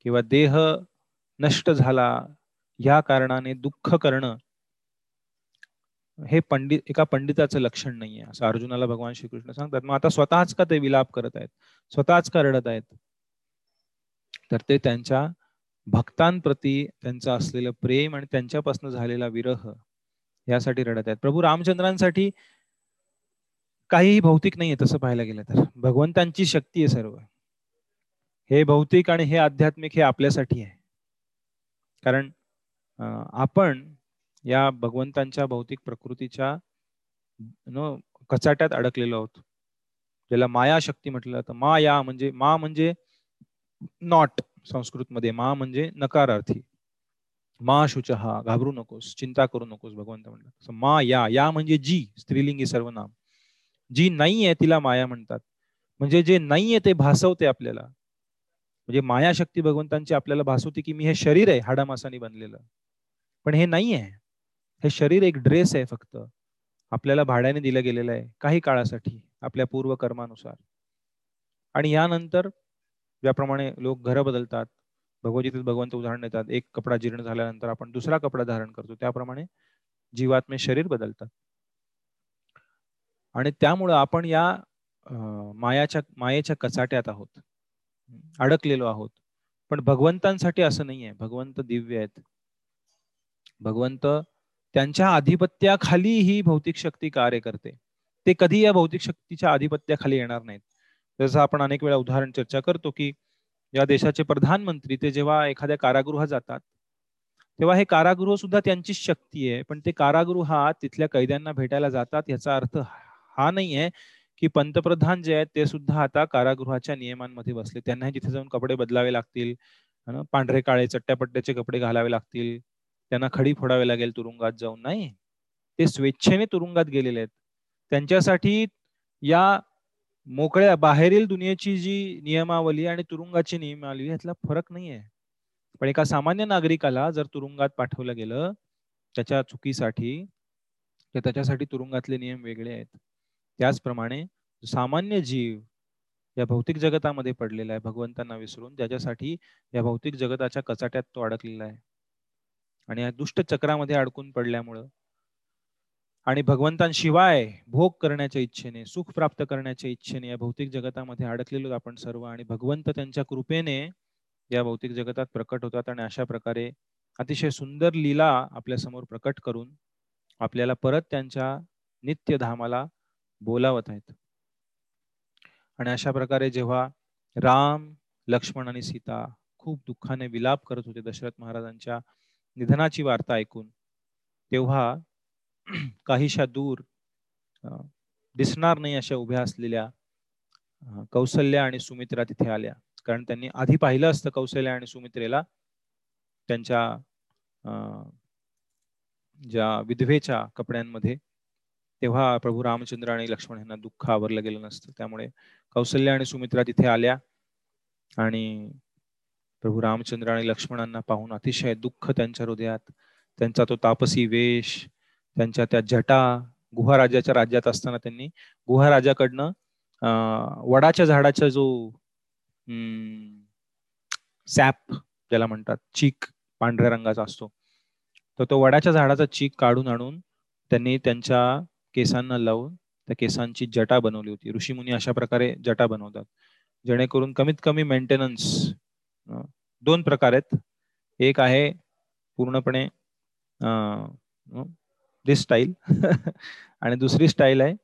किंवा देह नष्ट झाला या कारणाने दुःख करणं हे पंडित एका पंडिताचं लक्षण नाहीये. असं अर्जुनाला भगवान श्रीकृष्ण सांगतात. मग आता स्वतःच का ते विलाप करत आहेत? स्वतःच का रडत आहेत? तर ते त्यांच्या भक्तांप्रती त्यांचं असलेलं प्रेम आणि त्यांच्यापासून झालेला विरह यासाठी रडत आहेत. प्रभू रामचंद्रांसाठी काहीही भौतिक नाहीये तसं पाहायला गेलं तर. भगवंतांची शक्ती आहे सर्व. हे भौतिक आणि हे आध्यात्मिक हे आपल्यासाठी आहे. कारण आपण या भगवंतांच्या भौतिक प्रकृतीच्या कचाट्यात अडकलेलो आहोत. ज्याला माया शक्ती म्हटलं जातं. माया म्हणजे मा म्हणजे नॉट संस्कृत मध्ये मा म्हणजे नकारार्थी. मा शुचहा घाबरू नकोस चिंता करू नकोस भगवंत म्हणतात मा या या म्हणजे जी स्त्रीलिंगी सर्वनाम. जी नाही आहे तिला माया म्हणतात. म्हणजे जे नाही आहे ते भासवते आपल्याला. म्हणजे माया शक्ती भगवंतांची आपल्याला भासवते की मी हे शरीर आहे हाडामासाने बनलेलं. पण हे नाही आहे हे शरीर एक ड्रेस आहे फक्त. आपल्याला भाड्याने दिलं गेलेलं आहे काही काळासाठी आपल्या पूर्व कर्मानुसार आणि यानंतर ज्याप्रमाणे लोक घर बदलतात भगवद्गीतेत भगवंत उदाहरण देतात एक कपडा जीर्ण झाल्यानंतर आपण दुसरा कपडा धारण करतो त्याप्रमाणे जीवात्मे शरीर बदलतात. आणि त्यामुळं आपण या मायाच्या मायेच्या कचाट्यात आहोत. अडकलेलो आहोत. पण भगवंतांसाठी असं नाही आहे भगवंत दिव्य आहेत. भगवंत त्यांच्या आधिपत्याखाली ही भौतिक शक्ती कार्य करते. ते कधी या भौतिक शक्तीच्या आधिपत्याखाली येणार नाहीत. जसं आपण अनेक वेळा उदाहरण चर्चा करतो की या देशाचे प्रधानमंत्री ते जेव्हा एखाद्या कारागृहात जातात तेव्हा हे कारागृह सुद्धा त्यांची शक्ती आहे पण ते कारागृहात तिथल्या कैद्यांना भेटायला जातात याचा अर्थ हा नाही आहे की पंतप्रधान जे आहेत ते सुद्धा आता कारागृहाच्या नियमांमध्ये बसले. त्यांनाही तिथे जाऊन कपडे बदलावे लागतील पांढरे काळे चट्ट्यापट्ट्याचे कपडे घालावे लागतील. त्यांना खडी फोडावे लागेल तुरुंगात जाऊन नाही? ते स्वेच्छेने तुरुंगात गेलेले आहेत. त्यांच्यासाठी या मोकळ्या बाहेरील दुनियेची जी नियमावली आणि तुरुंगाची नियमावली ह्यातला फरक नाही आहे पण एका सामान्य नागरिकाला जर तुरुंगात पाठवलं गेलं त्याच्या चुकीसाठी तर त्याच्यासाठी तुरुंगातले नियम वेगळे आहेत. त्याचप्रमाणे सामान्य जीव या भौतिक जगतामध्ये पडलेला आहे भगवंतांना विसरून त्याच्यासाठी या भौतिक जगताच्या कचाट्यात तो अडकलेला आहे. आणि या दुष्ट चक्रामध्ये अडकून पडल्यामुळं. आणि भगवंतांशिवाय भोग करण्याच्या इच्छेने सुख प्राप्त करण्याच्या इच्छेने या भौतिक जगतामध्ये अडकलेलो आपण सर्व आणि भगवंत त्यांच्या कृपेने या भौतिक जगतात प्रकट होतात आणि अशा प्रकारे अतिशय सुंदर लीला आपल्यासमोर प्रकट करून आपल्याला परत त्यांच्या नित्य धामाला बोलावत आहेत. आणि अशा प्रकारे जेव्हा राम लक्ष्मण आणि सीता खूप दुःखाने विलाप करत होते दशरथ महाराजांच्या निधनाची वार्ता ऐकून तेव्हा काहीशा दूर दिसणार नाही अशा उभ्या असलेल्या कौशल्या आणि सुमित्रा तिथे आल्या. कारण त्यांनी आधी पाहिलं असतं कौशल्या आणि सुमित्रेला त्यांच्या ज्या विधवेच्या कपड्यांमध्ये तेव्हा प्रभू रामचंद्र आणि लक्ष्मण यांना दुःख आवरलं गेलं नसतं. त्यामुळे कौशल्या आणि सुमित्रा तिथे आल्या आणि प्रभू रामचंद्र आणि लक्ष्मणांना पाहून अतिशय दुःख त्यांच्या हृदयात. त्यांचा तो तापसी वेश त्यांच्या त्या जटा गुहाराजाच्या राज्यात असताना त्यांनी गुहाराजाकडनं वडाच्या झाडाचा जो सॅप ज्याला म्हणतात चीक पांढऱ्या रंगाचा असतो. तर तो वडाच्या झाडाचा चीक काढून आणून त्यांनी त्यांच्या केसांना लावून त्या केसांची जटा बनवली होती. ऋषीमुनी अशा प्रकारे जटा बनवतात. जेणेकरून कमीत कमी मेंटेनन्स दोन प्रकार आहेत. एक आहे पूर्णपणे दिस स्टाईल आणि दुसरी स्टाईल आहे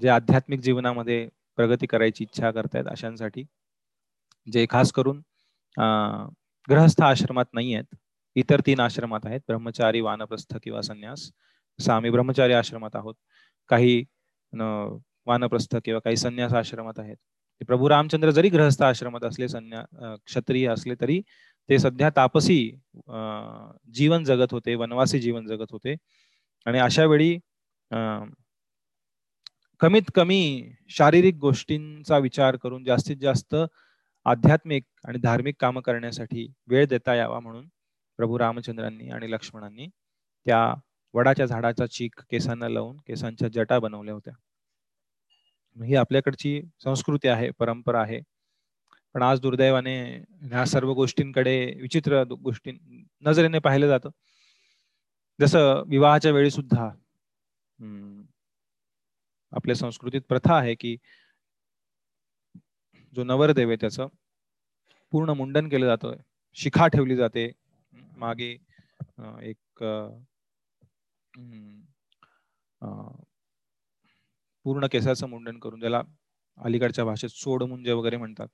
जे आध्यात्मिक जीवनामध्ये प्रगती करायची इच्छा करतायत अशांसाठी जे खास करून ग्रहस्थ आश्रमात नाही आहेत. इतर तीन आश्रमात आहेत. ब्रह्मचारी वानप्रस्थ किंवा संन्यास. जसं आम्ही ब्रह्मचारी आश्रमात आहोत. काही वानप्रस्थ किंवा काही संन्यास आश्रमात आहेत. प्रभू रामचंद्र जरी ग्रहस्थ आश्रमात असले संन्या क्षत्रिय असले तरी ते सध्या तापसी जीवन जगत होते वनवासी जीवन जगत होते. आणि अशा वेळी कमीत कमी शारीरिक गोष्टींचा विचार करून जास्तीत जास्त आध्यात्मिक आणि धार्मिक काम करण्यासाठी वेळ देता यावा म्हणून प्रभू रामचंद्रांनी आणि लक्ष्मणांनी त्या वडाच्या झाडाचा चीक केसांना लावून केसांच्या जटा बनवल्या होत्या. ही आपल्याकडची संस्कृती आहे परंपरा आहे. पण आज दुर्दैवाने ह्या सर्व गोष्टींकडे विचित्र गोष्टी नजरेने पाहिलं जातं. जसं विवाहाच्या वेळी सुद्धा आपल्या संस्कृतीत प्रथा आहे की जो नवरदेव आहे त्याचं पूर्ण मुंडन केलं जातं. शिखा ठेवली जाते. मागे एक पूर्ण केसाचं मुंडन करून ज्याला अलीकडच्या भाषेत सोड मुंजे वगैरे म्हणतात.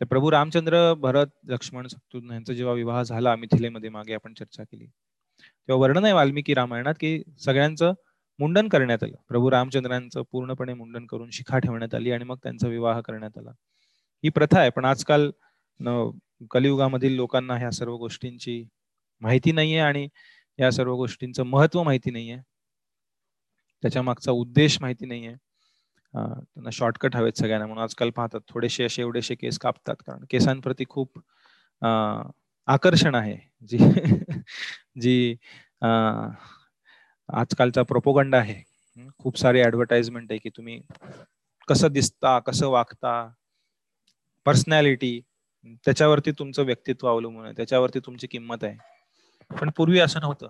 तर प्रभू रामचंद्र भरत लक्ष्मण शत्रुघ्न यांचा जेव्हा विवाह झाला मिथिलेमध्ये मागे आपण चर्चा केली. तेव्हा वर्णन आहे वाल्मिकी रामायणात की सगळ्यांचं मुंडन करण्यात आलं. प्रभू रामचंद्रांचं पूर्णपणे मुंडन करून शिखा ठेवण्यात आली आणि मग त्यांचा विवाह करण्यात आला. ही प्रथा आहे पण आजकाल कलियुगामधील लोकांना ह्या सर्व गोष्टींची माहिती नाहीये आणि या सर्व गोष्टींचं महत्त्व माहिती नाहीये. त्याच्या मागचा उद्देश माहिती नाहीये. त्यांना शॉर्टकट हवेत सगळ्यांना. म्हणून आजकाल पाहतात थोडेसे असे एवढेसे केस कापतात. कारण केसांप्रती खूप आकर्षण आहे. जी जी आजकालचा प्रोपोगंड आहे. खूप सारे ऍडव्हर्टाइजमेंट आहे की तुम्ही कसं दिसता कसं वागता पर्सनॅलिटी त्याच्यावरती तुमचं व्यक्तित्व अवलंबून आहे. त्याच्यावरती तुमची किंमत आहे. पण पूर्वी असं नव्हतं.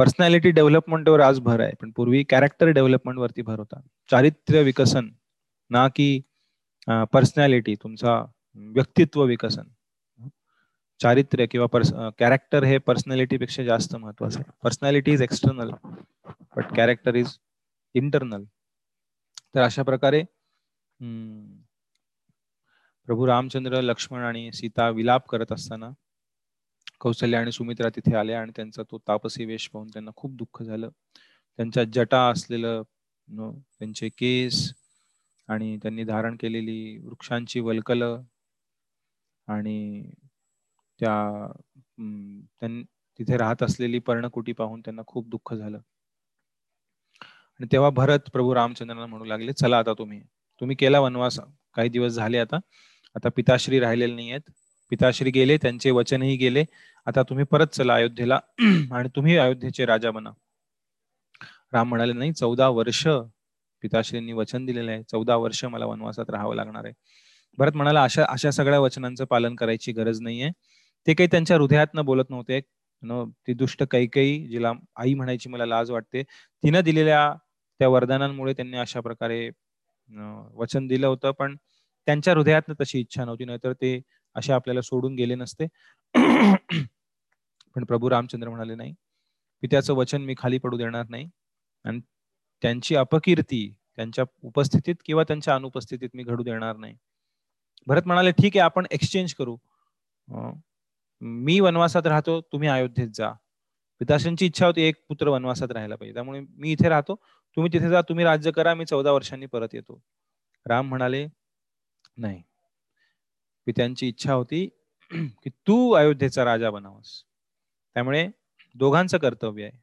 पर्सनॅलिटी डेव्हलपमेंटवर आज भर आहे. पण पूर्वी कॅरेक्टर डेव्हलपमेंट वरती भर होता. चारित्र्य विकसन ना की पर्सनॅलिटी तुमचा व्यक्तित्व विकसन. चारित्र्य किंवा पर्स कॅरेक्टर हे पर्सनॅलिटी पेक्षा जास्त महत्वाचं आहे. Personality is external but character is internal तर अशा प्रकारे प्रभू रामचंद्र लक्ष्मण आणि सीता विलाप करत असताना कौशल्य आणि सुमित्रा तिथे आल्या आणि त्यांचा तो तापसी वेश पाहून त्यांना खूप दुःख झालं. त्यांच्या जटा असलेलं त्यांचे केस आणि त्यांनी धारण केलेली वृक्षांची वलकल आणि त्या तिथे राहत असलेली पर्णकुटी पाहून त्यांना खूप दुःख झालं. आणि तेव्हा भरत प्रभू रामचंद्रांना म्हणू लागले चला आता तुम्ही तुम्ही केला वनवास काही दिवस झाले आता आता पिताश्री राहिलेले नाही आहेत पिताश्री गेले त्यांचे वचनही गेले आता तुम्ही परत चला अयोध्येला आणि तुम्ही अयोध्येचे राजा बना. राम म्हणाले नाही चौदा वर्ष पिताश्रींनी वचन दिलेलं आहे. चौदा वर्ष मला वनवासात राहावं लागणार आहे. भरत म्हणाला अशा अशा सगळ्या वचनांचं पालन करायची गरज नाहीये. ते काही त्यांच्या हृदयात बोलत नव्हते. ती दुष्ट कैकई जिला आई म्हणायची मला लाज वाटते तिनं दिलेल्या त्या वरदानांमुळे त्यांनी अशा प्रकारे वचन दिलं होतं. पण त्यांच्या हृदयात तशी इच्छा नव्हती नाहीतर ते असे आपल्याला सोडून गेले नसते. पण प्रभू रामचंद्र म्हणाले नाही पित्याचं वचन मी खाली पडू देणार नाही. आणि त्यांची अपकीर्ती त्यांच्या उपस्थितीत किंवा त्यांच्या अनुपस्थितीत मी घडू देणार नाही. भरत म्हणाले ठीक आहे आपण एक्सचेंज करू. मी वनवासात राहतो तुम्ही अयोध्येत जा. पिताश्रींची इच्छा होती एक पुत्र वनवासात राहायला पाहिजे. त्यामुळे मी इथे राहतो तुम्ही तिथे जा तुम्ही राज्य करा मी चौदा वर्षांनी परत येतो. राम म्हणाले नाही. पित्यांची इच्छा होती की तू अयोध्येचा राजा बनावस. त्यामुळे दोघांचं कर्तव्य आहे.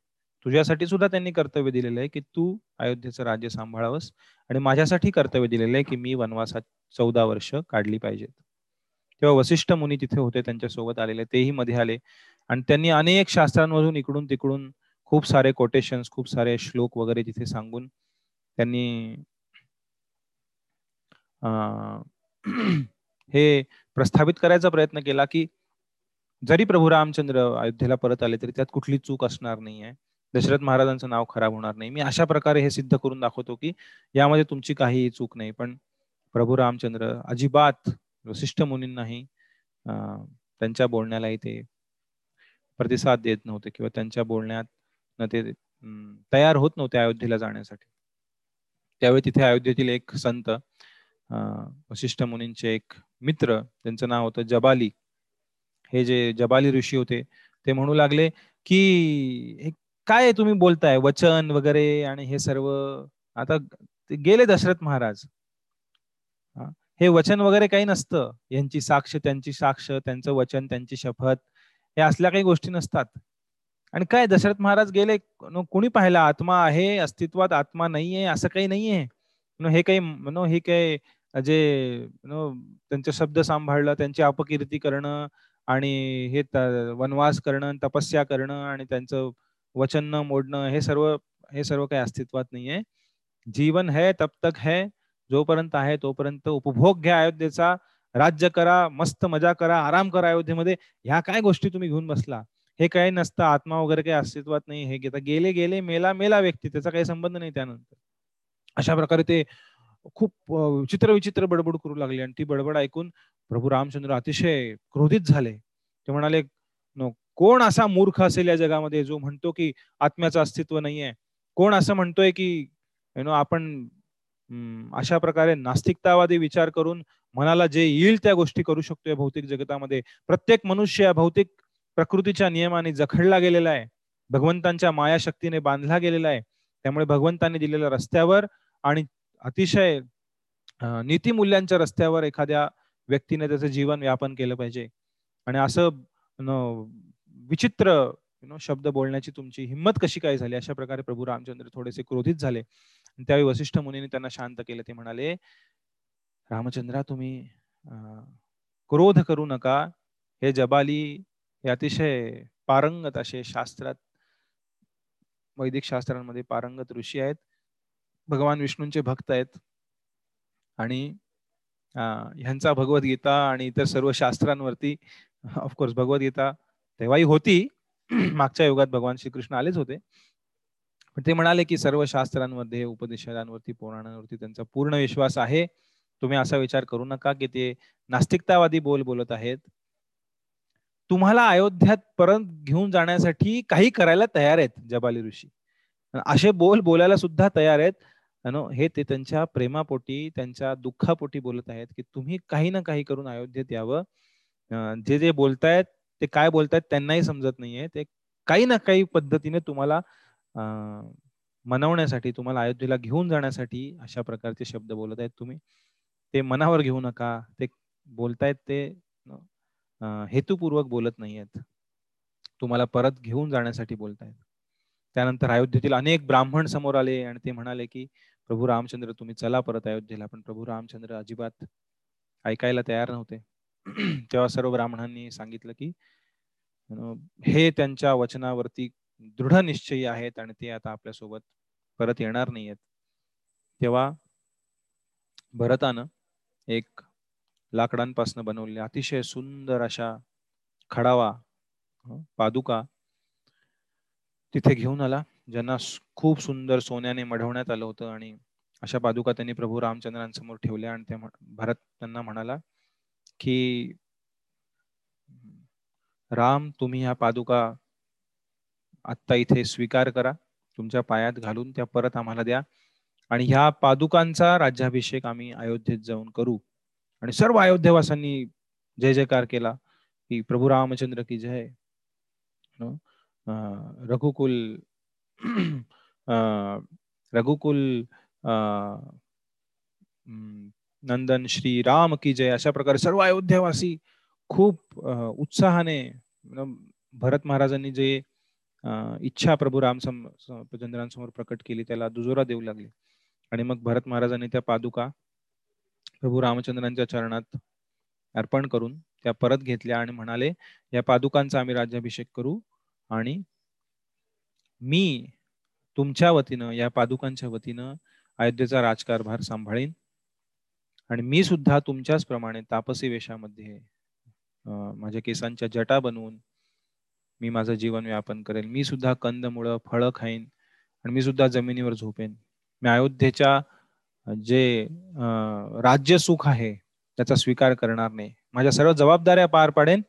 तुझ्यासाठी सुद्धा त्यांनी कर्तव्य दिलेलं आहे की तू अयोध्येचं राज्य सांभाळावंस आणि माझ्यासाठी कर्तव्य दिलेलं आहे की मी वनवासात चौदा वर्ष काढली पाहिजेत. तेव्हा वसिष्ठ मुनी तिथे होते त्यांच्यासोबत आलेले तेही मध्ये आले. आणि त्यांनी अनेक शास्त्रांमधून इकडून तिकडून खूप सारे कोटेशन्स खूप सारे श्लोक वगैरे तिथे सांगून त्यांनी हे प्रस्थापित करायचा प्रयत्न केला की जरी प्रभू रामचंद्र अयोध्येला परत आले तरी त्यात कुठली चूक असणार नाहीये. दशरथ महाराजांचं नाव खराब होणार नाही. मी अशा प्रकारे हे सिद्ध करून दाखवतो की यामध्ये तुमची काहीही चूक नाही. पण प्रभू रामचंद्र अजिबात वसिष्ठ मुनींनाही त्यांच्या बोलण्यालाही ते प्रतिसाद देत नव्हते किंवा त्यांच्या बोलण्यात ते तयार होत नव्हते अयोध्येला जाण्यासाठी. त्यावेळी तिथे अयोध्येतील एक संत वशिष्ठ मुनींचे एक मित्र त्यांचं नाव होतं जबाली. हे जे जबाली ऋषी होते ते म्हणू लागले की काय तुम्ही बोलताय? वचन वगैरे आणि हे सर्व आता गेले दशरथ महाराज. हे वचन वगैरे काही नसतं. यांची साक्ष त्यांची साक्ष त्यांचं वचन त्यांची शपथ हे असल्या काही गोष्टी नसतात. आणि काय दशरथ महाराज गेले कोणी पाहिला? आत्मा आहे अस्तित्वात आत्मा नाहीये असं काही नाहीये. हे काही हे काही जे नो त्यांचे शब्द सांभाळलं त्यांची अपकीर्ती करणं आणि हे वनवास करणं तपस्या करणं आणि त्यांचं वचन न मोडणं हे सर्व हे सर्व काही अस्तित्वात नाहीये. जीवन है तब तक है जोपर्यंत आहे तोपर्यंत उपभोग घ्या अयोध्येचा राज्य करा मस्त मजा करा आराम करा अयोध्येमध्ये. ह्या काय गोष्टी तुम्ही घेऊन बसला? हे काही नसतं आत्मा वगैरे काही अस्तित्वात नाही हे घेता. गेले गेले मेला मेला व्यक्ती त्याचा काही संबंध नाही त्यानंतर. अशा प्रकारे ते खूप विचित्र विचित्र बडबड करू लागले आणि ती बडबड ऐकून प्रभू रामचंद्र अतिशय क्रोधित झाले. ते म्हणाले कोण असा मूर्ख असेल या जगामध्ये जो म्हणतो की आत्म्याचं अस्तित्व नाहीये? कोण असं म्हणतोय की यु नो आपण अशा प्रकारे नास्तिकतावादी विचार करून मनाला जे येईल त्या गोष्टी करू शकतोय भौतिक जगतामध्ये? प्रत्येक मनुष्य या भौतिक प्रकृतीच्या नियमाने जखडला गेलेला आहे. भगवंतांच्या मायाशक्तीने बांधला गेलेला आहे. त्यामुळे भगवंतांनी दिलेल्या रस्त्यावर आणि अतिशय नीतिमूल्यांच्या रस्त्यावर एखाद्या व्यक्तीने त्याचं जीवन व्यापन केलं पाहिजे. आणि असं विचित्र यु नो शब्द बोलण्याची तुमची हिंमत कशी काय झाली? अशा प्रकारे प्रभू रामचंद्र थोडेसे क्रोधित झाले. त्यावेळी वसिष्ठ मुनीने त्यांना शांत केलं. ते म्हणाले रामचंद्रा तुम्ही क्रोध करू नका. हे जबाली हे अतिशय पारंगत असे शास्त्रात वैदिक शास्त्रांमध्ये पारंगत ऋषी आहेत. भगवान विष्णूंचे भक्त आहेत. आणि ह्यांचा भगवद्गीता आणि इतर सर्व शास्त्रांवरती ऑफकोर्स भगवद्गीता तेव्हाही होती. मागच्या युगात भगवान श्रीकृष्ण आलेच होते. पण ते म्हणाले की सर्व शास्त्रांमध्ये उपदेशांवरती पुराणांवरती त्यांचा पूर्ण विश्वास आहे. तुम्ही असा विचार करू नका की ते नास्तिकतावादी बोल बोलत आहेत. तुम्हाला अयोध्यात परत घेऊन जाण्यासाठी काही करायला तयार आहेत जबाली ऋषी. असे बोल बोलायला सुद्धा तयार आहेत. नो? हे ते त्यांच्या प्रेमापोटी त्यांच्या दुःखापोटी बोलत आहेत की तुम्ही काही ना काही करून अयोध्येत यावं. जे जे बोलतायत ते काय बोलतायत त्यांनाही समजत नाहीये. ते काही ना काही पद्धतीने तुम्हाला मनवण्यासाठी तुम्हाला अयोध्येला घेऊन जाण्यासाठी अशा प्रकारचे शब्द बोलत आहेत तुम्ही. ते मनावर घेऊ नका. ते बोलतायत ते हेतुपूर्वक बोलत नाहीयेत. तुम्हाला परत घेऊन जाण्यासाठी बोलतायत. त्यानंतर अयोध्येतील अनेक ब्राह्मण समोर आले आणि ते म्हणाले की प्रभू रामचंद्र तुम्ही चला परत अयोध्येला. पण प्रभू रामचंद्र अजिबात ऐकायला तयार नव्हते. तेव्हा सर्व ब्राह्मणांनी सांगितलं की हे त्यांच्या वचनावरती दृढ निश्चयी आहेत आणि ते आता आपल्यासोबत परत येणार नाही आहेत तेव्हा भरतानं एक लाकडांपासून बनवलेल्या अतिशय सुंदर अशा खडावा पादुका तिथे घेऊन आला ज्यांना खूप सुंदर सोन्याने मढवण्यात आलं होतं आणि अशा पादुका त्यांनी प्रभू रामचंद्रांसमोर ठेवल्या आणि त्या भरत त्यांना म्हणाला की राम तुम्ही ह्या पादुका आत्ता इथे स्वीकार करा तुमच्या पायात घालून त्या परत आम्हाला द्या आणि ह्या पादुकांचा राज्याभिषेक आम्ही अयोध्येत जाऊन करू. आणि सर्व अयोध्येवासांनी जय जयकार केला की प्रभू रामचंद्र की जय. रघुकुल रघुकुल नंदन श्री राम की जय अशा प्रकारे सर्व अयोध्यावासी खूप उत्साहाने भरत महाराजांनी जे इच्छा प्रभू राम चंद्रांसमोर प्रकट केली त्याला दुजोरा देऊ लागले आणि मग भरत महाराजांनी त्या पादुका प्रभू रामचंद्रांच्या चरणात अर्पण करून त्या परत घेतल्या आणि म्हणाले या पादुकांचा आम्ही राज्याभिषेक करू आणि मी तुमच्या वतीनं या पादुकांच्या वतीनं अयोध्येचा राजकारभार सांभाळीन. आणि मी सुद्धा तुमच्याच प्रमाणे तापसी वेशामध्ये माझ्या केसांच्या जटा बनवून मी माझं जीवन व्यापन करेल. मी सुद्धा कंदमुळं फळं खाईन आणि मी सुद्धा जमिनीवर झोपेन. मी अयोध्येच्या जे राज्य सुख आहे त्याचा स्वीकार करणार नाही. माझ्या सर्व जबाबदाऱ्या पार पाडेन.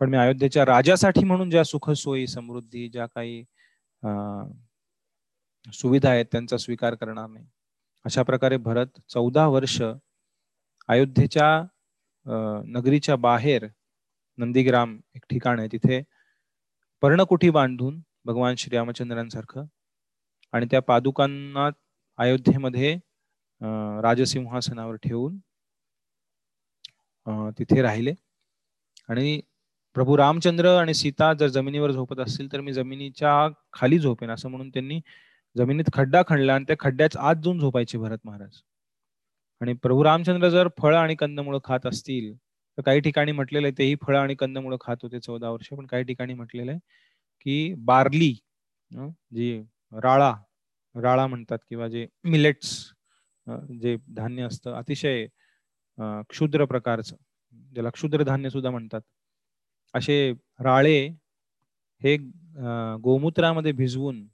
पण मी अयोध्येच्या राजासाठी म्हणून ज्या सुखसोयी समृद्धी ज्या काही सुविधा आहेत त्यांचा स्वीकार करणार नाही. अशा प्रकारे भरत चौदा वर्ष अयोध्येच्या नगरीच्या बाहेर नंदीग्राम एक ठिकाण आहे. तिथे पर्णकुठी बांधून भगवान श्रीरामचंद्रांसारखं आणि त्या पादुकांना अयोध्येमध्ये राजसिंहासनावर ठेवून तिथे राहिले. आणि प्रभू रामचंद्र आणि सीता जर जमिनीवर झोपत असतील तर मी जमिनीच्या खाली झोपेन असं म्हणून त्यांनी जमिनीत खड्डा खणला आणि त्या खड्ड्याच आत जाऊन झोपायचे भरत महाराज. आणि प्रभू रामचंद्र जर फळ आणि कंदमुळं खात असतील तर काही ठिकाणी म्हटलेलं आहे तेही फळं आणि कंदमुळं खात होते चौदा वर्ष पण काही ठिकाणी म्हटलेलं आहे की बार्ली जी राळा राळा म्हणतात किंवा जे मिलेट्स जे धान्य असतं अतिशय क्षुद्र प्रकारचं ज्याला क्षुद्र धान्य सुद्धा म्हणतात. असे राळे हे गोमूत्रामध्ये भिजवून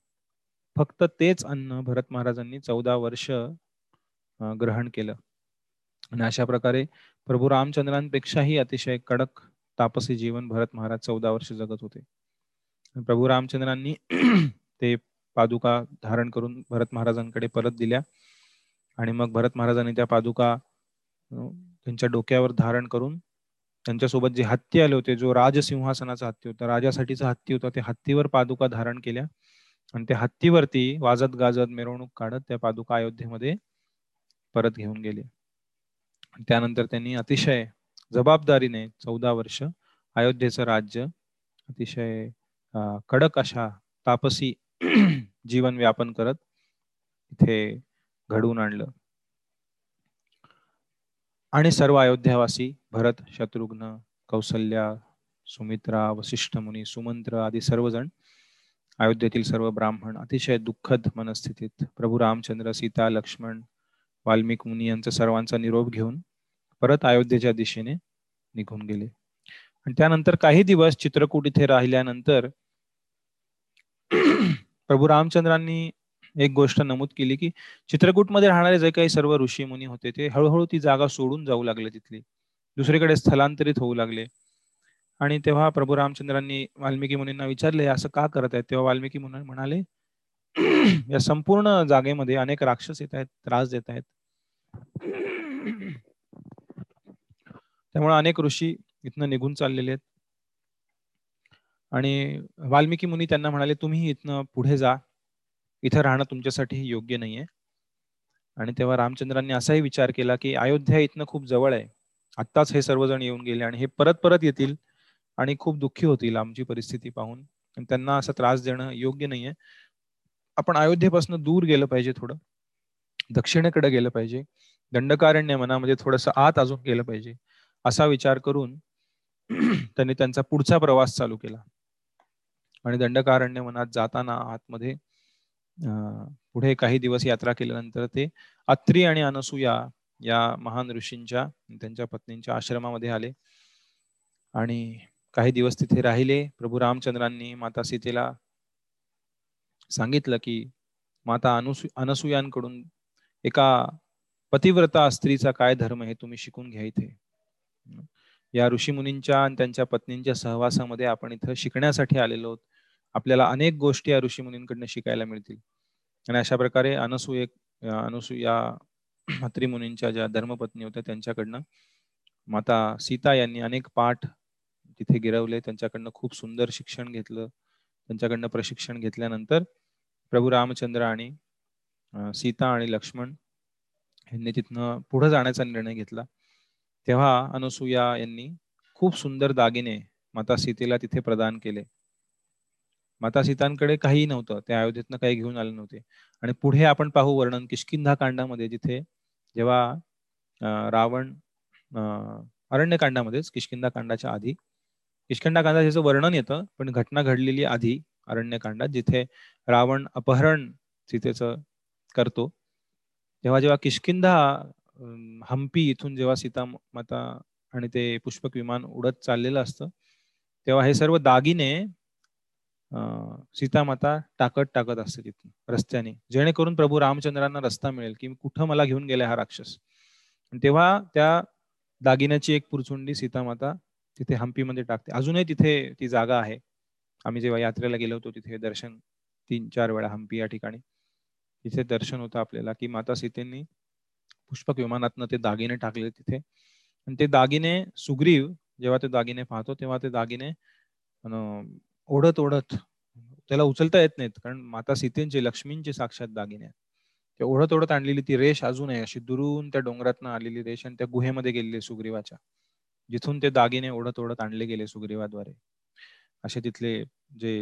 फक्त तेच अन्न भरत महाराजांनी चौदा वर्ष ग्रहण केलं. आणि अशा प्रकारे प्रभू रामचंद्रांपेक्षाही अतिशय कडक तापसी जीवन भरत महाराज चौदा वर्ष जगत होते. प्रभू रामचंद्रांनी ते पादुका धारण करून भरत महाराजांकडे परत दिल्या आणि मग भरत महाराजांनी त्या पादुका त्यांच्या डोक्यावर धारण करून त्यांच्यासोबत जे हत्ती आले होते जो राजसिंहासनाचा हत्ती होता राजासाठीचा हत्ती होता त्या हत्तीवर पादुका धारण केल्या. आणि त्या हत्तीवरती वाजत गाजत मिरवणूक काढत त्या पादुका अयोध्येमध्ये परत घेऊन गेले. त्यानंतर त्यांनी अतिशय जबाबदारीने चौदा वर्ष अयोध्येचं राज्य अतिशय कडक अशा तापसी जीवन व्यापन करत इथे घडवून आणलं. आणि सर्व अयोध्यावासी भरत शत्रुघ्न कौसल्या सुमित्रा वशिष्ठ मुनी सुमंत्र आदी सर्वजण अयोध्येतील सर्व ब्राह्मण अतिशय दुःखद मनस्थितीत प्रभू रामचंद्र सीता लक्ष्मण वाल्मिक मुनी यांचा सर्वांचा निरोप घेऊन परत अयोध्येच्या दिशेने निघून गेले. आणि त्यानंतर काही दिवस चित्रकूट इथे राहिल्यानंतर प्रभू रामचंद्रांनी एक गोष्ट नमूद केली की चित्रकूटमध्ये राहणारे जे काही सर्व ऋषी मुनी होते ते हळूहळू ती जागा सोडून जाऊ लागले तिथली. दुसरीकडे स्थलांतरित होऊ लागले. आणि तेव्हा प्रभू रामचंद्रांनी वाल्मिकी मुनींना विचारले असं का करत आहेत? तेव्हा वाल्मिकी मुनी म्हणाले या संपूर्ण जागेमध्ये अनेक राक्षस येत आहेत त्रास देत आहेत. त्यामुळे अनेक ऋषी इथनं निघून चाललेले आहेत. आणि वाल्मिकी मुनी त्यांना म्हणाले तुम्ही इथनं पुढे जा. इथं राहणं तुमच्यासाठी योग्य नाहीये. आणि तेव्हा रामचंद्रांनी असाही विचार केला की अयोध्या इथनं खूप जवळ आहे. आत्ताच हे सर्वजण येऊन गेले आणि हे परत परत येतील आणि खूप दुःखी होतील आमची परिस्थिती पाहून. त्यांना असा त्रास देणं योग्य नाहीये. आपण अयोध्येपासून दूर गेलं पाहिजे थोडं. दक्षिणेकडे गेलं पाहिजे. दंडकारण्य मनामध्ये म्हणजे थोडस आत अजून गेलं पाहिजे असा विचार करून त्यांनी त्यांचा पुढचा प्रवास चालू केला. आणि दंडकारण्य मनात जाताना आतमध्ये पुढे काही दिवस यात्रा केल्यानंतर ते अत्री आणि अनसुया या महान ऋषींच्या त्यांच्या पत्नींच्या आश्रमामध्ये आले. आणि काही दिवस तिथे राहिले. प्रभू रामचंद्रांनी माता सीतेला सांगितलं की माता अनुसु अनसुयांकडून एका पतिव्रता स्त्रीचा काय धर्म हे तुम्ही शिकून घ्या इथे. या ऋषीमुनींच्या आणि त्यांच्या पत्नींच्या सहवासामध्ये आपण इथं शिकण्यासाठी आलेलो आहोत. आपल्याला अनेक गोष्टी या ऋषीमुनींकडनं शिकायला मिळतील. आणि अशा प्रकारे अनसूय अनसूया मुनींच्या ज्या धर्मपत्नी होत्या त्यांच्याकडनं माता सीता यांनी अनेक पाठ तिथे गिरवले त्यांच्याकडनं खूप सुंदर शिक्षण घेतलं त्यांच्याकडनं प्रशिक्षण घेतल्यानंतर प्रभू रामचंद्र आणि सीता आणि लक्ष्मण यांनी तिथनं पुढे जाण्याचा निर्णय घेतला. तेव्हा अनुसूया यांनी खूप सुंदर दागिने माता सीतेला तिथे प्रदान केले. माता सीतांकडे काही नव्हतं त्या अयोध्येतनं काही घेऊन आले नव्हते. आणि पुढे आपण पाहू वर्णन किशकिंधा कांडामध्ये जिथे जेव्हा रावण अरण्यकांडामध्येच किशकिंधा कांडाच्या आधी किशकिंधा कांडा त्याचं वर्णन येतं पण घटना घडलेली आधी अरण्यकांडात जिथे रावण अपहरण सीतेचं करतो तेव्हा जेव्हा किशकिंधा हम्पी इथून जेव्हा सीता माता आणि ते पुष्पक विमान उडत चाललेलं असतं तेव्हा हे सर्व दागिने सीतामाता टाकत टाकत असते तिथून रस्त्याने. जेणेकरून प्रभू रामचंद्रांना रस्ता मिळेल की कुठं मला घेऊन गेले हा राक्षस. तेव्हा त्या दागिन्याची एक पुरचुंडी सीतामाता तिथे हम्पीमध्ये टाकते. अजूनही तिथे ती जागा आहे. आम्ही जेव्हा यात्रेला गेलो होतो तिथे दर्शन तीन चार वेळा हम्पी या ठिकाणी. तिथे दर्शन होतं आपल्याला की माता सीतेंनी पुष्पक विमानातनं ते दागिने टाकले तिथे. आणि ते दागिने सुग्रीव जेव्हा ते दागिने पाहतो तेव्हा ते दागिने ओढत ओढत त्याला उचलता येत नाहीत. कारण माता सीतेंचे लक्ष्मींचे साक्षात दागिने आहेत. ते ओढत ओढत आणलेली ती रेष अजून आहे. अशी दुरून त्या डोंगरातनं आलेली रेष आणि त्या गुहेमध्ये गेलेली सुग्रीवाच्या. जिथून ते दागिने ओढत ओढत आणले गेले सुग्रीवाद्वारे. असे तिथले जे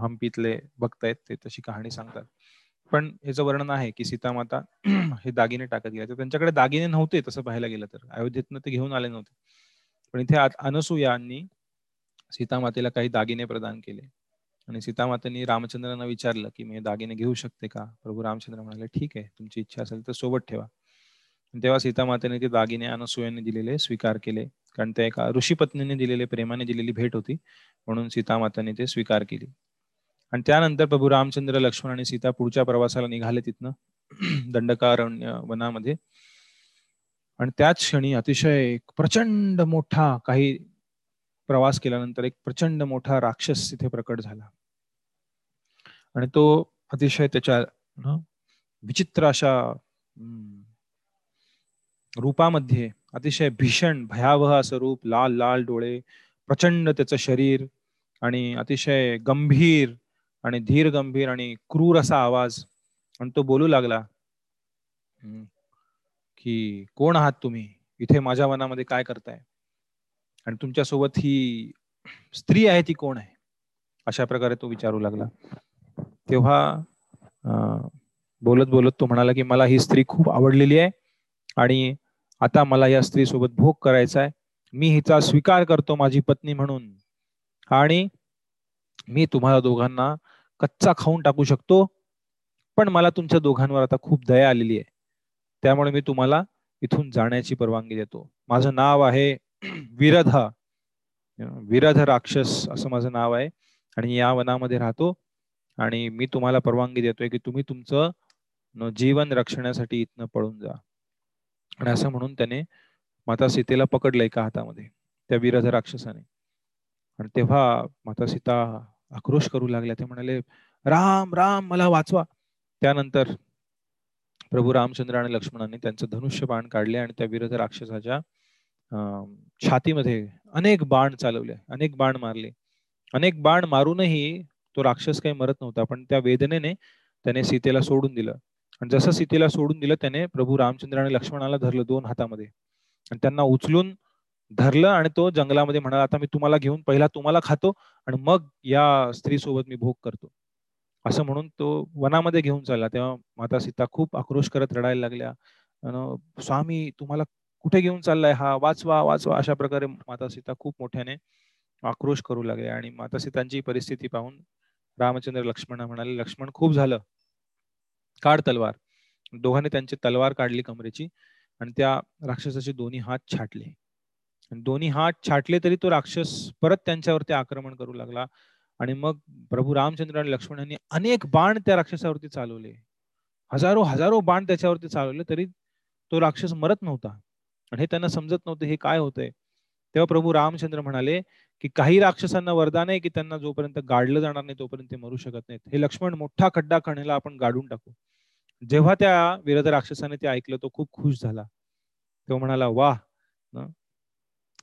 हम्पीतले बघतायत ते तशी कहाणी सांगतात. पण याचं वर्णन आहे की सीतामाता हे दागिने टाकत गेले तर त्यांच्याकडे दागिने नव्हते तसं पाहायला गेलं तर. अयोध्येतनं ते घेऊन आले नव्हते. पण इथे अनसुयांनी सीतामातेला काही दागिने प्रदान केले. आणि सीतामातेनी रामचंद्रांना विचारलं की मी दागिने घेऊ शकते का? प्रभू रामचंद्र म्हणाले ठीक आहे तुमची इच्छा असेल तर सोबत ठेवा. तेव्हा सीतामातेने ते दागिने अनसुयाने दिलेले स्वीकार केले. कारण ते एका ऋषीपत्नीने दिलेले प्रेमाने दिलेली भेट होती. म्हणून सीतामाताने ते स्वीकार केली. आणि त्यानंतर प्रभू रामचंद्र लक्ष्मण आणि सीता पुढच्या प्रवासाला निघाले तिथनं दंडकारण्य वनामध्ये. आणि त्याच क्षणी अतिशय प्रचंड मोठा काही प्रवास केल्यानंतर एक प्रचंड मोठा राक्षस तिथे प्रकट झाला. आणि तो अतिशय त्याच्या विचित्र अशा रूपामध्ये अतिशय भीषण भयावह असं रूप लाल लाल डोळे प्रचंड त्याचं शरीर आणि अतिशय गंभीर आणि धीर गंभीर आणि क्रूर असा आवाज. आणि तो बोलू लागला की कोण आहात तुम्ही? इथे माझ्या मनामध्ये काय करताय? आणि तुमच्यासोबत ही स्त्री आहे ती कोण आहे? अशा प्रकारे तो विचारू लागला. तेव्हा बोलत बोलत तो म्हणाला की मला ही स्त्री खूप आवडलेली आहे आणि आता मला या स्त्री सोबत भोग करायचा आहे. मी हिचा स्वीकार करतो माझी पत्नी म्हणून आणि मी तुम्हाला दोघांना कच्चा खाऊन टाकू शकतो पण मला तुमच्या दोघांवर आता खूप दया आलेली आहे. त्यामुळे मी तुम्हाला इथून जाण्याची परवानगी देतो. माझं नाव आहे विरध विरध राक्षस असं माझं नाव आहे. आणि या वनामध्ये राहतो. आणि मी तुम्हाला परवानगी देतोय की तुम्ही तुमचं जीवन रक्षण्यासाठी इथनं पळून जा. आणि असं म्हणून त्याने माता सीतेला पकडलं एका हातामध्ये त्या विरध राक्षसाने. आणि तेव्हा माता सीता आक्रोश करू लागल्या. ते म्हणाले राम राम मला वाचवा. त्यानंतर प्रभू रामचंद्र आणि लक्ष्मणाने त्यांचं धनुष्य बाण काढले आणि त्या विरध राक्षसाच्या छातीमध्ये अनेक बाण चालवले अनेक बाण मारले. अनेक बाण मारूनही तो राक्षस काही मरत नव्हता पण त्या वेदनेने त्याने सीतेला सोडून दिलं. आणि जसं सीतेला सोडून दिलं त्याने प्रभू रामचंद्र आणि लक्ष्मणाला धरलं दोन हातामध्ये. आणि त्यांना उचलून धरलं आणि तो जंगलामध्ये म्हणाला आता मी तुम्हाला घेऊन पहिला तुम्हाला खातो आणि मग या स्त्री सोबत मी भोग करतो. असं म्हणून तो वनामध्ये घेऊन चालला. तेव्हा माता सीता खूप आक्रोश करत रडायला लागल्या. स्वामी तुम्हाला कुठे घेऊन चाललाय हा? वाचवा वाचवा. अशा प्रकारे माता सीता खूप मोठ्याने आक्रोश करू लागले आणि माता सीतांची परिस्थिती पाहून रामचंद्र लक्ष्मण म्हणाले लक्ष्मण खूप झालं. काढ तलवार. दोघांनी त्यांची तलवार काढली कमरेची आणि त्या राक्षसाचे दोन्ही हात छाटले. दोन्ही हात छाटले तरी तो राक्षस परत त्यांच्यावरती आक्रमण करू लागला आणि मग प्रभू रामचंद्र आणि लक्ष्मण यांनी अनेक बाण त्या राक्षसावरती चालवले. हजारो हजारो बाण त्याच्यावरती चालवले तरी तो राक्षस मरत नव्हता. आणि हे त्यांना समजत नव्हते हे काय होतंय. तेव्हा प्रभू रामचंद्र म्हणाले की काही राक्षसांना वरदान आहे की त्यांना जोपर्यंत गाडलं जाणार नाही तोपर्यंत ते मरू शकत नाहीत. हे लक्ष्मण मोठा खड्डा खणायला आपण गाडून टाकू. जेव्हा त्या विरध राक्षसाने ते ऐकलं तो खूप खुश झाला. तो म्हणाला वाह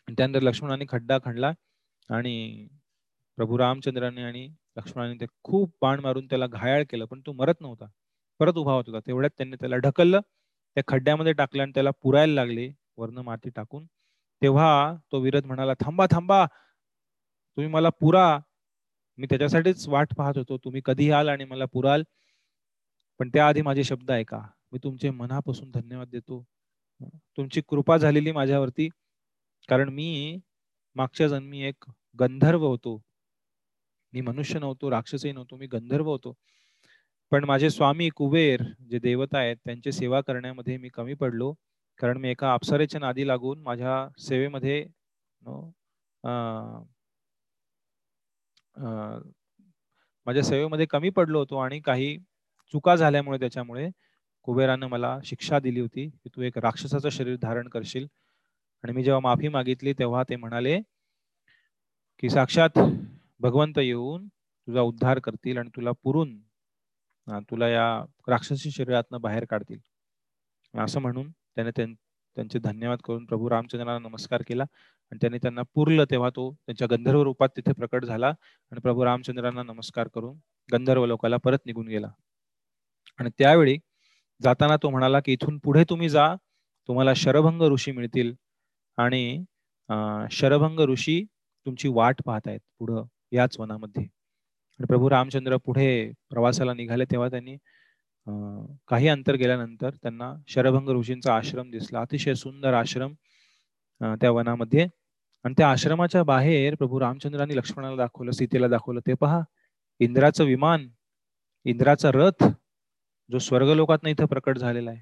त्यानंतर लक्ष्मणाने खड्डा खणला आणि प्रभू रामचंद्राने आणि लक्ष्मणाने ते खूप बाण मारून त्याला घायाळ केलं पण तो मरत नव्हता. परत उभा होत होता. तेवढ्यात त्यांनी त्याला ढकललं. त्या खड्ड्यामध्ये टाकलं आणि त्याला पुरायला लागले. वर्ण माती टाकून तेव्हा तो विरध म्हणाला थांबा थांबा तुम्ही मला पुरा. मी त्याच्यासाठीच वाट पाहत होतो. तुम्ही कधी आल आणि मला पुराल. पण त्याआधी माझे शब्द ऐका. मी तुमचे मनापासून धन्यवाद देतो. तुमची कृपा झालेली माझ्यावरती. कारण मी मागच्या जन्मी एक गंधर्व होतो. मी मनुष्य नव्हतो राक्षसही नव्हतो. मी गंधर्व होतो. पण माझे स्वामी कुबेर जे देवता आहेत त्यांची सेवा करण्यामध्ये मी कमी पडलो. कारण मी एका अप्सरेच्या नादी लागून माझ्या सेवेमध्ये माझ्या सेवेमध्ये कमी पडलो होतो आणि काही चुका झाल्यामुळे त्याच्यामुळे कुबेरानं मला शिक्षा दिली होती की तू एक राक्षसाचं शरीर धारण करशील. आणि मी जेव्हा माफी मागितली तेव्हा ते म्हणाले की साक्षात भगवंत येऊन तुझा उद्धार करतील आणि तुला पुरून तुला या राक्षसी शरीरातनं बाहेर काढतील. असं म्हणून त्याने त्यांचे धन्यवाद करून प्रभू रामचंद्रांना नमस्कार केला. आणि त्यांनी त्यांना पुरलं तेव्हा तो त्यांच्या गंधर्व रूपात तिथे प्रकट झाला आणि प्रभू रामचंद्रांना नमस्कार करून गंधर्व लोकाला परत निघून गेला. आणि त्यावेळी जाताना तो म्हणाला की इथून पुढे तुम्ही जा तुम्हाला शरभंग ऋषी मिळतील आणि शरभंग ऋषी तुमची वाट पाहत आहेत पुढं याच वनामध्ये. आणि प्रभू रामचंद्र पुढे प्रवासाला निघाले तेव्हा त्यांनी काही अंतर गेल्यानंतर त्यांना शरभंग ऋषींचा आश्रम दिसला. अतिशय सुंदर आश्रम त्या वनामध्ये. आणि त्या आश्रमाच्या बाहेर प्रभू रामचंद्रांनी लक्ष्मणाला दाखवलं सीतेला दाखवलं. ते पहा इंद्राचं विमान इंद्राचा रथ जो स्वर्गलोकात इथं प्रकट झालेला आहे.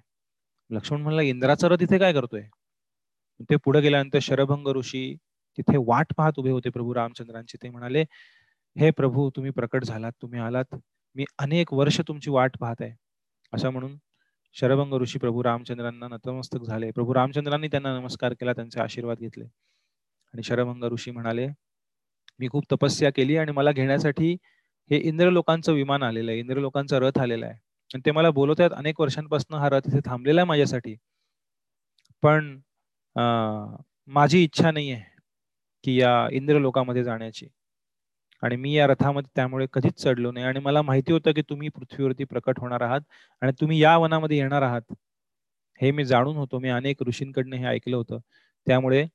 लक्ष्मण म्हणला इंद्राचा रथ इथे काय करतोय? ते पुढे गेल्यानंतर शरभंग ऋषी तिथे वाट पाहत उभे होते प्रभू रामचंद्रांची. ते म्हणाले हे प्रभू तुम्ही प्रकट झालात तुम्ही आलात. मी अनेक वर्ष तुमची वाट पाहत आहे. असं म्हणून शरभंग ऋषी प्रभू रामचंद्रांना नतमस्तक झाले. प्रभू रामचंद्रांनी त्यांना नमस्कार केला त्यांचे आशीर्वाद घेतले. आणि शरभंग ऋषी म्हणाले मी खूप तपस्या केली आणि मला घेण्यासाठी हे इंद्र लोकांचं विमान आलेलं आहे इंद्र लोकांचा रथ आलेला आहे. आणि ते मला बोलवत आहेत अनेक वर्षांपासून हा रथ इथे थांबलेला आहे माझ्यासाठी. पण माझी इच्छा नाही आहे की या इंद्र लोकांमध्ये जाण्याची. आणि मी या रथामध्ये त्यामुळे कधीच चढलो नाही. आणि मला माहिती होतं की तुम्ही पृथ्वीवरती प्रकट होणार आहात आणि तुम्ही या वनामध्ये येणार आहात. हे मी जाणून होतो. मी अनेक ऋषींकडनं हे ऐकलं होतं. त्यामुळे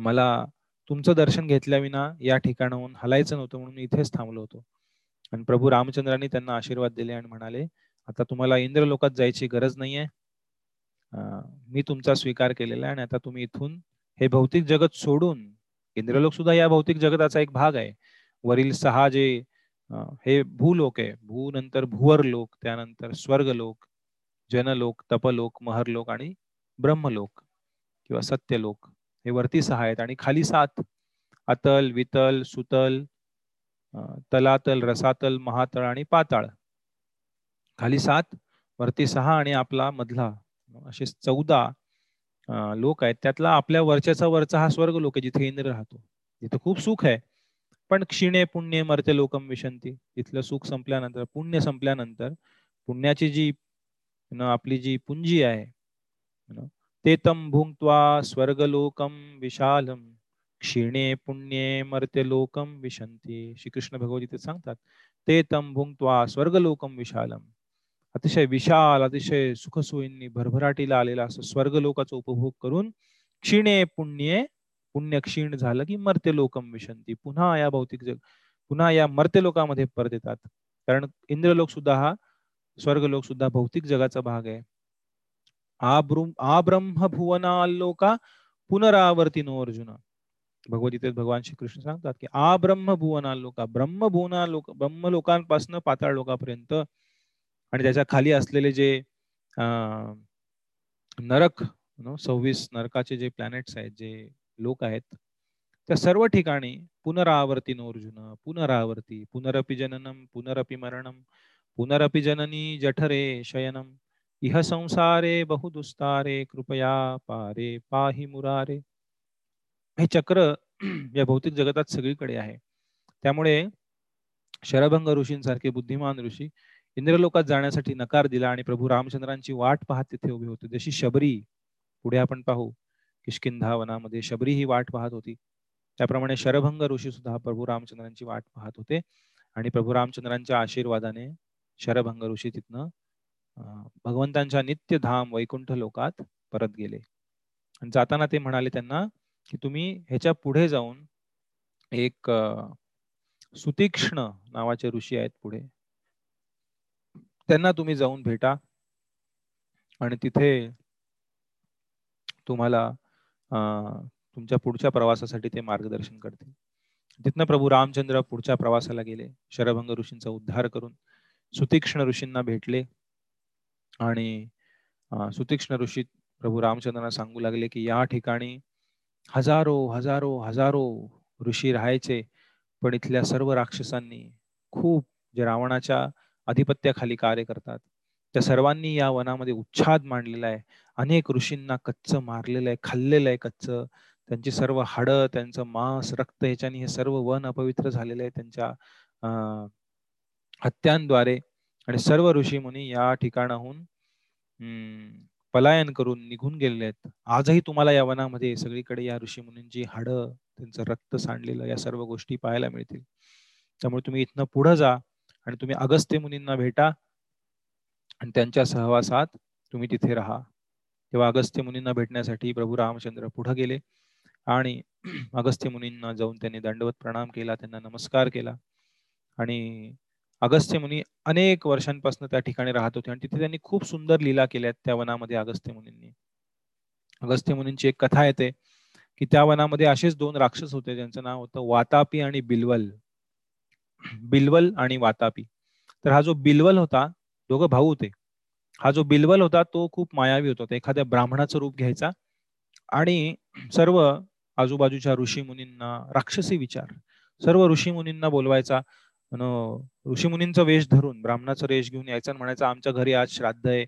मला तुमचं दर्शन घेतल्याविना या ठिकाणाहून हलायचं नव्हतं म्हणून मी इथेच थांबलो होतो. आणि प्रभू रामचंद्रांनी त्यांना आशीर्वाद दिले आणि म्हणाले आता तुम्हाला इंद्र लोकात जायची गरज नाहीये. मी तुमचा स्वीकार केलेला आहे आणि आता तुम्ही इथून हे भौतिक जगत सोडून इंद्रलोक सुद्धा या भौतिक जगताचा एक भाग आहे. वरील सहा जे हे भूलोक आहे भू नंतर भुवर लोक त्यानंतर स्वर्गलोक जनलोक तपलोक महरलोक आणि ब्रह्मलोक किंवा सत्यलोक. हे वरती सहा आहेत आणि खाली सात अतल वितल सुतल तलातल रसातल महातळ आणि पाताळ. खाली सात वरती सहा आणि आपला मधला असे चौदा लोक आहेत. त्यातला आपल्या वरच्याचा वरचा हा स्वर्ग लोक आहे जिथे इंद्र राहतो. तिथे खूप सुख आहे. पण क्षीणे पुण्य मरते लोकम विशंती. तिथलं सुख संपल्यानंतर पुण्य संपल्यानंतर पुण्याची जी आपली जी पुंजी आहे ते तम भुंक्त्वा स्वर्गलोकम विशालम. क्षीणे पुण्ये मर्त्य लोकम विशंती. श्रीकृष्ण भगवती सांगतात ते तम भुंक्त्वा स्वर्गलोकम विशालम. अतिशय विशाल अतिशय सुखसोयींनी भरभराटीला आलेला असं स्वर्गलोकाचा उपभोग करून क्षीणे पुण्ये पुण्य क्षीण झालं की मर्त्य लोकम विशंती पुन्हा या भौतिक जग पुन्हा या मर्त्य लोकामध्ये परत येतात कारण इंद्रलोक सुद्धा हा स्वर्गलोक सुद्धा भौतिक जगाचा भाग आहे. आब्रह्म भुवनालोका पुनरावर्तीनो अर्जुन. भगवद्गीतेत भगवान श्रीकृष्ण सांगतात की आ ब्रह्म भुवनालोका ब्रह्म भुवना ब्रह्म लोकांपासून पाताळ लोकापर्यंत आणि त्याच्याखाली असलेले जे अं नरक सव्वीस नरकाचे जे प्लॅनेट्स आहेत जे लोक आहेत. त्या सर्व ठिकाणी पुनरावर्ती अर्जुन पुनरावर्ती पुनरपि जननम पुनरपि मरणम पुनरपि जननी जठरे शयनम इह संसारे बहुदुस्तारे कृपया पारे पाहि मुरारे. हे चक्र या भौतिक जगतात सगळीकडे आहे. त्यामुळे शरभंग ऋषींसारखे बुद्धिमान ऋषी इंद्रलोकात जाण्यासाठी नकार दिला आणि प्रभू रामचंद्रांची वाट पाहत तिथे उभे होते. जशी शबरी पुढे आपण पाहू किशकिंधा वनामध्ये शबरी ही वाट पाहत होती. त्याप्रमाणे शरभंग ऋषी सुद्धा प्रभू रामचंद्रांची वाट पाहत होते. आणि प्रभू रामचंद्रांच्या आशीर्वादाने शरभंग ऋषी तिथनं भगवंतांच्या नित्य धाम वैकुंठ लोकात परत गेले. आणि जाताना ते म्हणाले त्यांना की तुम्ही ह्याच्या पुढे जाऊन एक सुतीक्ष्ण नावाचे ऋषी आहेत पुढे. त्यांना तुम्ही जाऊन भेटा. आणि तिथे तुम्हाला तुमच्या पुढच्या प्रवासासाठी ते मार्गदर्शन करतील. तिथनं प्रभू रामचंद्र पुढच्या प्रवासाला गेले शरभंग ऋषींचा उद्धार करून सुतीक्ष्ण ऋषींना भेटले आणि सुतीक्ष्ण ऋषी प्रभू रामचंद्रांना सांगू लागले की या ठिकाणी हजारो हजारो हजारो ऋषी राहायचे पण इथल्या सर्व राक्षसांनी खूप जे रावणाच्या अधिपत्याखाली कार्य करतात त्या सर्वांनी या वनामध्ये उच्छाद मांडलेला आहे. अनेक ऋषींना कच्च मारलेलं आहे खाल्लेलं आहे कच्च. त्यांची सर्व हाडं त्यांचं मांस रक्त ह्याच्यानी हे सर्व वन अपवित्र झालेलं आहे त्यांच्या अं हत्यांद्वारे. आणि सर्व ऋषी मुनी या ठिकाणाहून पलायन करून निघून गेलेले आहेत. आजही तुम्हाला या वनामध्ये सगळीकडे या ऋषी मुनींची हाडं त्यांचं रक्त सांडलेलं या सर्व गोष्टी पाहायला मिळतील. त्यामुळे तुम्ही इथनं पुढं जा आणि तुम्ही अगस्त्य मुनींना भेटा. आणि त्यांच्या सहवासात तुम्ही तिथे राहा. तेव्हा अगस्त्य मुनींना भेटण्यासाठी प्रभू रामचंद्र पुढे गेले आणि अगस्त्य मुनींना जाऊन त्यांनी दंडवत प्रणाम केला त्यांना नमस्कार केला. आणि अगस्त्य मुनी अनेक वर्षांपासून त्या ठिकाणी राहत होते आणि तिथे त्यांनी खूप सुंदर लीला केल्या त्या वनामध्ये अगस्त्य मुनींनी. अगस्त्य मुनींची एक कथा येते की त्या वनामध्ये असेच दोन राक्षस होते ज्यांचं नाव होतं वातापी आणि बिलवल. बिलवल आणि वातापी. तर हा जो बिलवल होता दोघं भाऊ होते. हा जो बिलवल होता तो खूप मायावी होता. एखाद्या ब्राह्मणाचं रूप घ्यायचा. आणि सर्व आजूबाजूच्या ऋषी मुनींना राक्षसी विचार. सर्व ऋषी मुनींना बोलवायचा. ऋषीमुनींचा वेश धरून ब्राह्मणाचा वेश घेऊन यायचा म्हणायचा आमच्या घरी आज श्राद्ध आहे.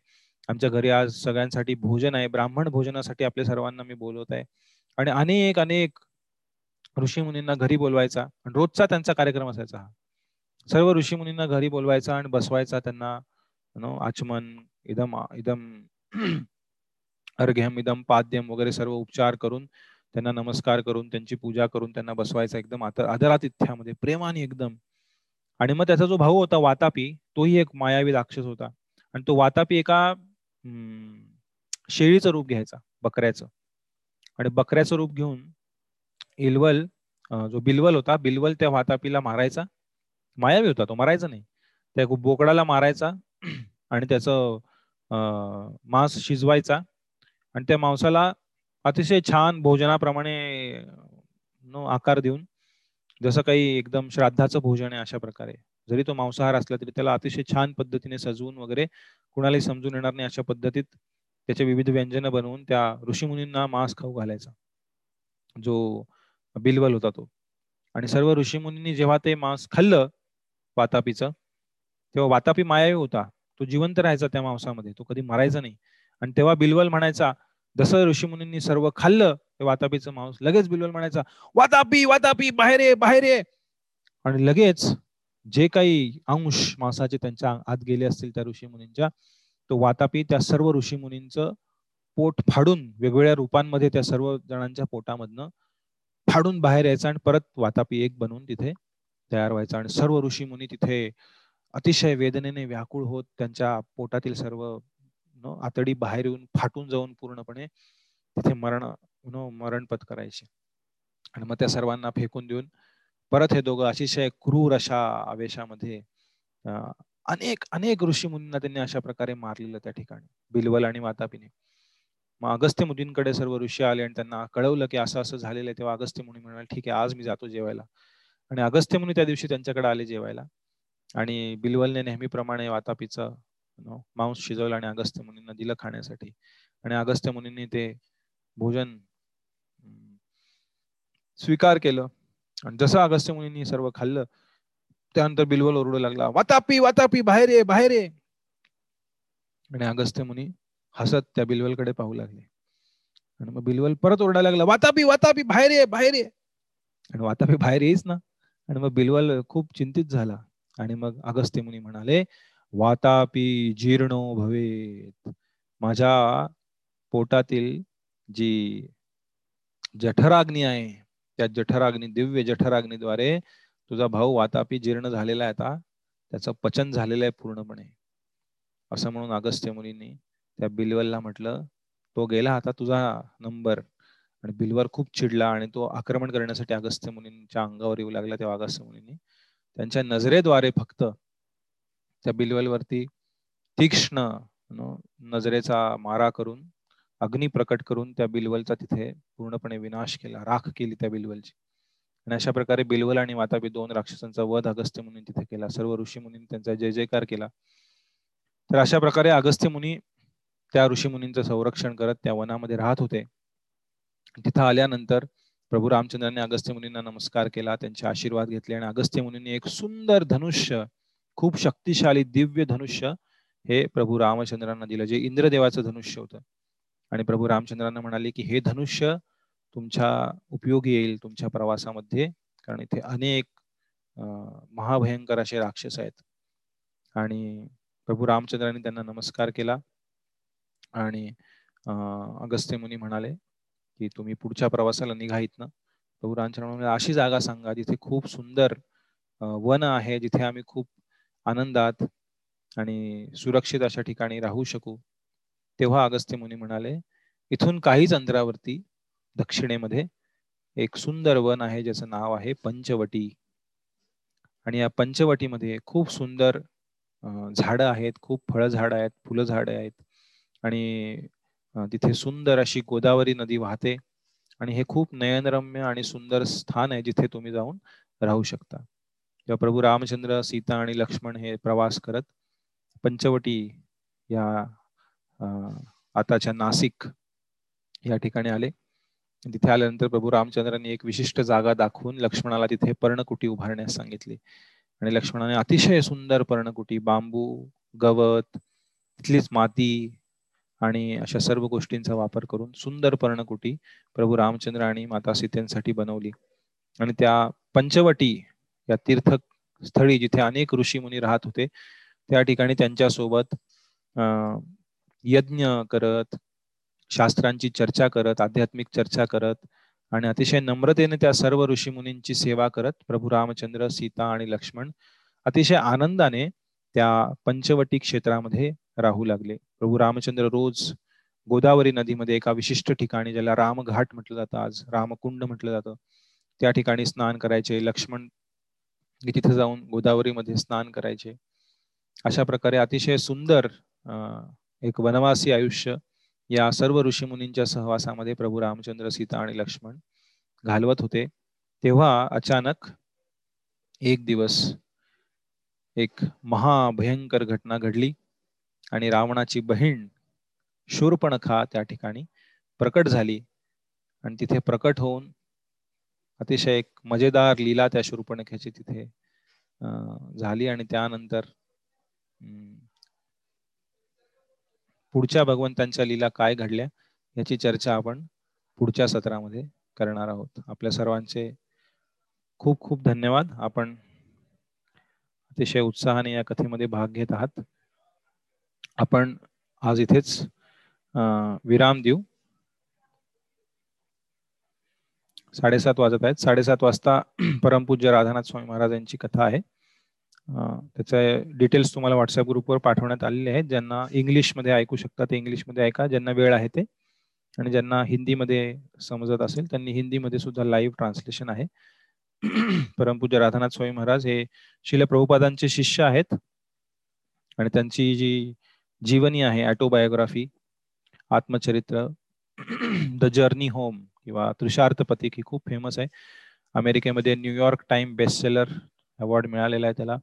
आमच्या घरी आज सगळ्यांसाठी भोजन आहे. ब्राह्मण भोजनासाठी आपल्या सर्वांना मी बोलवत आहे. आणि अनेक अनेक ऋषी मुनींना घरी बोलवायचा. आणि रोजचा त्यांचा कार्यक्रम असायचा हा. सर्व ऋषी मुनींना घरी बोलवायचा आणि बसवायचा त्यांना. आचमन इदम इदम अर्घ्यम इदम पाद्यम वगैरे सर्व उपचार करून त्यांना नमस्कार करून त्यांची पूजा करून त्यांना बसवायचा एकदम आदरातिथ्यामध्ये प्रेमाने एकदम. आणि मग त्याचा जो भाऊ होता वातापी तोही एक मायावी राक्षस होता. आणि तो वातापी एका शेळीचं रूप घ्यायचा बकऱ्याचं. आणि बकऱ्याचं रूप घेऊन इलवल जो बिलवल होता बिलवल त्या वातापीला मारायचा. मायावी होता तो मारायचा नाही. त्या बोकडाला मारायचा. आणि त्याचं मांस शिजवायचा. आणि त्या मांसाला अतिशय छान भोजनाप्रमाणे आकार देऊन जसं काही एकदम श्राद्धाचं भोजन आहे अशा प्रकारे. जरी तो मांसाहार असला तरी त्याला अतिशय छान पद्धतीने सजवून वगैरे कुणालाही समजून येणार नाही अशा पद्धतीत त्याचे विविध व्यंजन बनवून त्या ऋषीमुनींना मांस खाऊ घालायचा. जो बिलवल होता तो. आणि सर्व ऋषीमुनींनी जेव्हा ते मांस खाल्लं वातापीचं तेव्हा वातापी मायावी होता. तो जिवंत राहायचा त्या मांसामध्ये. तो कधी मरायचा नाही. आणि तेव्हा बिलवल म्हणायचा जसं ऋषीमुनींनी सर्व खाल्लं. ते वातापीचं मांस लगेच बिलवल म्हणायचा वातापी वातापी बाहेर ये बाहेर ये. आणि लगेच जे काही अंश मांसाचे त्यांच्या आत गेले असतील त्या ऋषी मुनींच्या तो वातापी त्या सर्व ऋषी मुनींचं पोट फाडून वेगवेगळ्या रूपांमध्ये त्या सर्व जणांच्या पोटामधनं फाडून बाहेर यायचा आणि परत वातापी एक बनवून तिथे तयार व्हायचा. आणि सर्व ऋषी मुनी तिथे अतिशय वेदनेने व्याकुळ होत त्यांच्या पोटातील सर्व आतडी बाहेर येऊन फाटून जाऊन पूर्णपणे तिथे मरण मरण पत्करायचे आणि मग त्या सर्वांना फेकून देऊन परत हे दोघं अतिशय क्रूर अशा आवेशामध्ये अनेक अनेक ऋषी मुनींना त्यांनी अशा प्रकारे मारलेलं त्या ठिकाणी बिलवल आणि मातापिने. मग अगस्त्य मुनींकडे सर्व ऋषी आले आणि त्यांना कळवलं की असं असं झालेलं आहे. तेव्हा अगस्त्य मुनी म्हणाले ठीक आहे आज मी जातो जेवायला. आणि अगस्त्य मुनी त्या दिवशी त्यांच्याकडे आले जेवायला. आणि बिलवलने नेहमीप्रमाणे वातापीचं मांस शिजवलं आणि अगस्त्य मुनींना दिलं खाण्यासाठी. आणि अगस्त्य मुनींनी ते भोजन स्वीकार केलं. आणि जसं अगस्त्य मुनींनी सर्व खाल्लं त्यानंतर बिलवल ओरडू लागला वातापी वातापी बाहेर ये बाहेर ये. आणि अगस्त्य मुनी हसत त्या बिलवलकडे पाहू लागले. आणि मग बिलवल परत ओरडायला लागला वातापी वातापी बाहेर ये बाहेर ये. आणि वातापी बाहेर येईच ना. आणि मग बिलवल खूप चिंतित झाला. आणि मग अगस्त्य मुनी म्हणाले वातापी जीर्णो भवेत. माझ्या पोटातील जी जठराग्नी आहे त्या जठराग्नी दिव्य जठराग्नीद्वारे तुझा भाऊ वातापी जीर्ण झालेला आहे आता त्याचं पचन झालेलं आहे पूर्णपणे. असं म्हणून अगस्त्य मुनींनी त्या बिलवलला म्हटलं तो गेला आता तुझा नंबर. आणि बिलवर खूप चिडला आणि तो आक्रमण करण्यासाठी अगस्त्य मुनींच्या अंगावर येऊ लागला तेव्हा अगस्त्य मुनींनी. त्यांच्या नजरेद्वारे फक्त त्या बिलवलवरती तीक्ष्ण नजरेचा मारा करून अग्नी प्रकट करून त्या बिलवलचा तिथे पूर्णपणे विनाश केला राख केली त्या बिलवलची. आणि अशा प्रकारे बिलवल आणि माताबी दोन राक्षसांचा वध अगस्त्य मुनी तिथे केला. सर्व ऋषी मुनी त्यांचा जय जयकार केला. तर अशा प्रकारे अगस्त्य मुनी त्या ऋषी मुनींचं संरक्षण करत त्या वनामध्ये राहत होते. तिथं आल्यानंतर प्रभू रामचंद्रांनी अगस्त्य मुनींना नमस्कार केला त्यांचे आशीर्वाद घेतले आणि अगस्त्य मुनींनी एक सुंदर धनुष्य खूप शक्तिशाली दिव्य धनुष्य हे प्रभू रामचंद्रांना दिलं जे इंद्रदेवाचं धनुष्य होतं. आणि प्रभू रामचंद्रांना म्हणाले की हे धनुष्य तुमच्या उपयोगी येईल तुमच्या प्रवासामध्ये कारण इथे अनेक महाभयंकर असे राक्षस आहेत. आणि प्रभू रामचंद्रांनी त्यांना नमस्कार केला आणि अगस्त्य मुनी म्हणाले की तुम्ही पुढच्या प्रवासाला निघा ना. प्रभू रामचरण अशी जागा सांगा जिथे खूप सुंदर वन आहे जिथे आम्ही खूप आनंदात आणि सुरक्षित अशा ठिकाणी राहू शकू. तेव्हा अगस्त्य मुनी म्हणाले इथून काहीच अंतरावरती दक्षिणेमध्ये एक सुंदर वन आहे ज्याचं नाव आहे पंचवटी. आणि या पंचवटीमध्ये खूप सुंदर झाडं आहेत खूप फळझाडं आहेत फुलं झाडं आहेत. आणि तिथे सुंदर अशी गोदावरी नदी वाहते. आणि हे खूप नयनरम्य आणि सुंदर स्थान आहे जिथे तुम्ही जाऊन राहू शकता. तेव्हा प्रभू रामचंद्र सीता आणि लक्ष्मण हे प्रवास करत पंचवटी या आताच्या नाशिक या ठिकाणी आले. तिथे आल्यानंतर प्रभू रामचंद्रांनी एक विशिष्ट जागा दाखवून लक्ष्मणाला तिथे पर्णकुटी उभारण्यास सांगितली. आणि लक्ष्मणाने अतिशय सुंदर पर्णकुटी बांबू गवत तिथलीच माती आणि अशा सर्व गोष्टींचा वापर करून सुंदर पर्णकुटी प्रभू रामचंद्र आणि माता सीतेंसाठी बनवली. आणि त्या पंचवटी या तीर्थ स्थळी जिथे अनेक ऋषी मुनी राहत होते त्या ठिकाणी त्यांच्यासोबत यज्ञ करत शास्त्रांची चर्चा करत आध्यात्मिक चर्चा करत आणि अतिशय नम्रतेने त्या सर्व ऋषी मुनींची सेवा करत प्रभू रामचंद्र सीता आणि लक्ष्मण अतिशय आनंदाने त्या पंचवटी क्षेत्रामध्ये राहू लागले. प्रभू रामचंद्र रोज गोदावरी नदीमध्ये एका विशिष्ट ठिकाणी ज्याला रामघाट म्हटलं जातं आज रामकुंड म्हटलं जातं. त्या ठिकाणी स्नान करायचे. लक्ष्मण तिथे जाऊन गोदावरीमध्ये स्नान करायचे. अशा प्रकारे अतिशय सुंदर एक वनवासी आयुष्य या सर्व ऋषीमुनींच्या सहवासामध्ये प्रभू रामचंद्र सीता आणि लक्ष्मण घालवत होते. तेव्हा अचानक एक दिवस एक महाभयंकर घटना घडली. आणि रावणाची बहीण शूरपणखा त्या ठिकाणी प्रकट झाली. आणि तिथे प्रकट होऊन अतिशय एक मजेदार लीला त्या शूरपणखेची तिथे झाली. आणि त्यानंतर पुढच्या भगवंतांच्या लीला काय घडल्या याची चर्चा आपण पुढच्या सत्रामध्ये करणार आहोत. आपल्या सर्वांचे खूप खूप धन्यवाद. आपण अतिशय उत्साहाने या कथेमध्ये भाग घेत आहात. आपण आज इथेच विराम देऊ. साडेसात वाजत आहेत. साडेसात वाजता परमपूज्य राधानाथ स्वामी महाराजांची कथा आहे. त्याचे डिटेल्स तुम्हाला व्हॉट्सअप ग्रुपवर पाठवण्यात आलेले आहेत. ज्यांना इंग्लिशमध्ये ऐकू शकता ते इंग्लिशमध्ये ऐका. ज्यांना वेळ आहे ते. आणि ज्यांना हिंदीमध्ये समजत असेल त्यांनी हिंदीमध्ये सुद्धा लाईव्ह ट्रान्सलेशन आहे. परमपूज्य राधानाथ स्वामी महाराज हे शिल प्रभुपादांचे शिष्य आहेत. आणि त्यांची जी जीवनी आहे ऑटोबायोग्राफी आत्मचरित्र द जर्नी होम किंवा तृषार्थ पथिक ही खूप फेमस आहे. अमेरिकेमध्ये न्यूयॉर्क टाइम बेस्टसेलर अवॉर्ड मिळालेला आहे त्याला.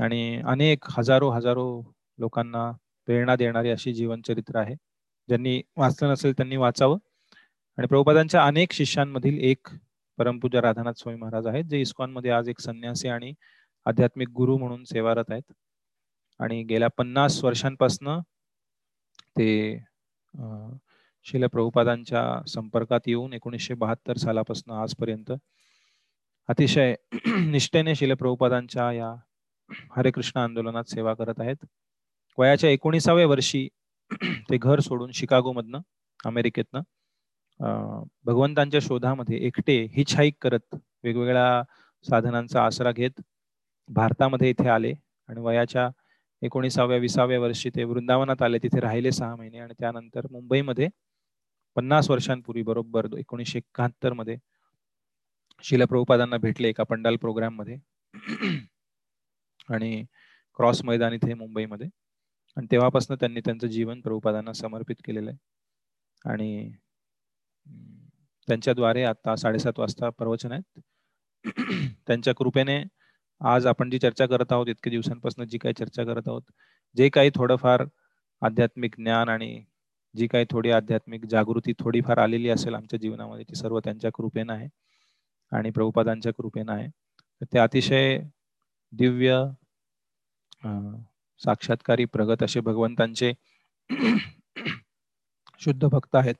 आणि अनेक हजारो हजारो लोकांना प्रेरणा देणारी अशी जीवनचरित्र आहे. ज्यांनी वाचलं नसेल त्यांनी वाचावं. आणि प्रभुपादांच्या अनेक शिष्यांमधील एक परमपूजा राधानाथ स्वामी महाराज आहेत जे इस्कॉनमध्ये आज एक संन्यासी आणि आध्यात्मिक गुरु म्हणून सेवारत आहेत. आणि गेल्या पन्नास वर्षांपासनं ते शिल प्रभुपादांच्या संपर्कात येऊन एकोणीसशे बहात्तर सालापासून आजपर्यंत अतिशय निष्ठेने शिल प्रभुपादांच्या या हरे कृष्ण आंदोलनात सेवा करत आहेत. वयाच्या एकोणीसाव्या वर्षी ते घर सोडून शिकागोमधनं अमेरिकेतनं भगवंतांच्या शोधामध्ये एकटे हिच हाईक करत वेगवेगळ्या साधनांचा आसरा घेत भारतामध्ये इथे आले आणि वयाच्या एकोणीसाव्या विसाव्या वर्षी ते वृंदावनात आले. तिथे राहिले सहा महिने आणि त्यानंतर मुंबईमध्ये पन्नास वर्षांपूर्वी बरोबर एकोणीसशे एकाहत्तरमध्ये शिलप्रभुपादांना भेटले एका पंडाल प्रोग्राममध्ये. आणि क्रॉस मैदान इथे मुंबईमध्ये. आणि तेव्हापासून त्यांनी त्यांचं जीवन प्रभुपादांना समर्पित केलेलं आहे. आणि त्यांच्याद्वारे आता साडेसात वाजता प्रवचन आहेत. त्यांच्या कृपेने आज आपण जी चर्चा करत आहोत इतके दिवसांपासून जी काही चर्चा करत आहोत जे काही थोडंफार आध्यात्मिक ज्ञान आणि जी काही थोडी आध्यात्मिक जागृती थोडीफार आलेली असेल आमच्या जीवनामध्ये ती सर्व त्यांच्या कृपेनं आहे आणि प्रभुपादांच्या कृपेनं आहे. ते अतिशय दिव्य साक्षात्कारी प्रगत असे भगवंतांचे शुद्ध भक्त आहेत.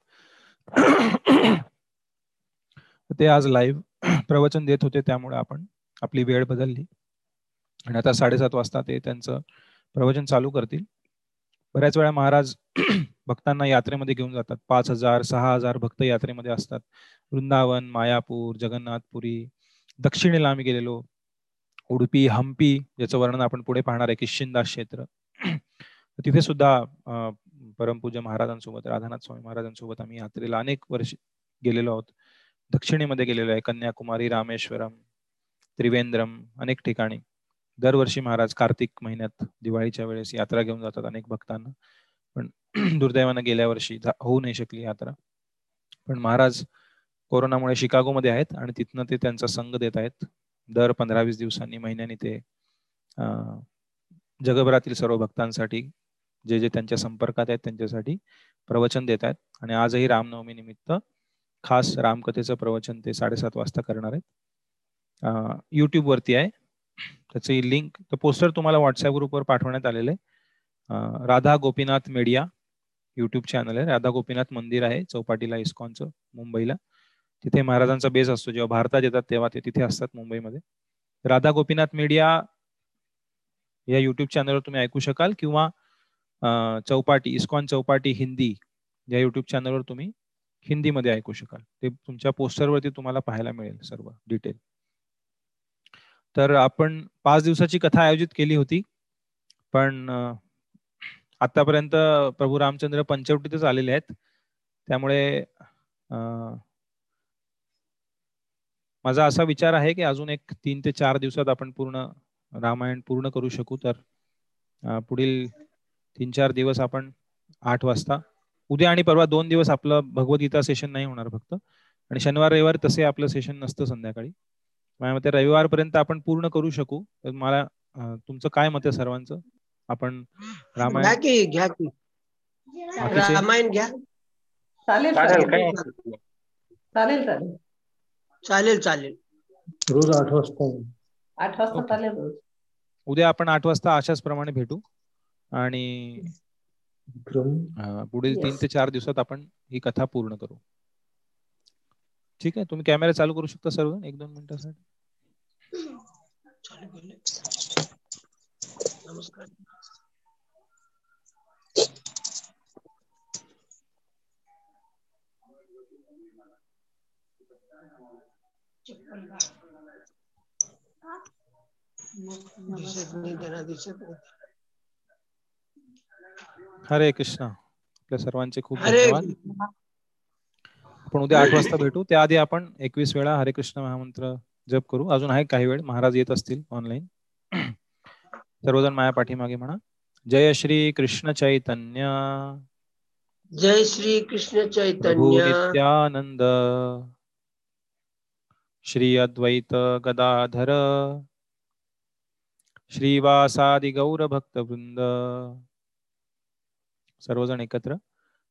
ते आज लाईव्ह प्रवचन देत होते त्यामुळे आपण आपली वेळ बदलली. आणि आता साडेसात वाजता ते त्यांचं प्रवचन चालू करतील. बऱ्याच वेळा महाराज भक्तांना यात्रेमध्ये घेऊन जातात. पाच हजार सहा हजार भक्त यात्रेमध्ये असतात. वृंदावन मायापूर जगन्नाथपुरी दक्षिणेला आम्ही गेलेलो. उडुपी हम्पी ज्याचं वर्णन आपण पुढे पाहणार आहे किशिंदा क्षेत्र. तिथे सुद्धा परमपूज्य महाराजांसोबत राधानाथ स्वामी महाराजांसोबत आम्ही यात्रेला अनेक वर्ष गेलेलो आहोत. दक्षिणेमध्ये गेलेलो आहे कन्याकुमारी रामेश्वरम त्रिवेंद्रम अनेक ठिकाणी. दरवर्षी महाराज कार्तिक महिन्यात दिवाळीच्या वेळेस यात्रा घेऊन जातात अनेक भक्तांना. पण दुर्दैवानं गेल्या वर्षी होऊ नाही शकली यात्रा. पण महाराज कोरोनामुळे शिकागोमध्ये आहेत आणि तिथनं ते त्यांचा संघ देत आहेत. दर पंधरा वीस दिवसांनी महिन्यानी ते जगभरातील सर्व भक्तांसाठी जे जे त्यांच्या संपर्कात आहेत त्यांच्यासाठी प्रवचन देत आहेत. आणि आजही रामनवमी निमित्त खास रामकथेचं प्रवचन ते साडेसात वाजता करणार आहेत. युट्यूब वरती आहे. त्याची लिंक तर पोस्टर तुम्हाला व्हॉट्सअप ग्रुपवर पाठवण्यात आलेलं आहे. Radha Gopinath media YouTube channel आहे. राधा गोपीनाथ मंदिर आहे चौपाटीला इस्कॉनचं मुंबईला. तिथे महाराजांचा बेस असतो. जेव्हा भारतात येतात तेव्हा ते तिथे असतात मुंबईमध्ये. राधा गोपीनाथ मीडिया या युट्यूब चॅनलवर तुम्ही ऐकू शकाल किंवा चौपाटी इस्कॉन चौपाटी हिंदी या युट्यूब चॅनलवर तुम्ही हिंदीमध्ये ऐकू शकाल. ते तुमच्या पोस्टरवरती तुम्हाला पाहायला मिळेल सर्व डिटेल तर आपण पाच दिवसाची कथा आयोजित केली होती. पण आतापर्यंत प्रभू रामचंद्र पंचवटीतच आलेले आहेत. त्यामुळे माझा असा विचार आहे की अजून एक तीन ते चार दिवसात आपण पूर्ण रामायण पूर्ण करू शकू. तर पुढील तीन चार दिवस आपण आठ वाजता उद्या आणि परवा दोन दिवस आपलं भगवद्गीता सेशन नाही होणार फक्त. आणि शनिवार रविवार तसे आपलं सेशन नसतं संध्याकाळी. माझ्या मते रविवारपर्यंत आपण पूर्ण करू शकू. तर मला तुमचं काय मत आहे सर्वांचं? आपण रामायण घ्या की रामायण घ्या. चालेल चालेल चालेल. चालेल चालेल. रोज आठ वाजता. आठ वाजता चालेल रोज. उद्या आपण आठ वाजता अशाच प्रमाणे भेटू. आणि पुढील तीन ते चार दिवसात आपण ही कथा पूर्ण करू. ठीक आहे तुम्ही कॅमेरा चालू करू शकता सर्व एक दोन मिनिटासाठी. नमस्कार. हरे कृष्ण. आपल्या सर्वांचे खूप धन्यवाद. आपण उद्या आठ वाजता भेटू. त्याआधी आपण एकवीस वेळा हरे कृष्ण महामंत्र जप करू. अजून आहे काही वेळ. महाराज येत असतील ऑनलाईन सर्वजण माया पाठीमागे म्हणा. जय श्री कृष्ण चैतन्य. जय श्री कृष्ण चैतन्य. नित्यानंद श्री अद्वैत गदाधर. श्रीवासादि गौर भक्त वृंद सर्वजण एकत्र.